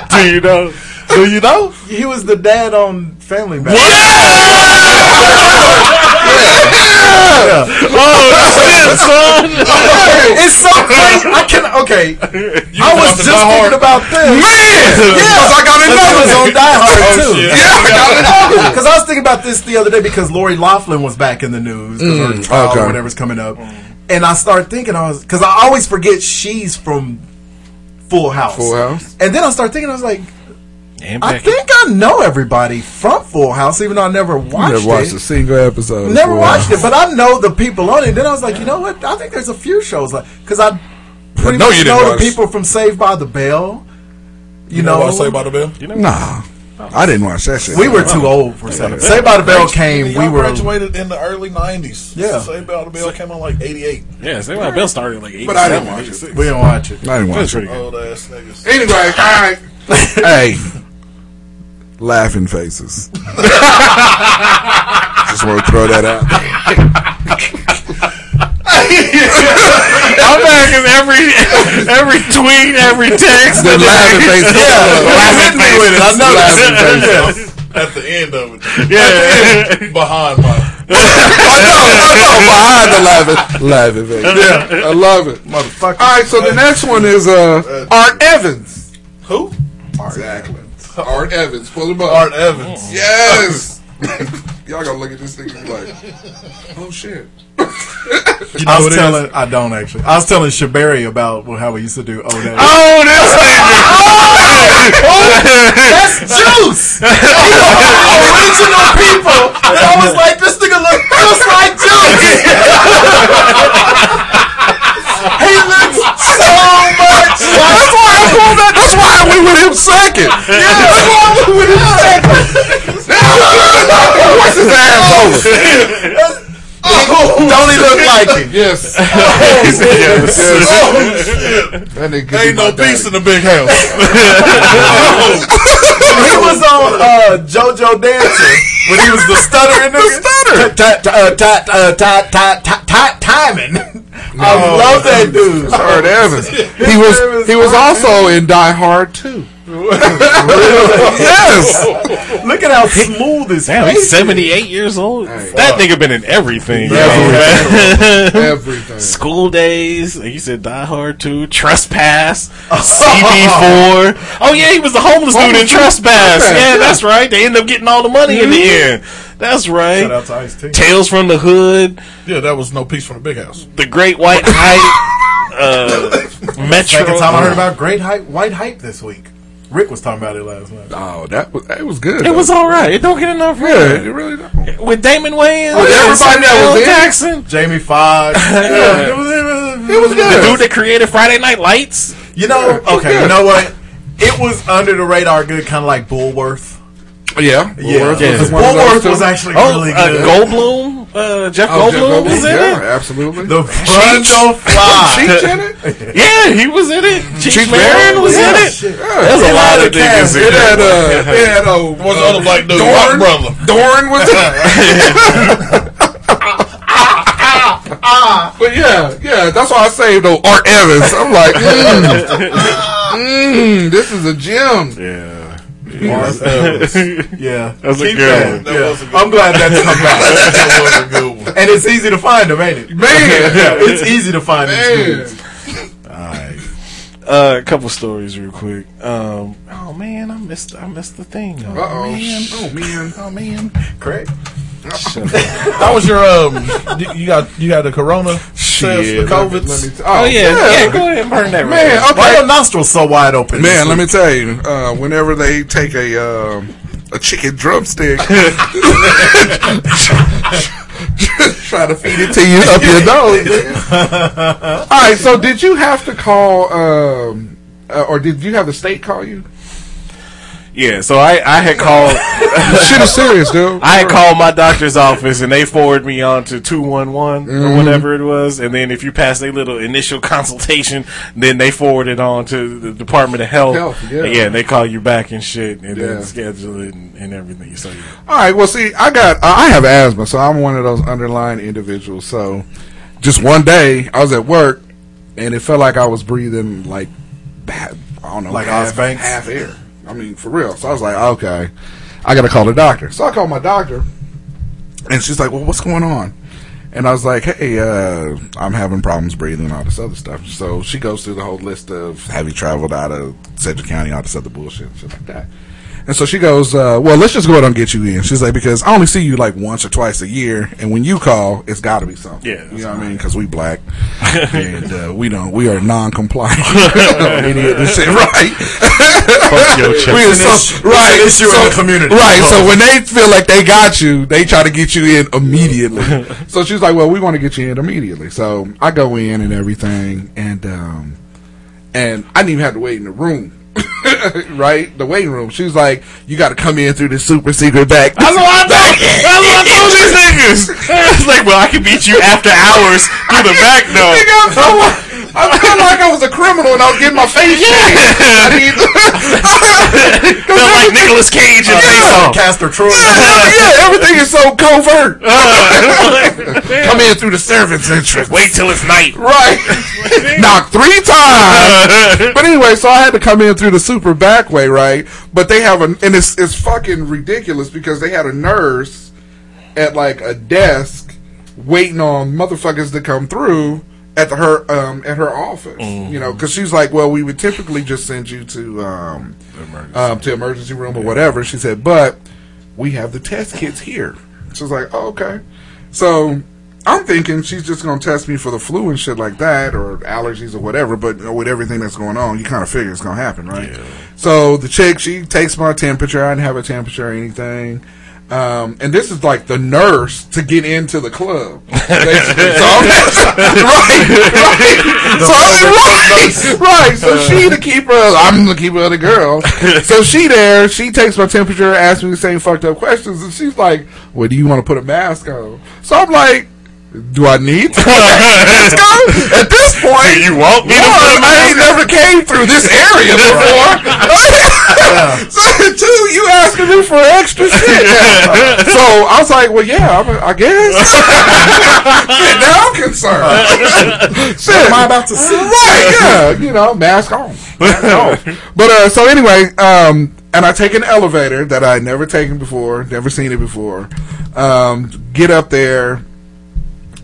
know. Do you know? Do you know? He was the dad on Family Matters. Oh shit, son! It's so crazy. I can okay. I was just thinking about this. Man, Yeah, I got another was on. Die Hard Oh, too. shit. Yeah, I got another. Because I was thinking about this the other day because Lori Loughlin was back in the news because her Mm, trial okay. or whatever's coming up. and I started thinking I was because I always forget she's from Full House. Full House. And then I started thinking I was like, And I Becky. think I know everybody from Full House, even though I never You watched never watched it. a single episode. Never Full watched House. it, but I know the people on it. Then I was like, you know what? I think there's a few shows like because I pretty know much you didn't know the people from Saved by the Bell. You, You know know, what I the Bell? You know, Nah, I didn't watch that shit. we were too oh. old for Saved. Saved by the Bell came. We Y'all were graduated in the early '90s. Yeah. Saved by the Bell came on like '88. Yeah, Saved by the Bell started in like 87, But I didn't watch 86. we didn't watch it. I didn't watch it. Old ass niggas. Anyway, all right. hey, laughing faces. Just want to throw that out. I'm back in every every tweet, every text. The laughing faces. Yeah, Laughing me with it. I know Laughing faces. At the end of it, Yeah. behind my behind the laughing, laughing face. Yeah, I love it. Motherfucker. All right, so the next one is uh, Art Evans. who? Exactly. Art Evans. Pull him up. Art Evans. Mm-hmm. Yes. Y'all gonna look at this thing and be like, oh shit. You know I was telling. is? I don't actually. I was telling Shabari about well, how we used to do. Oh, that. Oh, this That's Juice. original people. And I was like, this nigga look just like Juice. he looks so much. That's why I pulled that. That's why I went with him second. Yeah, that's why I went with him second. What's his ass over? Oh. Don't he look like it? Yes. yes. yes. Oh. That nigga Ain't no beast in the big house. he was on uh, JoJo Dancer when he was the stuttering nigga. stutter. Uh, uh, Timing. I love that dude. Art Evans. He was he was also in Die Hard too. Yes. Look at how smooth his Damn, face he's is. 78 years old. that nigga been in everything. Everything. School Daze, like you said, Die Hard 2, Trespass, CB4. Oh, yeah, he was the homeless dude in Trespass. Trespass, Yeah, yeah. that's right. They end up getting all the money in the end. That's Shout right. out to Ice T. Tales from the Hood, yeah, that was no peace from the big house. The Great White Hype, uh, Metro. Second time I heard about Great Hype, White Hype this week. Rick was talking about it last night. Oh, that was it was good. It was all right. It don't get enough Yeah, credit. it really don't. With Damon Wayans, With everybody that was Samuel in? Jackson, Jamie Foxx. It was the good. dude that created Friday Night Lights. You know, okay, you know what? It was under the radar good, kind of like Bulworth. Yeah, Yeah, Yeah. was one Bulworth was actually Oh, really uh, good. Goldblum, uh, Jeff Oh, Jeff Goldblum was in yeah, it. absolutely. The Frondo Fly. Cheech in it. Yeah, he was in it. Cheech, Cheech Marin Marin? was Yeah, in it. shit. There's a lot of a cast. niggas in It had it. uh, it had uh, What's the other black dude? Dorn? Brother. Dorn was there. But yeah, yeah, that's why I saved though Art Evans. I'm like, mm, mm, this is a gem. Yeah. Mark Evans. Yeah, That's a good that. That Yeah. was a good I'm glad that's come back. That was a good one. and it's easy to find them, ain't it? Man. it's easy to find these dudes. Alright. Uh, a couple stories real quick. Um, oh man, I missed I missed the thing. Oh, Uh oh, man. oh man, Oh man, Craig. How was your um? you- You got you got the corona test, the Shit, COVID. Let me, let me t- Oh yeah, yeah, Go ahead and burn that. Man, right. Why okay. your nostrils so wide open? Man, let me tell you, uh, whenever they take a um, a chicken drumstick, try to feed it to you up your nose. All right, so did you have to call, um, uh, or did you have the state call you? Yeah, so I I had called. Shit is serious, dude. I had called my doctor's office and they forwarded me on to 211 Mm-hmm. or whatever it was. And then if you pass a little initial consultation, then they forward it on to the Department of Health. Health, yeah. And and they call you back and shit and Yeah. then schedule it and, and everything. So, yeah. All right. Well, see, I got uh, I have asthma, so I'm one of those underlying individuals. So, just one day, I was at work, and it felt like I was breathing like. I don't know, Like half, half air. I mean, for real. So I was like, okay, I got to call the doctor. So I called my doctor, and she's like, "Well, what's going on?" And I was like, "Hey, uh, I'm having problems breathing and all this other stuff." So she goes through the whole list of have you traveled out of Sedgwick County, all this other bullshit, shit like that. And so she goes, uh, well, let's just go ahead and get you in. She's like, because I only see you like once or twice a year, and when you call, it's got to be something. Yeah, you know what I mean? Because we black, and uh, we don't, we are non-compliant. Idiot and shit, right? your chest. We are so- right? it's an issue in the community. right? So when they feel like they got you, they try to get you in immediately. so she's like, well, we want to get you in immediately. So I go in and everything, and um, and I didn't even have to wait in the room. right, the waiting room. She's like, "You got to come in through this super secret back." That's what I told. That's what I told these niggas. It's like, well, I can beat you after hours through the back door. Nigga, I'm so, I felt like I was a criminal and I was getting my face shaved. I mean, Felt like Nicolas Cage and Face Off. Castor Troy. yeah, everything is so covert. Come in through the servants' entrance. Wait till it's night. Right. Knock three times. but anyway, so I had to come in through the super back way, right? But they have a, and it's, it's fucking ridiculous because they had a nurse at like a desk waiting on motherfuckers to come through at the, her um at her office you know because she's like well we would typically just send you to um, um to emergency room or whatever she said but we have the test kits here She's like oh, okay so I'm thinking she's just gonna test me for the flu and shit like that, or allergies or whatever. But you know, with everything that's going on, you kind of figure it's gonna happen, right? So the chick, she takes my temperature. I didn't have a temperature or anything. Um, and this is like the nurse to get into the club. basically. so I'm, right, right. So right, right. So she the keeper. I'm the keeper of the girl. So she there. She takes my temperature, asks me the same fucked up questions, and she's like, "Well, do you want to put a mask on?" So I'm like. Do I need to? mask on? At this point, You want me to one, put a I ain't never came through this area before. so two, you asking me for extra shit. now. so I was like, well, yeah, I'm, I guess. Shit, now I'm concerned. shit, am I about to see? Right, yeah, you know, mask on. Mask off. But uh, so anyway, um, and I take an elevator that I'd never taken before, never seen it before. Um, get up there,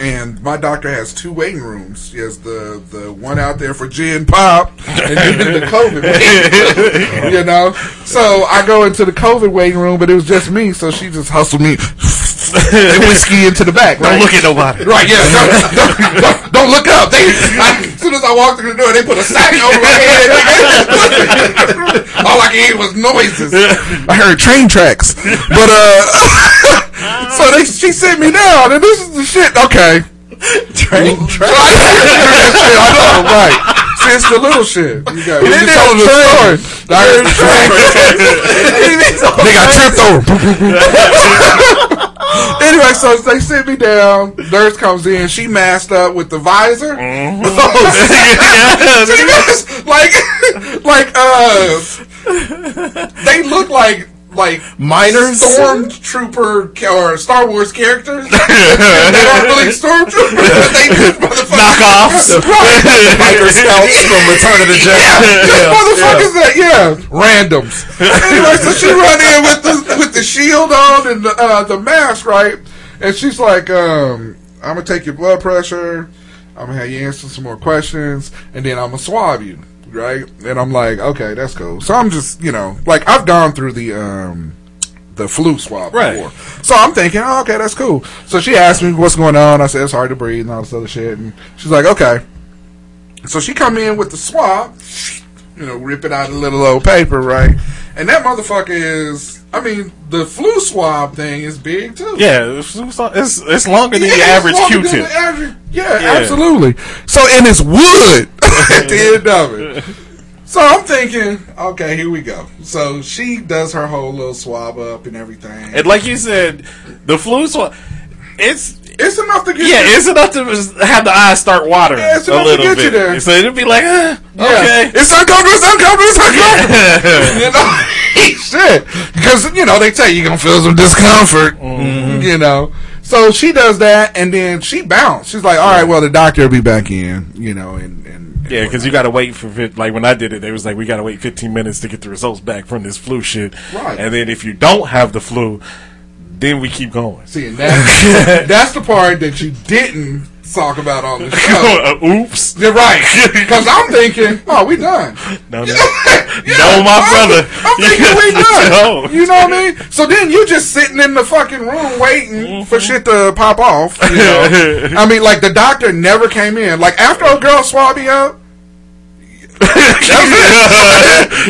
and my doctor has two waiting rooms. She has the the one out there for gen pop, and then the COVID you know. So I go into the COVID waiting room, but it was just me. So she just hustled me whiskey into the back. Don't look at nobody. Right, yeah. Don't, don't, don't, don't look up. They, I, as soon as I walked through the door, they put a sack over my head. All I could hear was noises. I heard train tracks. But, uh, so they, she sent me down, and this is the shit. Okay. Train track. I know, right. See, it's the little shit. You got, when you telling the story. I heard train. Nigga, I tripped over. anyway, so they sit me down. Nurse comes in. She masked up with the visor. She was like, like, uh, they look like like Miners? stormtrooper or Star Wars characters. they aren't really stormtroopers. but they just. Knockoffs. Right. Biker scouts from Return of the Jedi. Yeah, just motherfuckers that yeah, randoms. anyway, so she run in with the with the shield on and the, uh, the mask, right? And she's like, um, "I'm gonna take your blood pressure. I'm gonna have you answer some more questions, and then I'm gonna swab you." Right? And I'm like, "Okay, that's cool." So I'm just, you know, like I've gone through the um the flu swab Right. before. So I'm thinking, oh, okay, that's cool. So she asked me what's going on. I said it's hard to breathe and all this other shit. And she's like, okay. So she come in with the swab, you know, rip it out of little old paper, right? And that motherfucker is, I mean, the flu swab thing is big too. Yeah, it's, it's, it's longer than Yeah, it's average Q-tip. average- yeah, Yeah. absolutely. So and it's wood at the end of it. So I'm thinking, okay, here we go. So she does her whole little swab up and everything. And like you said, the flu swab, it's it's enough to get yeah, you- it's enough to have the eyes start watering Yeah, it's a enough to little get bit. you there. So it'd be like, eh, Yeah. okay, It's uncomfortable, it's uncomfortable, it's uncomfortable. you know? Shit. Because, you know, they tell you you're to feel some discomfort. Mm-hmm. You know? So she does that, and then she bounced. She's like, all right, well, the doctor will be back in, you know, and, and yeah, because you got to wait for like when I did it, they was like, we got to wait 15 minutes to get the results back from this flu shit. Right. And then if you don't have the flu, then we keep going. See, and that, that's the part that you didn't talk about on the show. Oops. You're right. Because I'm thinking, oh, we done. No, no. no, my brother. I'm thinking we done. You know what I mean? So then you just sitting in the fucking room waiting mm-hmm. for shit to pop off. You know? I mean, like the doctor never came in. Like after a girl swab me up, you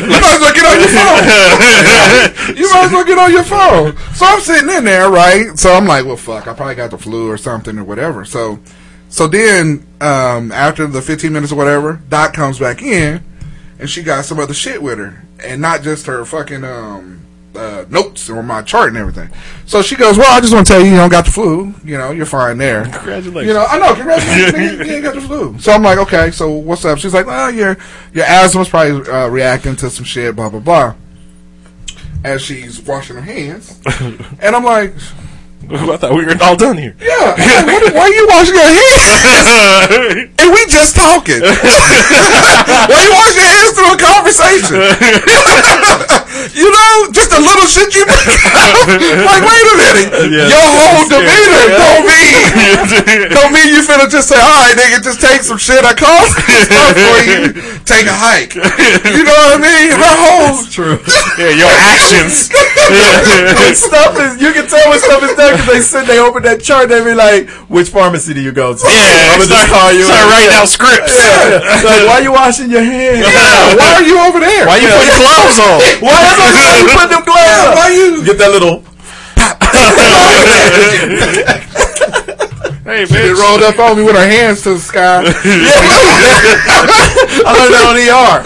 might as well get on your phone. you might as well get on your phone. So I'm sitting in there, right? So I'm like, well, fuck, I probably got the flu or something or whatever. So, so then um, after the 15 minutes or whatever, Doc comes back in, and she got some other shit with her, and not just her fucking um, uh, notes or my chart and everything. So she goes, well, I just want to tell you, you don't got the flu. You know, you're fine there. Congratulations. You know, I know, congratulations. you ain't got the flu. So I'm like, okay, so what's up? She's like, well, your your asthma's probably uh, reacting to some shit, blah blah blah. As she's washing her hands, and I'm like, I thought we were all done here. yeah, like, what, why are you washing your hands? and we just talking. why you washing your hands through a conversation? you know, just a little shit you make like, wait a minute, Yeah. your whole Yeah. demeanor don't mean don't mean you finna just say, all right, nigga, just take some shit I caused stuff for you. Take a hike. You know what I mean? Her whole true. Yeah, your actions. stuff is, you can tell when stuff is done because they sit, they open that chart, they be like, "Which pharmacy do you go to?" Yeah, I'm gonna just start- call you. start writing out scripts. Yeah. Like, why you washing your hands? Yeah, why are you over there? Why you putting gloves on? Why, that's what I'm you put them gloves on? why you? Get that little. Hey, She bitch. rolled up on me with her hands to the sky. I learned that on ER.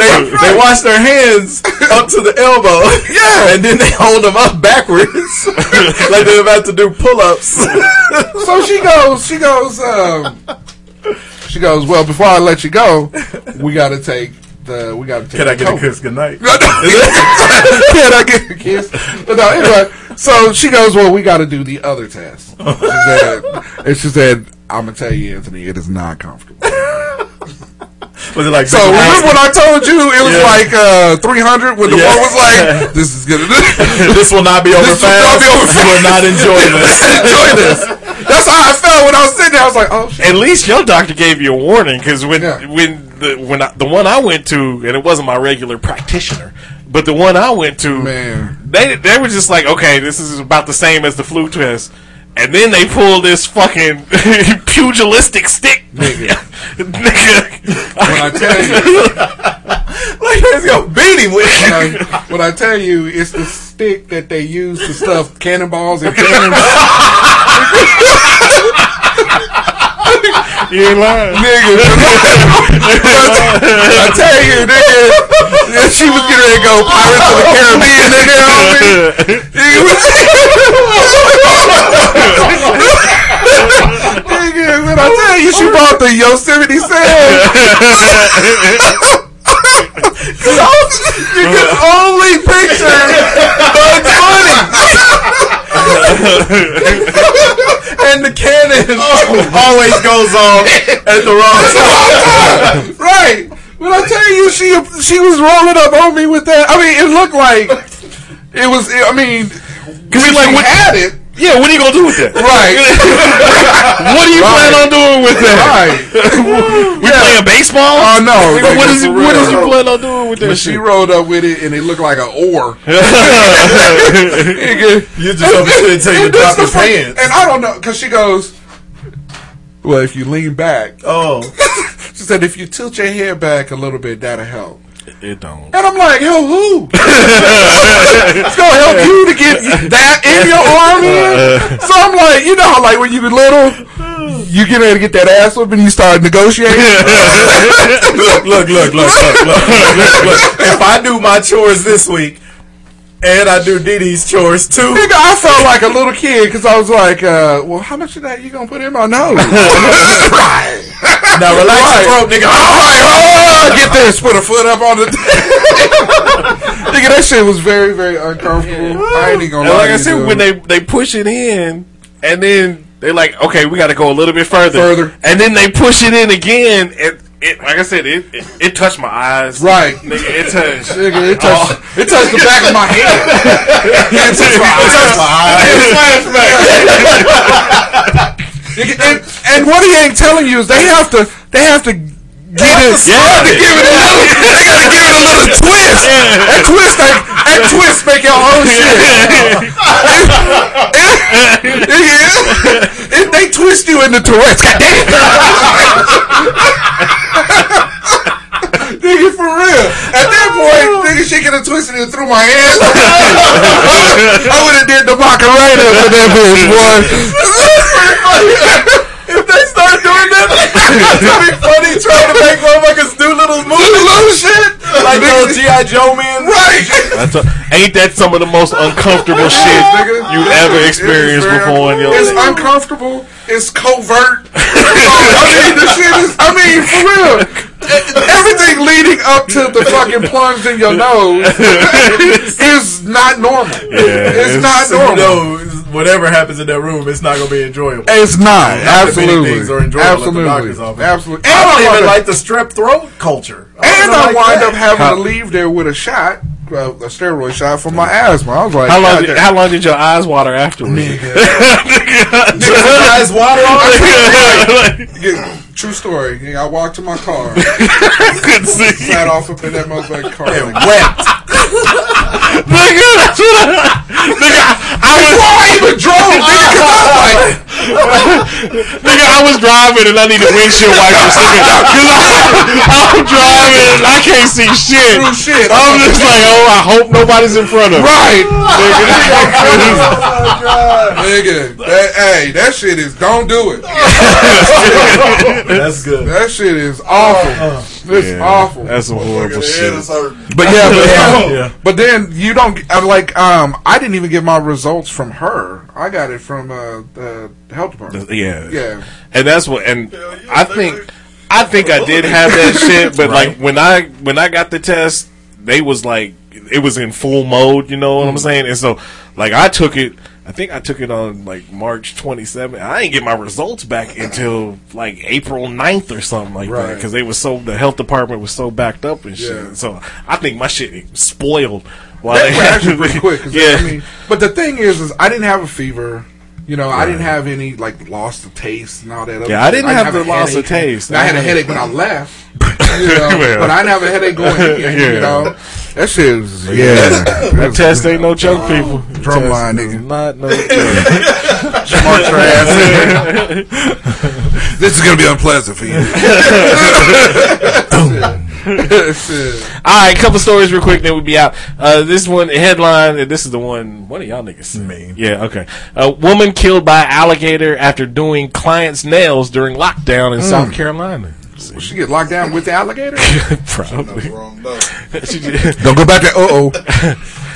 They, they wash their hands up to the elbow. Yeah. And then they hold them up backwards. like they're about to do pull ups. so she goes, she goes, um, she goes. Well, before I let you go, we got to take the, we got. Can I get a coat." kiss goodnight? Can I get a kiss? But no, anyway. So she goes, well, we got to do the other test. She said, and she said, I'm gonna tell you, Anthony, it is not comfortable. Was it like So remember when I told you it was Yeah. like uh, 300 when the Yeah. one was like, this is gonna this will not be over This will fast. not be over You will not enjoy this. enjoy this. That's how I felt when I was sitting there. I was like, oh shit. At least your doctor gave you a warning because when Yeah. when the when I, the one I went to and it wasn't my regular practitioner, but the one I went to, Man. they they were just like, okay, this is about the same as the flu test, and then they pull this fucking pugilistic stick, Nigga. nigga. When I tell you, like let's go beat him with when I, when I tell you, it's the stick that they use to stuff cannonballs and cannons. You ain't lying. nigga. I tell you, nigga, she was getting ready to go Pirates of the Caribbean, nigga. Nigga, when I tell you, she bought the Yosemite Sam. You can only picture Bugs Bunny. and the cannon oh. always goes off at the wrong time. right. When I tell you, she she was rolling up on me with that. I mean, it looked like it was. I mean, because like, she had it. Yeah, what are you gonna do with that? Right. What are you plan on doing with that? Right. We playing baseball? Oh no! Nigga, what is for what is you plan on doing with that But she shit? rolled up with it, and it looked like an oar. You just here until you And drop fuck- pants. And I don't know, because she goes, well, if you lean back. Oh. she said, if you tilt your head back a little bit, that'll help. It don't. And I'm like, help who? it's gonna help you to get that in your arm. So I'm like, you know how like when you were little, you get ready to get that ass up and you start negotiating. look, look, look, look, look, look, look, look. If I do my chores this week and I do Dee Dee's chores too, Nigga, I felt like a little kid because I was like, uh, well, how much of that you gonna put in my nose? right. now relax Right. your throat, nigga. I'm oh, get this, put a foot up on the. Nigga, that shit was very, very uncomfortable. I ain't even gonna And lie like I said, when they they push it in, and then they're like, okay, we got to go a little bit further, Further. and then they push it in again. It, it like I said, it, it it touched my eyes, Right. Nigga, it touched. Nigga, it touched, oh. it touched the back of my head. it touched my eyes. Nigga, and, and what he ain't telling you is they have to they have to get it. Yeah. To give it a little. They gotta give it a little twist. That twist, that, that twist make your own shit. Yeah. If they twist you into Tourette's, goddamn. Nigga, for real. At that point, nigga, she could have twisted it through my hands. I would have did the Macarena for that bitch, boy. If they start doing that, it's gonna be funny trying to make motherfuckers do little moves. little shit. Like those G.I. Joe men. Right. That's a, ain't that some of the most uncomfortable shit you've ever experienced before in your life? It's uncomfortable. It's covert. I mean, the shit is. I mean, for real. Everything leading up to the fucking plunge in your nose is not normal. it's, not normal. You know, whatever happens in that room, it's not gonna be enjoyable. It's not. Not that many Absolutely. things are enjoyable at the Absolutely. doctor's office. Absolutely. I don't And even I- like the strep throat culture. And I like wind that. up having How- to leave there with a shot, uh, a steroid shot for my asthma. I was like, How long? Did, how long did your eyes water afterwards? Did your eyes water on Yeah, True story. I walked to my car, Couldn't see. sat off up in that motherfucking car. and wept. Nigga, that's what I, nigga, I was, Before I even drove, nigga, 'cause I was like, nigga, I was driving and I need needed windshield wipers. Nigga, cause I, I'm driving and I can't see shit. Shit. I'm just like, oh, I hope nobody's in front of me. right, Oh, nigga. That, hey, that shit is. Don't do it. That's good. That shit is awful. It's awful. That's some horrible shit. But yeah, but yeah, Yeah. but then you don't I'm like um I didn't even get my results from her. I got it from uh the health department. Yeah. Yeah. And that's what and I think I think I did have that shit, but like when I when I got the test, they was like it was in full mode, you know what Mm. I'm saying? And so like I took it I think I took it on like March 27th. I didn't get my results back until like April 9th or something like that because they was so the health department was so backed up and shit. Yeah. So I think my shit spoiled while That was actually pretty quick. yeah. I mean, but the thing is, is I didn't have a fever. You know, I didn't have any like loss of taste and all that. Other Yeah, I shit. didn't have a the loss of taste. I had a headache when I left. You know, Well. but I didn't have a headache going in. Yeah. You know, that shit was yeah. that test ain't no joke, people. Drum Test nigga. Not no joke. Smart your ass. This is gonna be unpleasant for you. Shit. All right, couple stories real quick, then we'll be out. Uh, this one headline, and this is the one. What are y'all niggas saying? Me. Yeah, okay. A woman killed by alligator after doing client's nails during lockdown in South Carolina. Will she get locked down with the alligator? Probably. Wrong note. she, Don't go back to uh oh.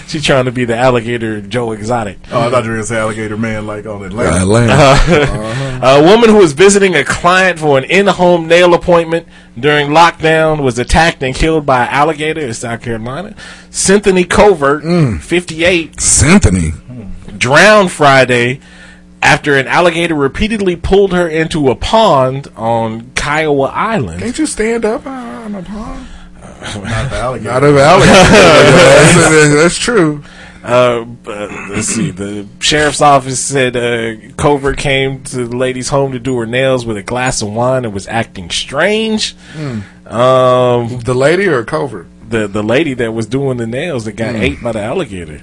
She trying to be the alligator Joe Exotic. Oh, I thought you were gonna say alligator man like on Atlanta. Uh, Atlanta. Uh-huh. Uh-huh. A woman who was visiting a client for an in-home nail appointment during lockdown was attacked and killed by an alligator in South Carolina. Cynthia Covert, mm. 58, Symphony. drowned Friday after an alligator repeatedly pulled her into a pond on Kiawah Island. Can't you stand up uh, on a pond? Not the alligator. Not of alligator. that's, that's true. Uh, but let's see. The sheriff's office said uh, Covert came to the lady's home to do her nails with a glass of wine and was acting strange. Um, The lady or covert? the the lady that was doing the nails that got ate by the alligator.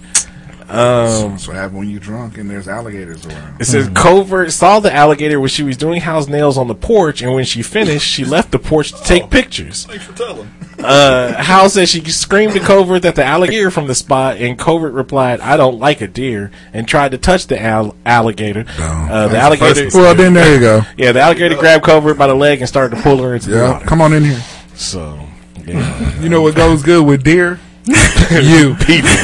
Um, That's what happens when you're drunk and there's alligators around. it says Covert saw the alligator when she was doing house nails on the porch, and when she finished, she left the porch to take pictures. Thanks for telling. Uh, Howe says she screamed to Covert that the alligator from the spot, and Covert replied, "I don't like a deer," and tried to touch the al- alligator. Uh, the alligator, Well, then there you go. yeah, the alligator grabbed Covert by the leg and started to pull her into the Yeah, water. come on in here. So, yeah, You know what goes good with deer? you. people.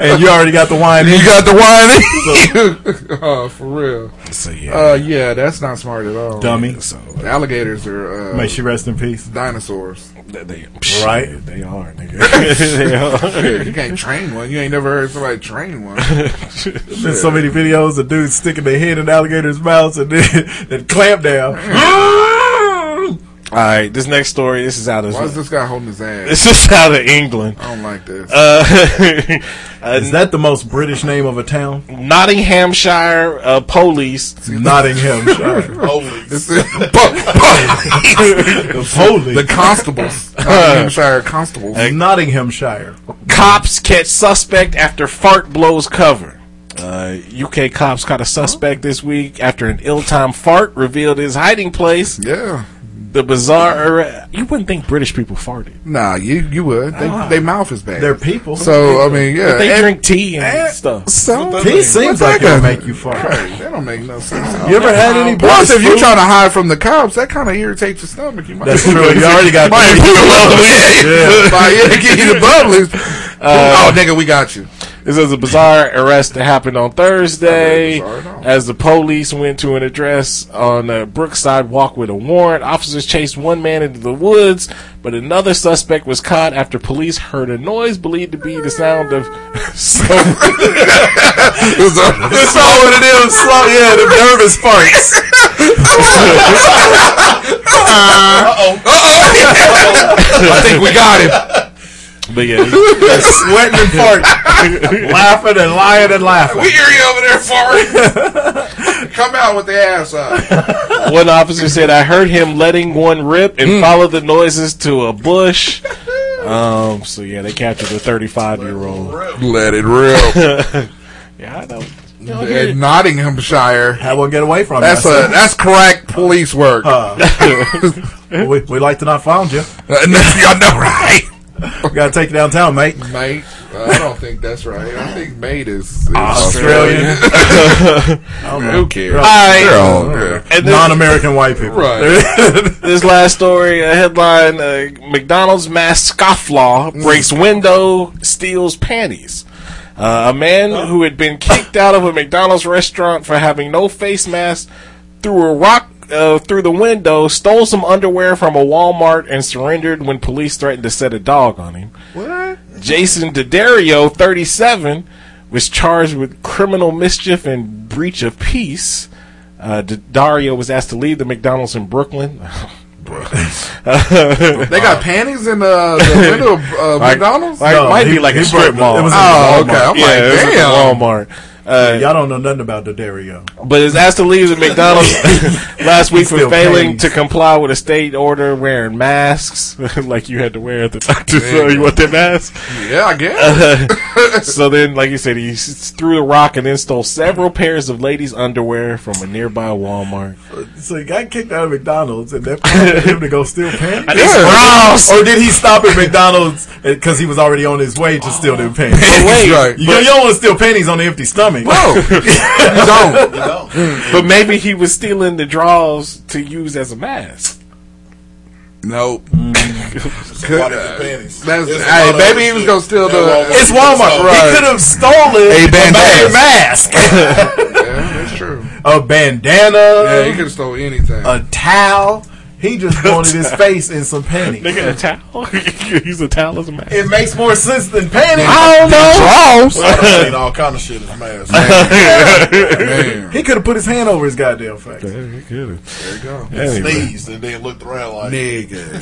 and you already got the wine. You got the wine. oh, for real. So yeah, Uh, yeah, that's not smart at all. Dummy. so The alligators are uh, May she rest in peace. dinosaurs. they, they Right. shit, they are, nigga. they are. you can't train one. You ain't never heard somebody train one. There's so many videos of dudes sticking their head in alligators' mouths and then, then clamp down. All right, this next story. This is out of Why is this guy holding his ass? this is out of England. I don't like this. Uh, Is that the most British name of a town? Nottinghamshire uh, police. Nottinghamshire. This is the police. The constables. Nottinghamshire constables. Nottinghamshire. Cops catch suspect after fart blows cover. Uh, UK cops caught a suspect this week after an ill-timed fart revealed his hiding place. Yeah. The bizarre. You wouldn't think British people farted. Nah, you you would. They Ah. they mouth is bad. They're people. So I mean, yeah. But they And- drink tea and, and- stuff. So Tea seems like it'll make you fart. Right, that don't make no sense. You ever had any Plus, British if you're trying to hide from the cops, that kind of irritates your stomach. You might That's true. You already got might the- put a Yeah. yeah, yeah, give you the bubblies. oh, nigga, we got you. This is a bizarre arrest that happened on Thursday Not very bizarre, no. as the police went to an address on a Brookside Walk with a warrant. Officers chased one man into the woods, but another suspect was caught after police heard a noise believed to be the sound of some That's all what it is. Slow, yeah, the nervous farts. Uh-oh. Uh-oh. I think we got him. But yeah, sweating and farting, laughing and lying and laughing. We hear you over there farting. Come out with the ass up. one officer said, "I heard him letting one rip and followed the noises to a bush." Um. So yeah, they captured the 35 year old. Let it rip. Yeah, I know. In Nottinghamshire. How will get away from That's that? a that's correct police work. we, we like to not found you. I know, right? We gotta take you downtown, mate. Mate, I don't think that's right. I think mate is, is Australian. Australian. Who cares? All right. They're all good. And Non-American white people. Right. this last story, a headline: uh, McDonald's mass scofflaw breaks window, steals panties. Uh, a man who had been kicked out of a McDonald's restaurant for having no face mask threw a rock uh, through the window, stole some underwear from a Walmart, and surrendered when police threatened to set a dog on him. What? Jason Daddario, 37, was charged with criminal mischief and breach of peace. Uh, Daddario was asked to leave the McDonald's in Brooklyn. They got panties in the, the window of uh, Like- McDonald's? like, No, might he- be like a strip mall. it was Oh, Walmart. okay. I'm yeah, like, it was at damn. Walmart. Uh, Y'all don't know nothing about the Dario. but is asked to leave the McDonald's last week for failing pays. to comply with a state order wearing masks, like you had to wear at the doctor. So you want that mask? Yeah, I guess. Uh, so then, like you said, he threw the rock and then stole several pairs of ladies' underwear from a nearby Walmart. So he got kicked out of McDonald's, and that prompted him to go steal pants. And it's gross. Or did he stop at McDonald's because he was already on his way to steal them panties? But wait, right. You, you don't want to steal panties on an empty stomach. No, you don't. but maybe he was stealing the draws to use as a mask. Nope. Could, uh. That's, hey, maybe he was shit. gonna steal the. Yeah, Walmart. It's Walmart. Right. He could have stolen A bandana. mask, Yeah, that's true. a bandana, Yeah, he could have stole anything. a towel. He just wanted his face in some panties. Nigga, a towel? He's a towel as a mask. It makes more sense than panties. I don't know. Draws. I seen all kind of shit in his mask. Man, He could have put his hand over his goddamn face. there you go. Anyway. Sneezed and then looked around like, Nigga.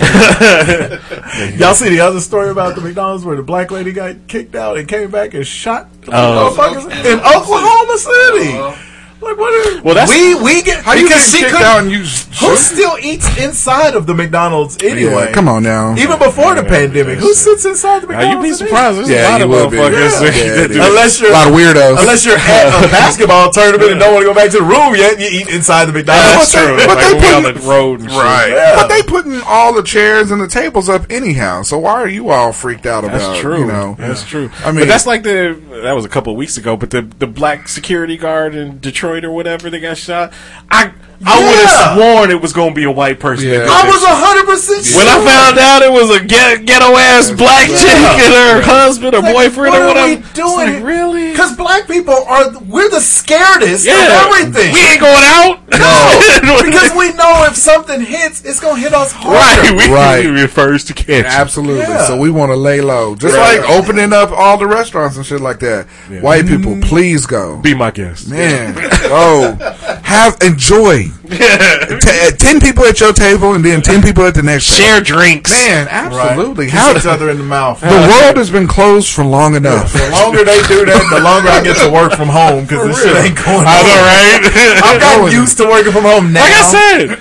Y'all see the other story about the McDonald's where the black lady got kicked out and came back and shot the Oh. motherfuckers in Oklahoma City? Uh-huh. Like what? Is, Well, that's- we we get How you because get kicked couldn't- out and you? Who still eats inside of the McDonald's anyway? Yeah, come on now. Even before the pandemic, who sits inside the Now, McDonald's? you'd be surprised. There's Yeah, a lot you of motherfuckers Yeah, yeah, do it eats? Unless you're A lot of weirdos. Unless you're at a basketball tournament and don't want to go back to the room yet, you eat inside the McDonald's. That's true. but Like they put, on the road and. Right. Yeah. But they putting all the chairs and the tables up anyhow. So why are you all freaked out about? It? That's true. You know. That's true. I mean, but that's like the that was a couple of weeks ago. But the the black security guard in Detroit or whatever they got shot. I I would have sworn it was going to be a white person. Yeah. I was shit. hundred percent sure. When I found out it was a get, ghetto ass black chick and her husband or Like, boyfriend what or are whatever. we doing? like, really? Because black people are we're the scaredest Yeah. of everything. We ain't going out. no, because we know if something hits, it's gonna hit us harder. right. We, Right. we refers to catch. Absolutely. Yeah. So we want to lay low, just Right. like opening up all the restaurants and shit like that. White people, mm. please go. Be my guest. Man, oh, have enjoy. T- uh, ten people at your table and then ten people at the next. Share table. drinks. Man, absolutely. Kiss How each other in the mouth. the world has been closed for long enough. The longer they do that, the longer I get to work from home because this shit ain't going. I know, right? I've gotten used to working from home now. Like I said,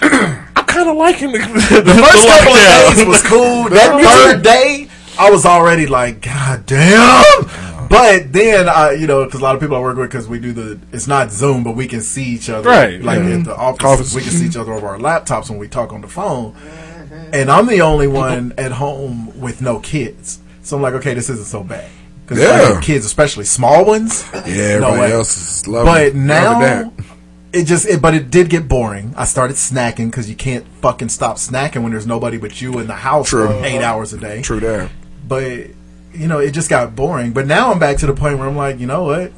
I'm kind of liking the, the, the first couple lockdown. of days was cool. That third day, I was already like, God damn. But then, I, you know, because a lot of people I work with, because we do the, it's not Zoom, but we can see each other. Right, Like yeah. at the office, Office. we can see each other over our laptops when we talk on the phone. Mm-hmm. And I'm the only one at home with no kids. So I'm like, okay, this isn't so bad. Because Yeah. kids, especially small ones. Yeah, no everybody way. else is loving But loving now, that. it just, it, but it did get boring. I started snacking because you can't fucking stop snacking when there's nobody but you in the house True. for eight uh-huh. hours a day. True that. But you know, it just got boring. But now I'm back to the point where I'm like, you know what?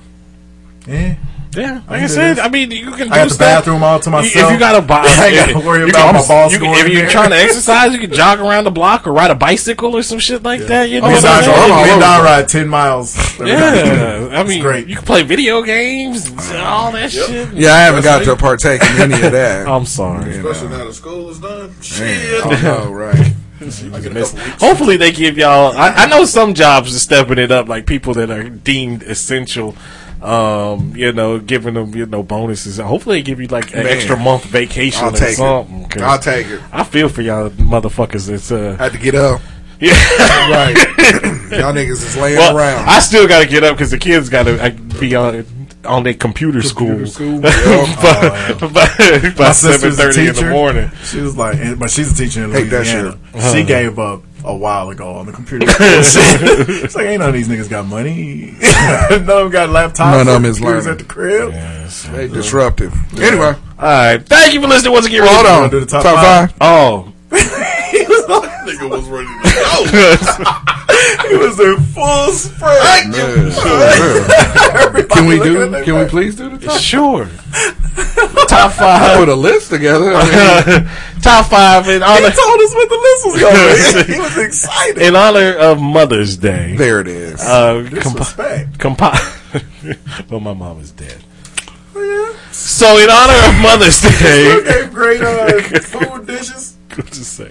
Eh. Yeah, like I, can do said, this. I mean, you can. I do got the stuff. bathroom all to myself. If you got a boss, I gotta worry about my boss You, can- going if you're there. trying to exercise, you can jog around the block or ride a bicycle or some shit like that. You know Oh, what I'm? I down ride ten miles. Yeah, I mean, great. you can play video games and all that shit. Yeah, I haven't got to partake in any of that. I'm sorry. You know. Especially now that school is done. Shit. I know, right? I get a couple weeks. Hopefully, they give y'all. I, I know some jobs are stepping it up, like people that are deemed essential. Um, you know, giving them you know bonuses. Hopefully, they give you like an Man. extra month vacation I'll or take it. I'll take it. I feel for y'all motherfuckers. It's uh, Had to get up. yeah. Right. Y'all niggas is laying Well, around. I still got to get up because the kids got to be on on their computer, school. school, by, yeah. by, uh, by My seven sister's a thirty in the morning. She was like, but she's a teacher in Hate that Louisiana. shit. She uh-huh. gave up a while ago on the computer. shit. It's like ain't none of these niggas got money. none of them got laptops. None of or 'em is learning. at the crib. They uh, disruptive. Anyway, All right, thank you for listening once again. hold on. do the top top five? five? Oh, That nigga was ready to go. He was in full spray. Yeah. Can we do? Can we please do the top? sure. Top five. Put a list together. I mean, Top five in He honor told us what the list was going. he was excited. in honor of Mother's Day. there it is. Uh, compi- Disrespect. compi- well, my mom is dead. So, in honor of Mother's You Day, gave great uh, food dishes. Just say,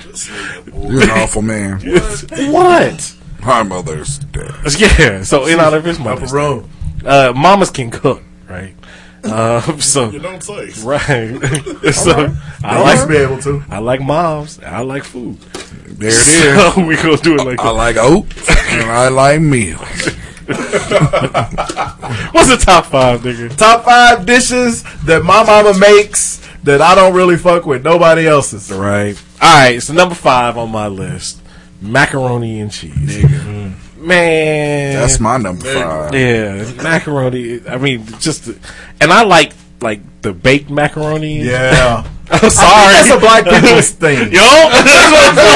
You're an awful man. what? My mother's dead. Yeah. So, in honor of his Mother's Day, uh, mamas can cook, right? Uh, so, You don't say. right. so, I I like to be able to. I like moms. I like food. There it is. So we gonna do it like I like oats and I like meals. What's the top five, nigga? Top five dishes that my mama makes that I don't really fuck with. Nobody else's. Right. All right. So number five on my list, macaroni and cheese. Nigga. Mm. Man, That's my number five. yeah, macaroni. I mean, just and I like like the baked macaroni. Yeah. I'm sorry. That's a black people's thing. Yo,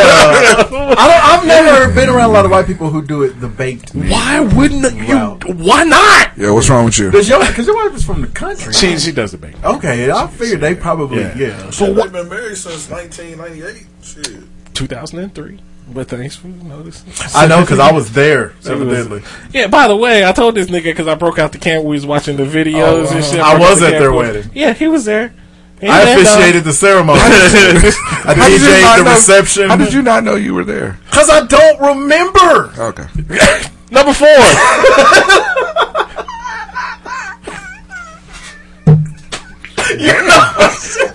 I don't, I've never been around a lot of white people who do it the baked. why wouldn't Wow. you? Why not? Yeah, what's wrong with you? Because your, 'cause your wife is from the country. She she does the baked. okay, I figured they probably Yeah. yeah. Shit, they've been married since 1998. Shit. 2003. But thanks for noticing. I know because I was there. Evidently, Yeah, by the way, I told this nigga because I broke out the camera. We was watching the videos Oh, and shit. I broke was the at their wedding. Yeah, he was there. I officiated the ceremony. I you DJ'd the know- reception. How did you not know you were there? Because I don't remember. Okay. Number four.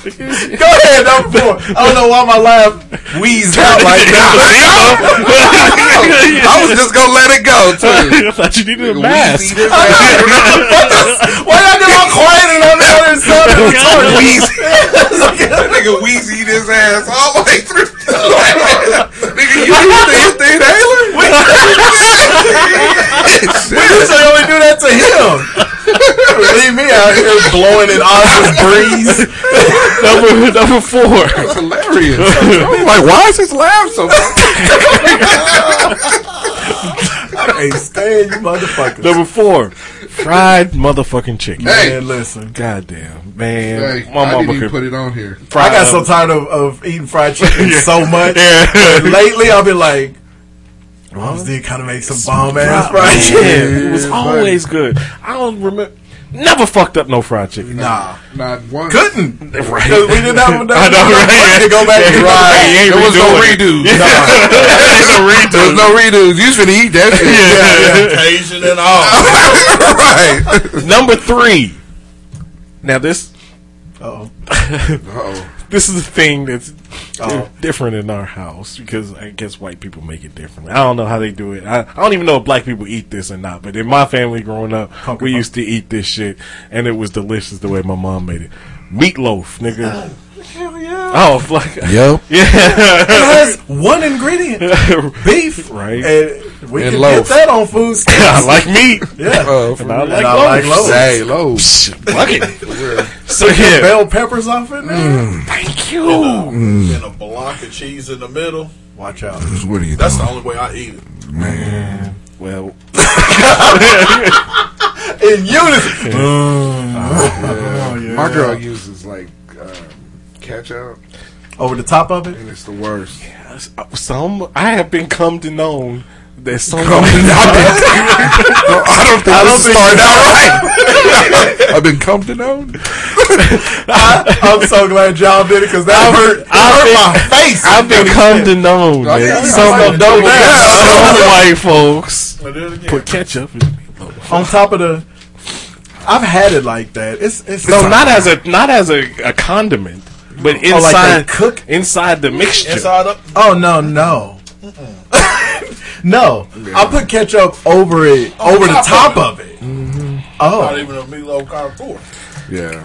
Go ahead, number four. I don't know why my laugh wheezed out like that. I was just gonna let it go too. I thought you needed a mask. Why y'all get all quiet and on the other side of the retarded? Wheezy. that nigga Wheezy his ass all the way through. nigga, you used to hit the inhaler? You say only do that to him. Leave me out here blowing an Oz's breeze. number number four. That's hilarious. I'm like, why is his laugh so Hey, stand you motherfuckers. Number four. Fried motherfucking chicken. Hey. Man, listen. Goddamn, man. Hey, My I mama didn't even could put it on here. fry I got so tired of, of eating fried chicken so much. Yeah. Lately, I've been like, Mom's did kind of make some bomb ass fried chicken. Yeah, it was always good. I don't remember. Never fucked up no fried chicken. Nah. Not one. Couldn't. Right. Because we didn't have enough. I know, right? To go back Yeah, and right. There was no redoing it. redos. Ain't no redos. There was no redos. You was finna eat that shit. Occasion and all. right. Number three. Now this. Uh-oh. Uh-oh. This is the thing that's Oh. different in our house because I guess white people make it different. I don't know how they do it. I, I don't even know if black people eat this or not. But in my family growing up, we used to eat this shit, and it was delicious the way my mom made it. Meatloaf, nigga. Oh. Hell yeah. Oh, fuck. Yep. Yeah. It has one ingredient, beef. Right. And we And can loaf. get that on food stamps. I like meat. Yeah. Uh, And I And like I like loaves. Say loaves. Fuck it. So Put yeah. bell peppers off it, man. Mm. Thank you. Mm. And a block of cheese in the middle. Watch out. What are you That's doing? the only way I eat it. Man. Well, In unison. Mm. Yeah. yeah. My girl uses like ketchup, Over the top of it? and it's the worst. some I have been come to know that some I don't think I don't think- started out right. I've been come to know. I, I'm so glad y'all did it because that hurt, I've hurt been- my face. I've been come to know Oh, that yeah, some of those white folks I do it again. put ketchup on top of the. I've had it like that. It's it's No, not as a not as a, a condiment, but Oh, like they inside cook? inside the mixture. Inside up. Oh no no. no, I put ketchup over it, over the top of it. Not mm-hmm. Oh, not even a meatloaf contour. Yeah.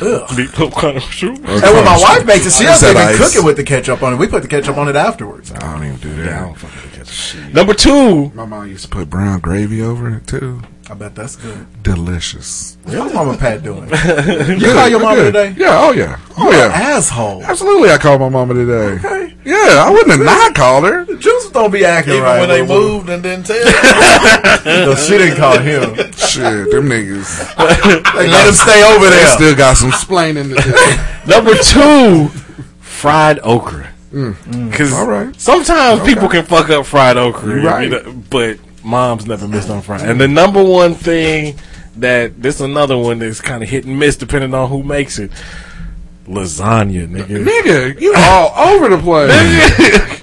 ugh. Meatloaf kind of soup. And when my wife makes it, she I doesn't even ice. cook it with the ketchup on it. We put the ketchup on it afterwards. I don't even do Yeah, I that. don't fuck with ketchup. Number two, My mom used to put brown gravy over it too. I bet that's good. Delicious. How's Mama Pat doing? you call your mama Good. today? Yeah. Oh yeah. Oh, oh yeah. Asshole. Absolutely, I called my mama today. Okay. Yeah, I wouldn't have not called her. The Juice don't be acting Even right. when they Boo-boo. moved and didn't tell. No, she didn't call him. Shit, them niggas. They let him stay over there. still got some splaining to do. number two, fried okra. Mm. Mm. Because All right. sometimes people can fuck up fried okra, You right. know, but moms never missed on fried. And the number one thing that this another one that's kind of hit and miss depending on who makes it. Lasagna, nigga. Nigga, you all over the place.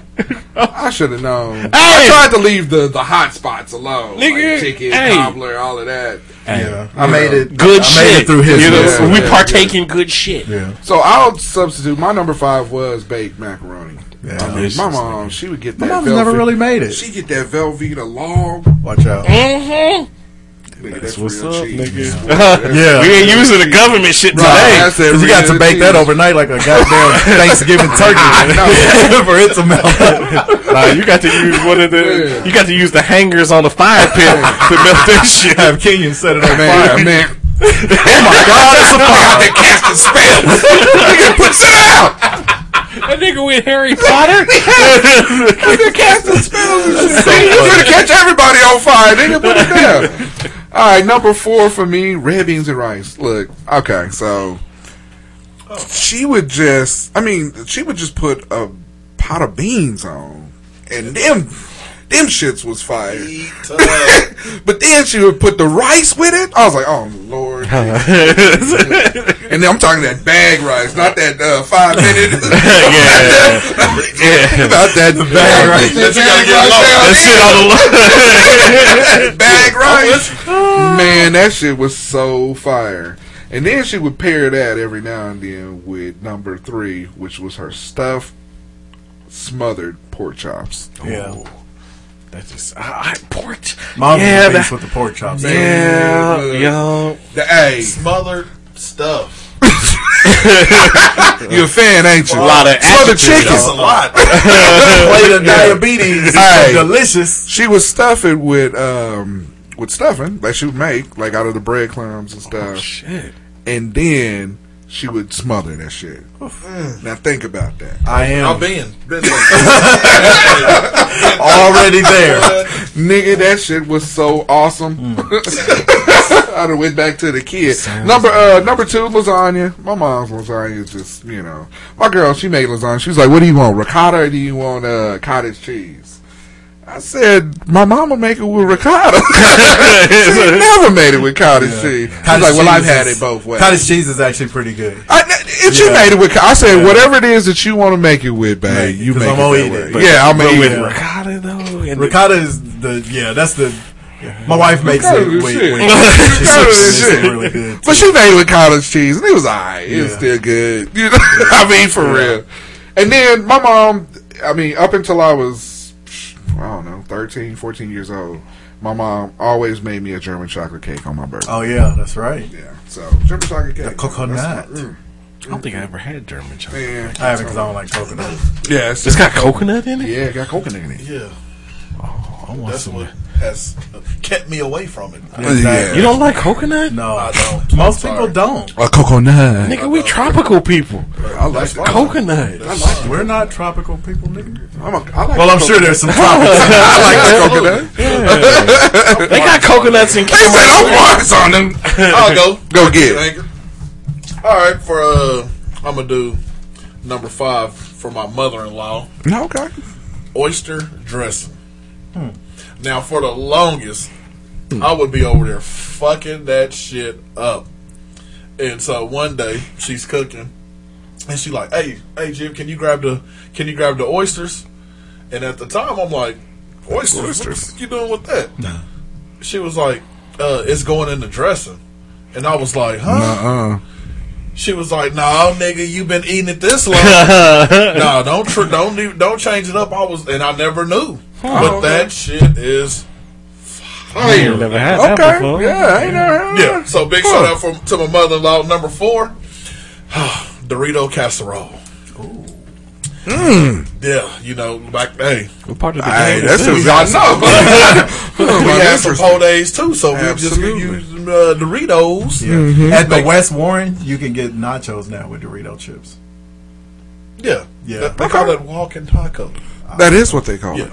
I should have known. I tried to leave the, the hot spots alone. Nigga, like chicken, hey. cobbler, all of that. Yeah, I made it. Good I shit. made it through his. You know, list. Yeah, we yeah, partake in good shit. Yeah. So I'll substitute. My number five was baked macaroni. Yeah. I mean, my mom, she would get My that. mom's never really made it. She get that Velveeta log. Watch out. Mm-hmm. Nigga, That's that's what's up, cheese. nigga. Yeah. we ain't using the government shit Right, today. that's Because you got to real bake that cheese. overnight like a goddamn Thanksgiving turkey for it to melt. Nah, you got to use one of the. Yeah. You got to use the hangers on the fire pit to melt that shit. Have Kenyon set it on Man, fire. man. Oh my God, it's a fire! That casting spell. Nigga, put it down. That nigga with Harry Potter. Nigga, casting spells and shit. You gonna catch everybody on fire. Nigga, put it down. All right, number four for me, red beans and rice. Look, okay, so she would just, I mean, she would just put a pot of beans on, and them, them shits was fire. but then she would put the rice with it. I was like, oh lord. and then I'm talking that bag rice, not that uh, five minute. yeah. About that bag rice. That you gotta get That low. That shit on the bag rice. Man, that shit was so fire. And then she would pair that every now and then with number three, which was her stuffed smothered pork chops. Yeah. That's just I, I pork. Mom's yeah, yeah, that, with the pork chops. yeah, Yeah. yeah. The A. Smothered stuff. You a fan, ain't you? A lot of Smothered adjectives. chicken. That's a lot. Plate of diabetes. Hey. Delicious. She would stuff it with um with stuffing like she would make like out of the breadcrumbs and stuff, Shit. and then she would smother that shit. Now think about that. I am. I've am been. Been already there. Nigga, that shit was so awesome. Mm. I done went back to the kid. number uh number two, lasagna. My mom's lasagna is just you know. My girl, she made lasagna. She was like, "What do you want, ricotta or do you want uh cottage cheese?" I said, my mama make it with ricotta. she never made it with cottage cheese. She's Cottage like, well, I've had is- it both ways. Cottage cheese is actually pretty good. I, if she Yeah. made it with, I said, whatever it is that you want to make it with, babe, you make I'm it that eat way. it, but- yeah, I'm but gonna eat with it. Ricotta though. and Ricotta is the yeah. That's the. My wife makes it. it. is With, shit. with, Ricotta is it's shit. really good. But she made it with cottage cheese, and it was alright. It was still good. You know, I mean, for real. And then my mom, I mean, up until I was, I don't know, 13, 14 years old, my mom always made me a German chocolate cake on my birthday. Oh yeah, that's right. Yeah. So German chocolate cake, The coconut. My- mm. I don't think I ever had German chocolate. Man, I haven't because I don't like coconut. Yeah, It's got coconut in it. Yeah, it got coconut in it. Yeah. I want That's some. what has kept me away from it. Yeah. You don't like coconut? No, I don't. most Sorry. people don't. A coconut. Nigga, we tropical people. I like that. Coconut. We're not tropical people, nigga. I'm a, I like Well, I'm coconut. sure there's some tropical. I like that coconut. They got coconuts in They said I'm Cameroon. on them. I'll go. Go get it. All right, for uh, I'm gonna do number five for my mother-in-law. Okay. oyster dressing. Now, for the longest, I would be over there fucking that shit up. And so one day she's cooking, and she like, "Hey, hey, Jim, can you grab the can you grab the oysters?" And at the time, I'm like, "Oysters? oysters. What the fuck you doing with that?" She was like, uh, "It's going in the dressing," and I was like, "Huh?" Uh-uh. She was like, "No, nigga, you been eating it this long. no, don't tr- don't don't change it up." I was, and I never knew, but okay. that shit is I ain't fire. never had that Okay. before. Yeah, I ain't never had Yeah. So big Huh. shout out for, to my mother-in-law. Number four, Dorito casserole. Mm. Yeah, you know, back hey, What part of the Hey, game that's is just this? I know. we had some Interesting. whole days too, so we just Absolutely. used uh, Doritos. Mm-hmm. At the West Warren, you can get nachos now with Dorito chips. Yeah, Yeah. They, they call it walking taco. That is what they call it.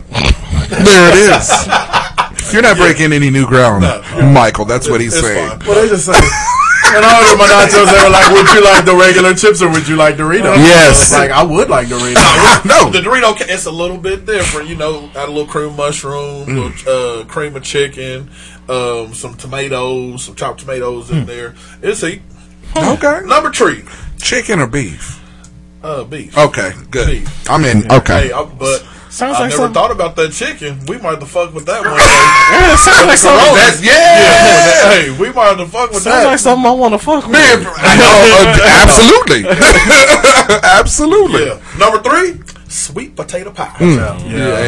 There it is. You're not breaking any new ground, Michael. That's what he's saying. Well, they just say. And I ordered my nachos, they were like, "Would you like the regular chips or would you like Doritos?" Yes. I like I would like Doritos. No. The Dorito, it's a little bit different. You know, add a little cream mushroom, Mm. little, uh, cream of chicken, um, some tomatoes, some chopped tomatoes in there. It's a Okay. number three, Chicken or beef? Uh, beef. Okay, good. Beef. I'm in. Okay. Hey, I, but Sounds I like never something- thought about that chicken. We might have to fuck with that one. day. Yeah, it sounds like something. That's, yeah. hey, we might have to fuck with Sounds that. Sounds like something I want to fuck with. Man, I know, uh, absolutely. absolutely. yeah. Number three, sweet potato pie. Yeah,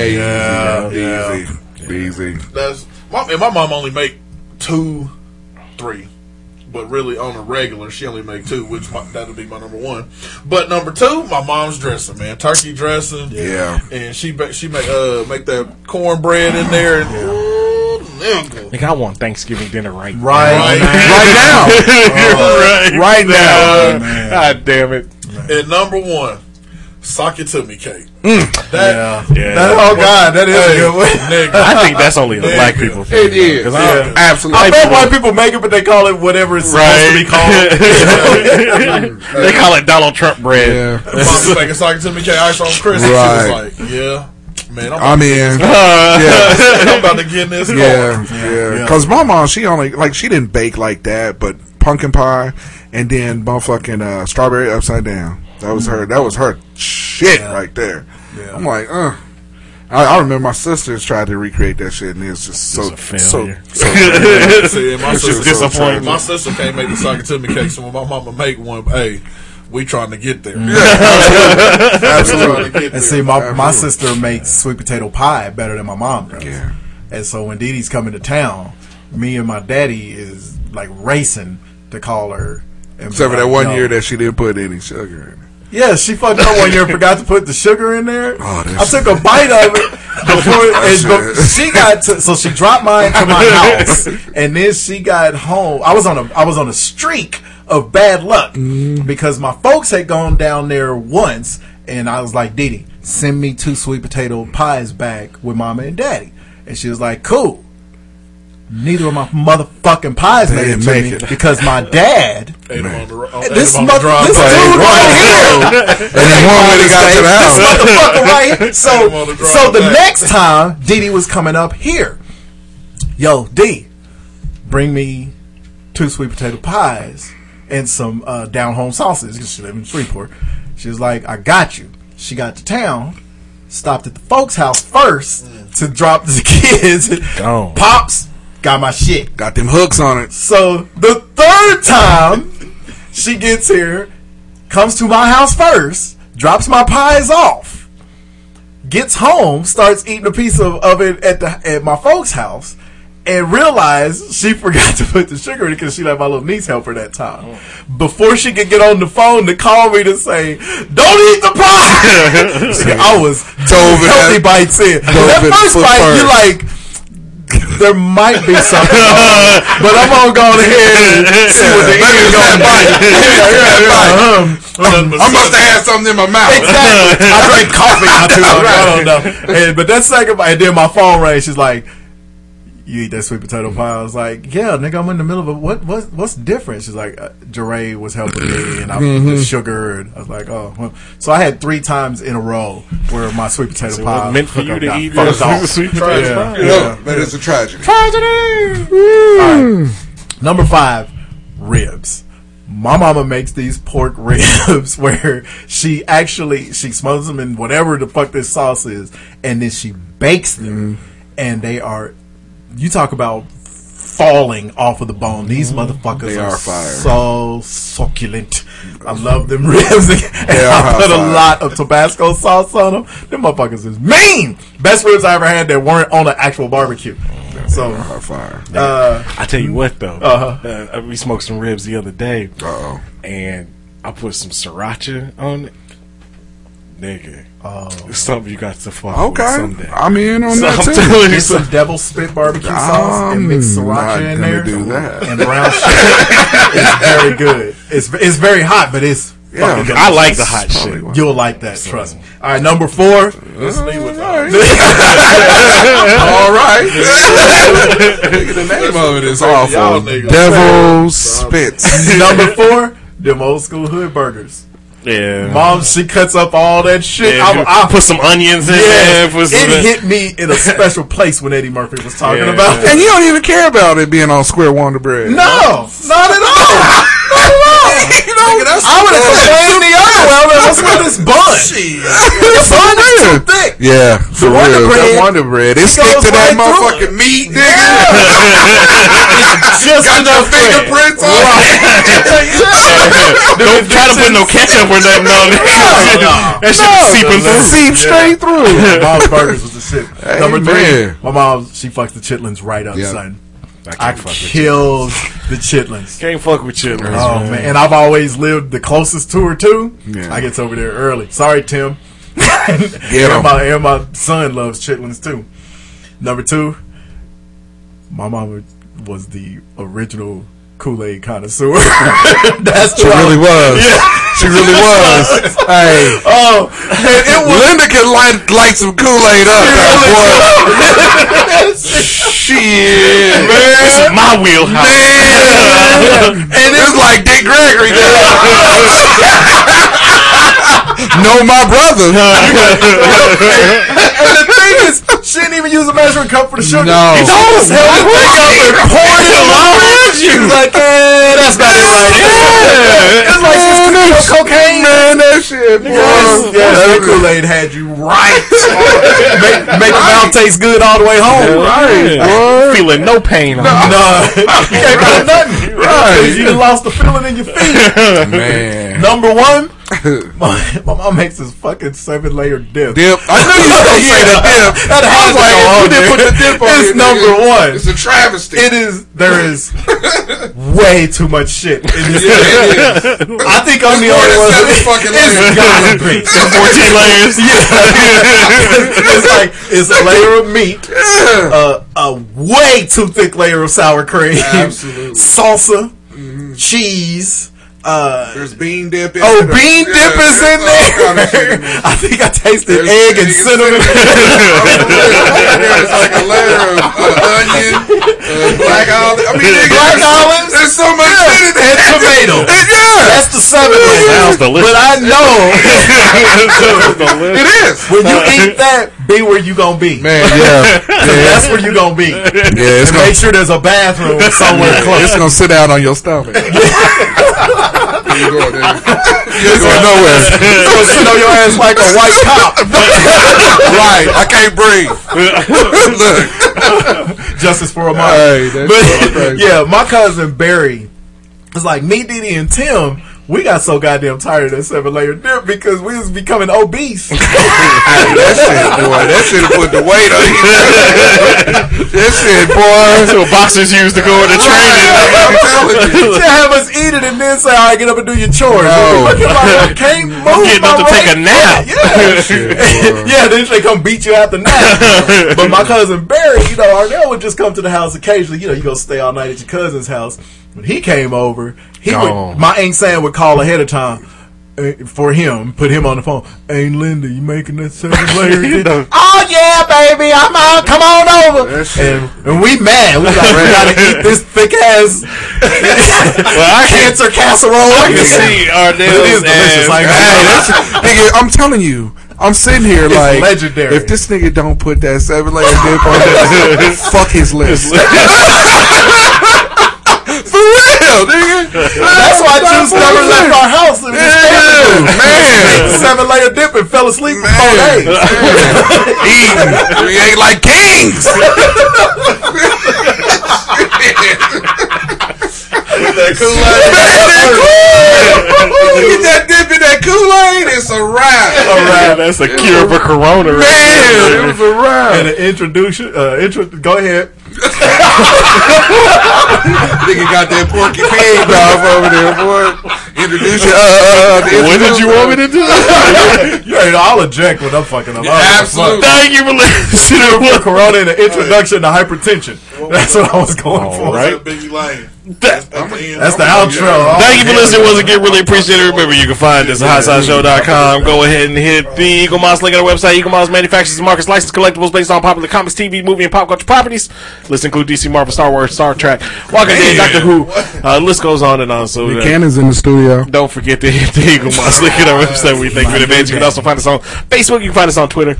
easy, yeah, easy, easy. That's my, and my mom only make two, three, but really on a regular she only make two, which my, that'll be my number one. But number two, my mom's dressing, man, turkey dressing. Yeah. and she she make uh make that cornbread in there and. Ooh, nigga. Nigga, I want Thanksgiving dinner right Right. Right now. right, Right now. man. God damn it. And number one, sock it to me Kate. Mm. That, Yeah. Yeah. That- oh God, that is hey, a good one. I think that's only a black people thing. It is. 'Cause I don't- Yeah, absolutely. I bet white people make it, but they call it whatever it's supposed to be called. they call it Donald Trump bread. Yeah. Mom's making sock it to me cake ice on Christmas. Right. She was like, yeah, man, I'm, I'm in. Yeah. I'm about to get this car. Yeah, yeah. Because my mom, she only like she didn't bake like that, but pumpkin pie and then motherfucking uh, strawberry upside down. That was her. That was her shit right there. Yeah. I'm like, uh. I, I remember my sisters tried to recreate that shit, and it's just so It's a so. failure. so See, my That sister, was so my sister can't make the sock it to me cake, so when my mama make one, hey, we trying to get there. absolutely, absolutely. Trying to get there. And see, my, my sister makes sweet potato pie better than my mom does. Yeah. And so when Dee Dee's coming to town, me and my daddy is like racing to call her. And be Except for that one "Yo." year that she didn't put any sugar in it. Yeah, she fucked up one year and forgot to put the sugar in there. Oh, I took a bite of it before she got to, so she dropped mine to my house and then she got home. I was on a I was on a streak of bad luck Mm. because my folks had gone down there once and I was like, Dee, send me two sweet potato pies back with mama and daddy. And she was like, Cool. Neither of my motherfucking pies made it to make me it. because my dad. Ate on the, ro- This, him on the mother, this dude right here. And then one when got to the house. This motherfucker right here. So, the so the next time Dee Dee was coming up here, yo, D, bring me two sweet potato pies and some uh, down home sausage because she lived in Shreveport. She was like, I got you. She got to town, stopped at the folks' house first to drop the kids. Gone. Pops got my shit. Got them hooks on it. So the third time she gets here, comes to my house first, drops my pies off, gets home, starts eating a piece of, of it at the at my folks' house, and realized she forgot to put the sugar in it because she let my little niece help her that time. Oh. Before she could get on the phone to call me to say, "Don't eat the pie," I was Dove healthy bites in. That first bite, you like. There might be something, wrong, but I'm gonna go ahead and see what the end gonna bite. I must have had something in my mouth. Exactly. I drank coffee not too long. I don't know. And, but that second bite, and then my phone rang. She's like, "You eat that sweet potato pie?" I was like, "Yeah, nigga, I'm in the middle of a what? What? What's different?" She's like, uh, "Jeray was helping me, and I Mhm. the sugar." And I was like, "Oh." Well. So I had three times in a row where my sweet potato So pie wasn't meant for you hookup to got eat fucked your off. sweet potato Yeah. pie? Yeah. No, that is a tragedy. Tragedy. All right. Number five, ribs. My mama makes these pork ribs where she actually she smothers them in whatever the fuck this sauce is, and then she bakes them, and they are. You talk about falling off of the bone. These motherfuckers They are, are fire. so succulent. I love them ribs, and They are I hot put a fire. lot of Tabasco sauce on them. Them motherfuckers is mean. Best ribs I ever had that weren't on an actual barbecue. So Hot fire. uh, I tell you what though, Uh-huh. uh, we smoked some ribs the other day, Uh-oh. and I put some sriracha on it. Nigga, Oh. it's something you got to fuck Okay. with someday. I'm in on So that I'm too. telling you, Get some- some devil spit barbecue sauce and mix I'm sriracha not in there. do that. And brown sugar. it's very good. It's it's very hot, but it's Yeah. fucking I like the hot shit. why. You'll like that, trust me. All right, number four. Let's leave with All that. right. Look at the name of it. It's Y'all awful. niggas. Devil spits. number four, them old school hood burgers. Yeah, Mom, she cuts up all that shit. Yeah, I, I, put some onions in yeah, there. Put some, it hit me in a special place when Eddie Murphy was talking Yeah. about it. And you don't even care about it being on Square Wonder Bread. No, not at all. Not at all. I would have complained the other way. I What's with this bun? The bun is too thick. Yeah, for Wonder real. Bread that Wonder Bread. It stick to that motherfucking meat, nigga. Just Got your enough bread. fingerprints on Don't try to put no ketchup or nothing on it. that shit is seeping through. Seep straight through. Mom's burgers was the shit. Number three, my mom she fucks the chitlins right up, son. I I kills the chitlins. Can't fuck with chitlins. Oh man, and I've always lived the closest to her too. Yeah. I gets over there early. Sorry, Tim. Get and, my, and my son loves chitlins too. Number two, my mama was the original Kool Aid connoisseur. That's She really was. She really was. hey. Oh, and it was Linda can light, light some Kool-Aid up, boy. Shit, man. This is my wheelhouse. Man. and it's like Dick Gregory. know my brother. and the thing is, she didn't even use a measuring cup for the sugar. No. She just held the thing up and poured it along. She was like, eh, that's not it right there. It's like she's cooking up cocaine. Man, that shit, boy. Yes, yes, that Kool-Aid had you right. make make the mouth taste good all the way home. Right, boy. Feeling no pain on it. No, you can't feel nothing. Right. You done lost the feeling in your feet. Man. Number one, my, my mom makes this fucking seven layer dip. Dip. I knew you was gonna say that dip. That I has was to like, go you on didn't there. put the dip on It's it, number nigga. one. It's a travesty. It is. There is way too much shit in this. Yeah, it is. I think I'm the only one. seven fucking It's layers. gotta be. 14 layers. Yeah. it's like it's a layer of meat, uh, a way too thick layer of sour cream, Absolutely. salsa, cheese, Uh, There's bean dip. In Oh, it. bean Yeah, dip is in there's all kind of shit there. I think I tasted There's egg and egg and cinnamon. There's like a layer of uh, onion, uh, black olive. I mean, nigga, Black there's, olives? There's so much shit in there. and tomato. yeah, That's the seven layer. Sounds delicious. But I know it is. when you eat that, be where you gonna be. Man, yeah, yeah. That's where you gonna be. Yeah, and gonna, make sure there's a bathroom somewhere yeah, close. it's gonna sit out on your stomach. You going, nigga? You ain't going nowhere. It's gonna sit on your ass like a white cop. right, I can't breathe. Look, Justice for a Hey, but yeah, my cousin Barry was like me, Diddy, and Tim. We got so goddamn tired of seven layer dip because we was becoming obese. that shit, boy, that shit put the weight on you. that shit, boy. That's what boxers use to go into training. I'm telling you. They have us eat it and then say, "All right, get up and do your chores." No. Looking like I can't move. Getting my up to take a nap. Yeah, yeah. Then they come beat you after nap. but my cousin Barry, you know, Arnell would just come to the house occasionally. You know, you go stay all night at your cousin's house. When he came over, he Gone. would. My aunt Sam would call ahead of time. eh, For him, put him on the phone. Hey, Linda, you making that seven layer? dip?" oh yeah, baby, I'm on. Come on over. And, and we mad. We like, we gotta eat this thick ass Well, I can, cancer casserole. I can see But it is delicious. ass. Like, Hey, nigga, I'm telling you. I'm sitting here It's like legendary. If this nigga don't put that seven layer dip on fuck his list. Nigga. That's why Juice never left our house. It was Yeah, man. Seven layer dip and fell asleep for Man. days. Eating. We ain't like kings. That Kool Aid. you Get that dip in that Kool-Aid, it's a wrap. Yeah, that's a cure for corona. Right Man, there. it was a wrap. And an introduction, uh, intro. Go ahead. Nigga got that Porky Pig off over there, boy. Introduce you. Uh, uh, What did you want me to do? that? you ain't. know, I'll eject when I'm fucking up. Absolutely. Thank you for listening. For Corona and the introduction to hypertension. That's what I was going for. right. Biggie Lane. That- That's the outro. Thank you for listening once again. Really appreciate it. Remember, you can find us at HotSideShow.com. Go ahead and hit the Eaglemoss link on our website. Eaglemoss manufactures and markets licensed collectibles based on popular comics, TV, movie, and pop culture properties. Lists include DC, Marvel, Star Wars, Star Trek, Walking Dead, Doctor Who. Uh, list goes on and on. So uh, Cannon's in the studio. don't forget to hit the Eaglemoss link on our website. We thank you in advance. You can also find us on Facebook. You can find us on Twitter.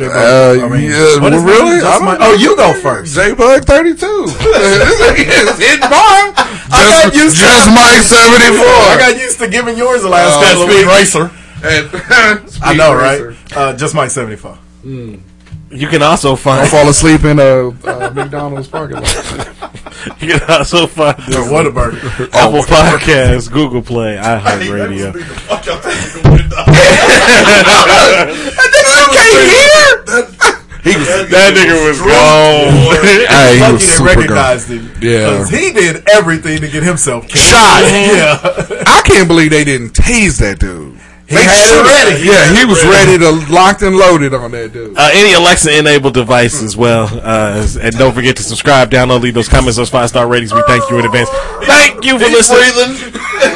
Uh, I mean, yeah, what is that? really? Just I don't my- oh, you go first. J Bug 32. it's hit bar. I got Just, used to- just Mike 74. I got used to giving yours the last Oh, couple of Speed weeks. Racer. I know, right? Uh, just Mike 75. You can also Don't find fall asleep in a uh, McDonald's parking lot. you can also find us Or Whataburger. Apple Podcasts, Google Play, iHeartRadio. He was, That nigga was gone. hey, he Lucky was they super recognized him. Yeah. Because he did everything to get himself killed. Shot. Yeah. I can't believe they didn't tase that dude. He had it should've- ready. Yeah, he was ready to locked and loaded on that dude. Uh, any Alexa enabled device as well. Uh, and don't forget to subscribe, download, leave those comments, those five star ratings. We thank you in advance. Thank you for listening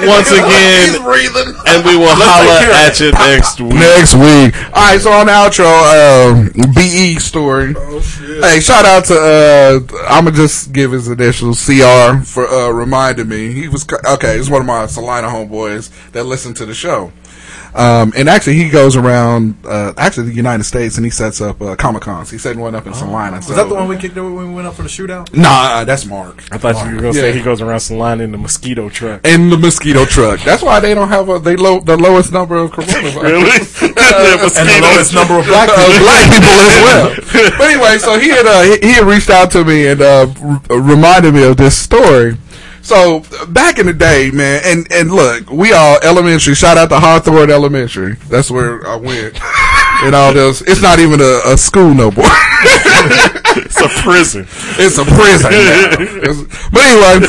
once again. breathing. And we will holla at you next week. Next week. All right, so on the outro, um, BE story. Oh shit. Hey, shout out to uh I'm gonna just give his initials CR for uh reminding me. He was okay. He's one of my Salina homeboys that listen to the show. Um, and actually, he goes around, uh, actually the United States, and he sets up uh, Comic Cons. He set one up in Salina. So. Was that the one we kicked over when we went up for the shootout? Nah, that's Mark. I thought you were going to Yeah. say he goes around Salina in the mosquito truck. In the mosquito truck. That's why they don't have a they low the lowest number of coronavirus. Really? The And the lowest number of black uh, people. black people as well. But anyway, so he had uh, he, he had reached out to me and uh, r- reminded me of this story. So back in the day, man, and and look, we all elementary. Shout out to Hawthorne Elementary. That's where I went. And all this. It's not even a, a school no more. It's a prison. It's a prison. It's- but anyway,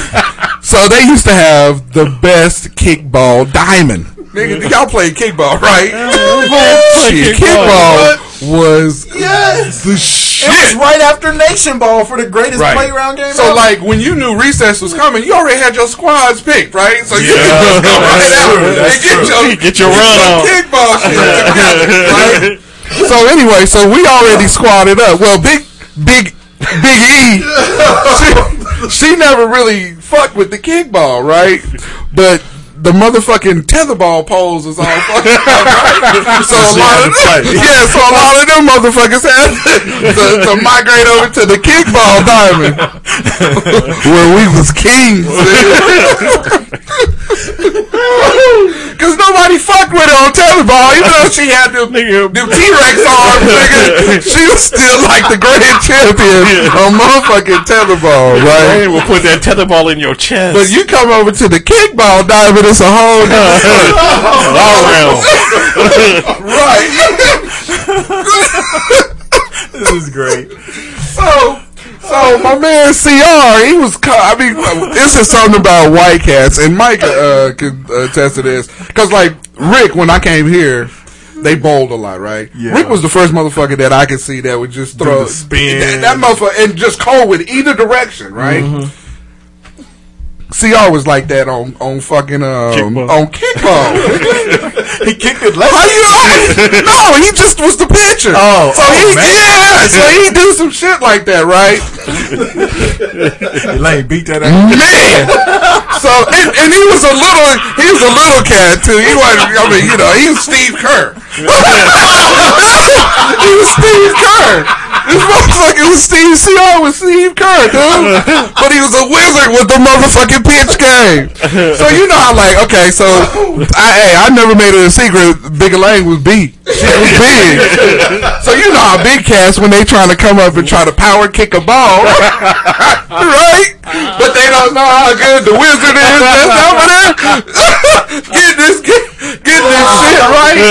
so they used to have the best kickball diamond. Nigga, y'all played kickball, right? play kickball. kickball was Yes. the shit. It was right after Nation Ball for the greatest Right. playground game. So ever. like when you knew recess was coming, you already had your squads picked, right? So you Yeah. could just go right That's out and get true. your Get your run on. kickball shit together, right? So anyway, so we already squatted up. Well, big big Big E, she, she never really fucked with the kickball, right? But the motherfucking tetherball poles is all fucking up, right? So a lot of play. yeah, so a lot of them motherfuckers had to, to migrate over to the kickball diamond where we was kings. Cause nobody fucked with her on tetherball, even though she had them, them T-Rex arms, nigga. She was still like the grand champion on motherfucking tetherball, right? Hey, we'll put that tetherball in your chest. But you come over to the kickball diamond, it's a whole different all around. right. this is great. So, so my man Cr, he was. I mean, this is something about white cats, and Mike uh, can attest to this. Because like Rick, when I came here. They bowled a lot, right? Yeah. Rick was the first motherfucker that I could see that would just throw spin. That, that motherfucker and just cold with either direction, right? Mhm. CR was like that on on fucking um, Kickball. on kickball. he kicked it left. How you? no, he just was the pitcher. Oh, so oh, he man. yeah, so he do some shit like that, right? Elaine beat that out. Man, so and, and he was a little, he was a little cat too. He was, I mean, you know, he was Steve Kerr. he was Steve Kerr. This motherfucker was Steve CR with Steve Kerr, dude. But he was a wizard with the motherfucking pitch game. So you know how like, okay, so I hey, I never made it a secret Big Elaine was beat. She was big. So you know how big cats when they trying to come up and try to power kick a ball. right? But they don't know how good the wizard is that's over there. get this get, get this shit right.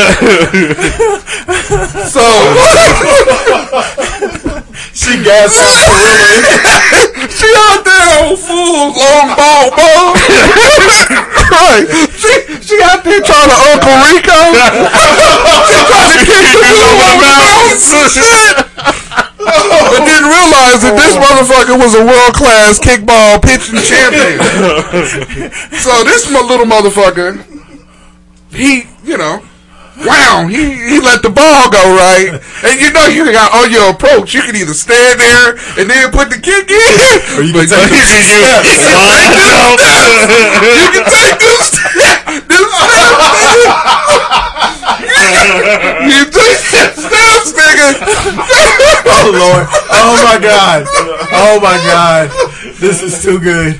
So she gassed she out there on full long ball ball. right. She she out there trying to Uncle Rico. she trying to kick the dude on the shit. But didn't realize that this motherfucker was a world class kickball pitching champion. so this mo- little motherfucker, he, you know, wow, he, he let the ball go right. And you know you got on your approach, you can either stand there and then put the kick in, or you can take the steps. You can take this step. This step. You take the steps, nigga. Oh Lord! Oh my God! Oh my God! This is too good.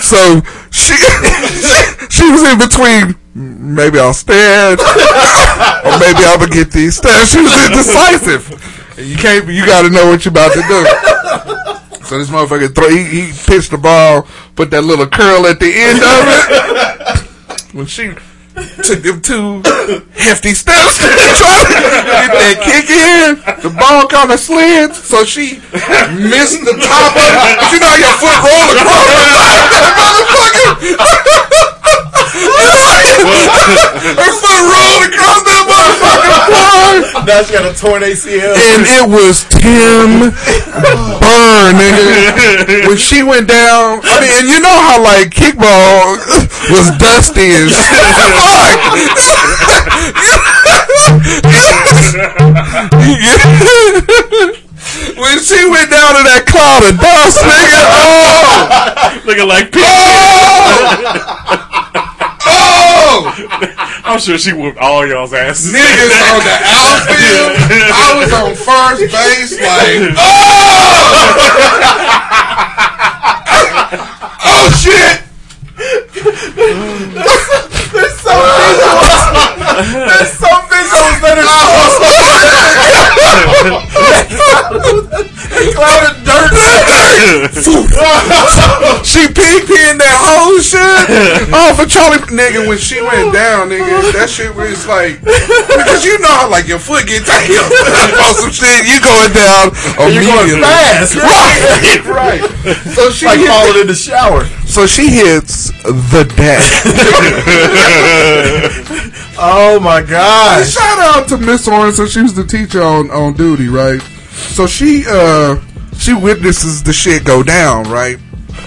So she she was in between. Maybe I'll stand, or maybe I'm gonna get these steps. She was indecisive. You can't. You got to know what you're about to do. So this motherfucker throw. He, he pitched the ball, put that little curl at the end of it. When she took them two hefty steps to try to get that kick in, the ball kind of slid, so she missed the top of it. You know your foot roll across the motherfucker? Her foot rolled across that motherfucking floor. Now she got a torn ACL. And it was Tim Burn, nigga. When she went down, I mean, and you know how like kickball was dusty and shit. when she went down to that cloud of dust, nigga, oh, Looking like oh, I'm sure she whooped all y'all's asses. niggas on the outfield. I was on first base, like, oh, oh shit. There's some visuals. There's some visuals that are so cloud of dirt. she pig pinned that whole shit Oh, for Charlie nigga when she went down, nigga. That shit was like because you know how like your foot gets tight on some shit, you going down You're going fast. Right, right. So she like falling in the shower. so she hits the deck. Oh my God! Shout out to Miss Orange, so she was the teacher on, on duty, right? So she uh she witnesses the shit go down, right?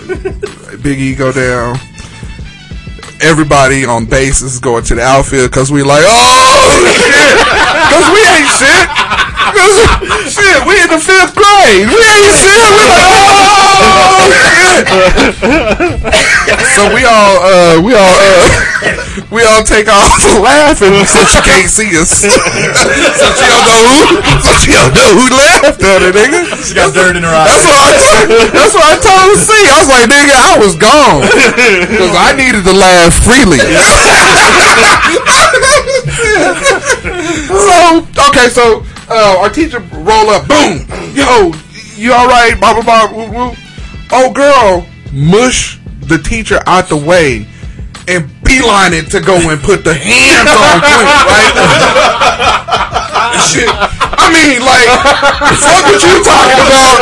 Big E go down. Everybody on base is going to the outfield because we like, oh shit, because we ain't shit. 'Cause, shit, we in the fifth grade. We ain't shit. We like, oh shit. so we all, uh, we all, uh, we all take off laughing so she can't see us. so she don't know who, so she don't know who laughed at her, nigga. She got dirt in her eyes. That's what I told, that's what I told her to see. I was like, nigga, I was gone because I needed to laugh freely. so okay, so uh, our teacher roll up, boom, yo, you all right? Blah blah blah. woo, woo. Oh, girl, mush the teacher out the way and beeline it to go and put the hands on Quinn, right? Shit. I mean, like, fuck what you talking about.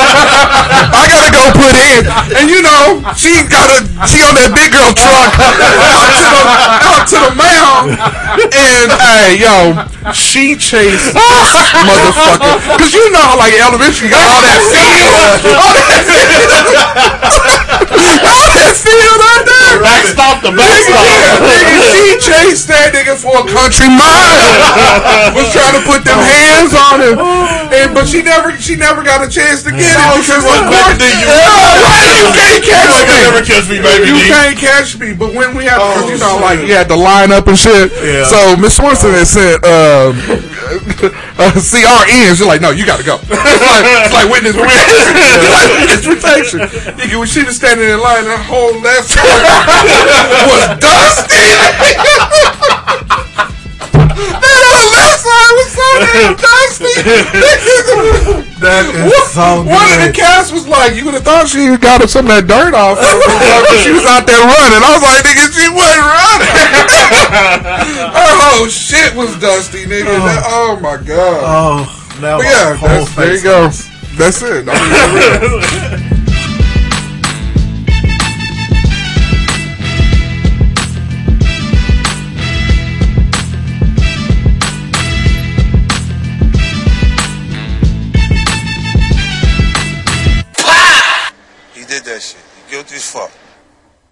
I gotta go put in. And you know, she got a, she on that big girl truck out to the, out to the mound. And, hey, yo, she chased this motherfucker. Cause you know, like, elementary, got all that field. All that field. all that field out there. Backstop the backstop. Nigga, she chased that nigga for a country mile. Was trying to put them hands on him, and but she never, she never got a chance to get it because of course, you- you can't catch me. gonna never catch me, baby You can't catch me. But when we had, to, you know, like you had to line up and shit. Yeah. So Miss Swanson had said, um, uh, CRN. She's like, no, you got to go. It's like, it's like witness protection. It's like witness protection. Nigga, when she was standing in line, her whole left was dusty. That her left side was so damn dusty. That is One- so One of the good. cats was like, you would have thought she got some of that dirt off. but she was out there running. I was like, nigga, she wasn't running. Her whole shit was dusty, nigga. Oh. That- Oh, my god. Oh, now yeah, there you go. That's it. I mean,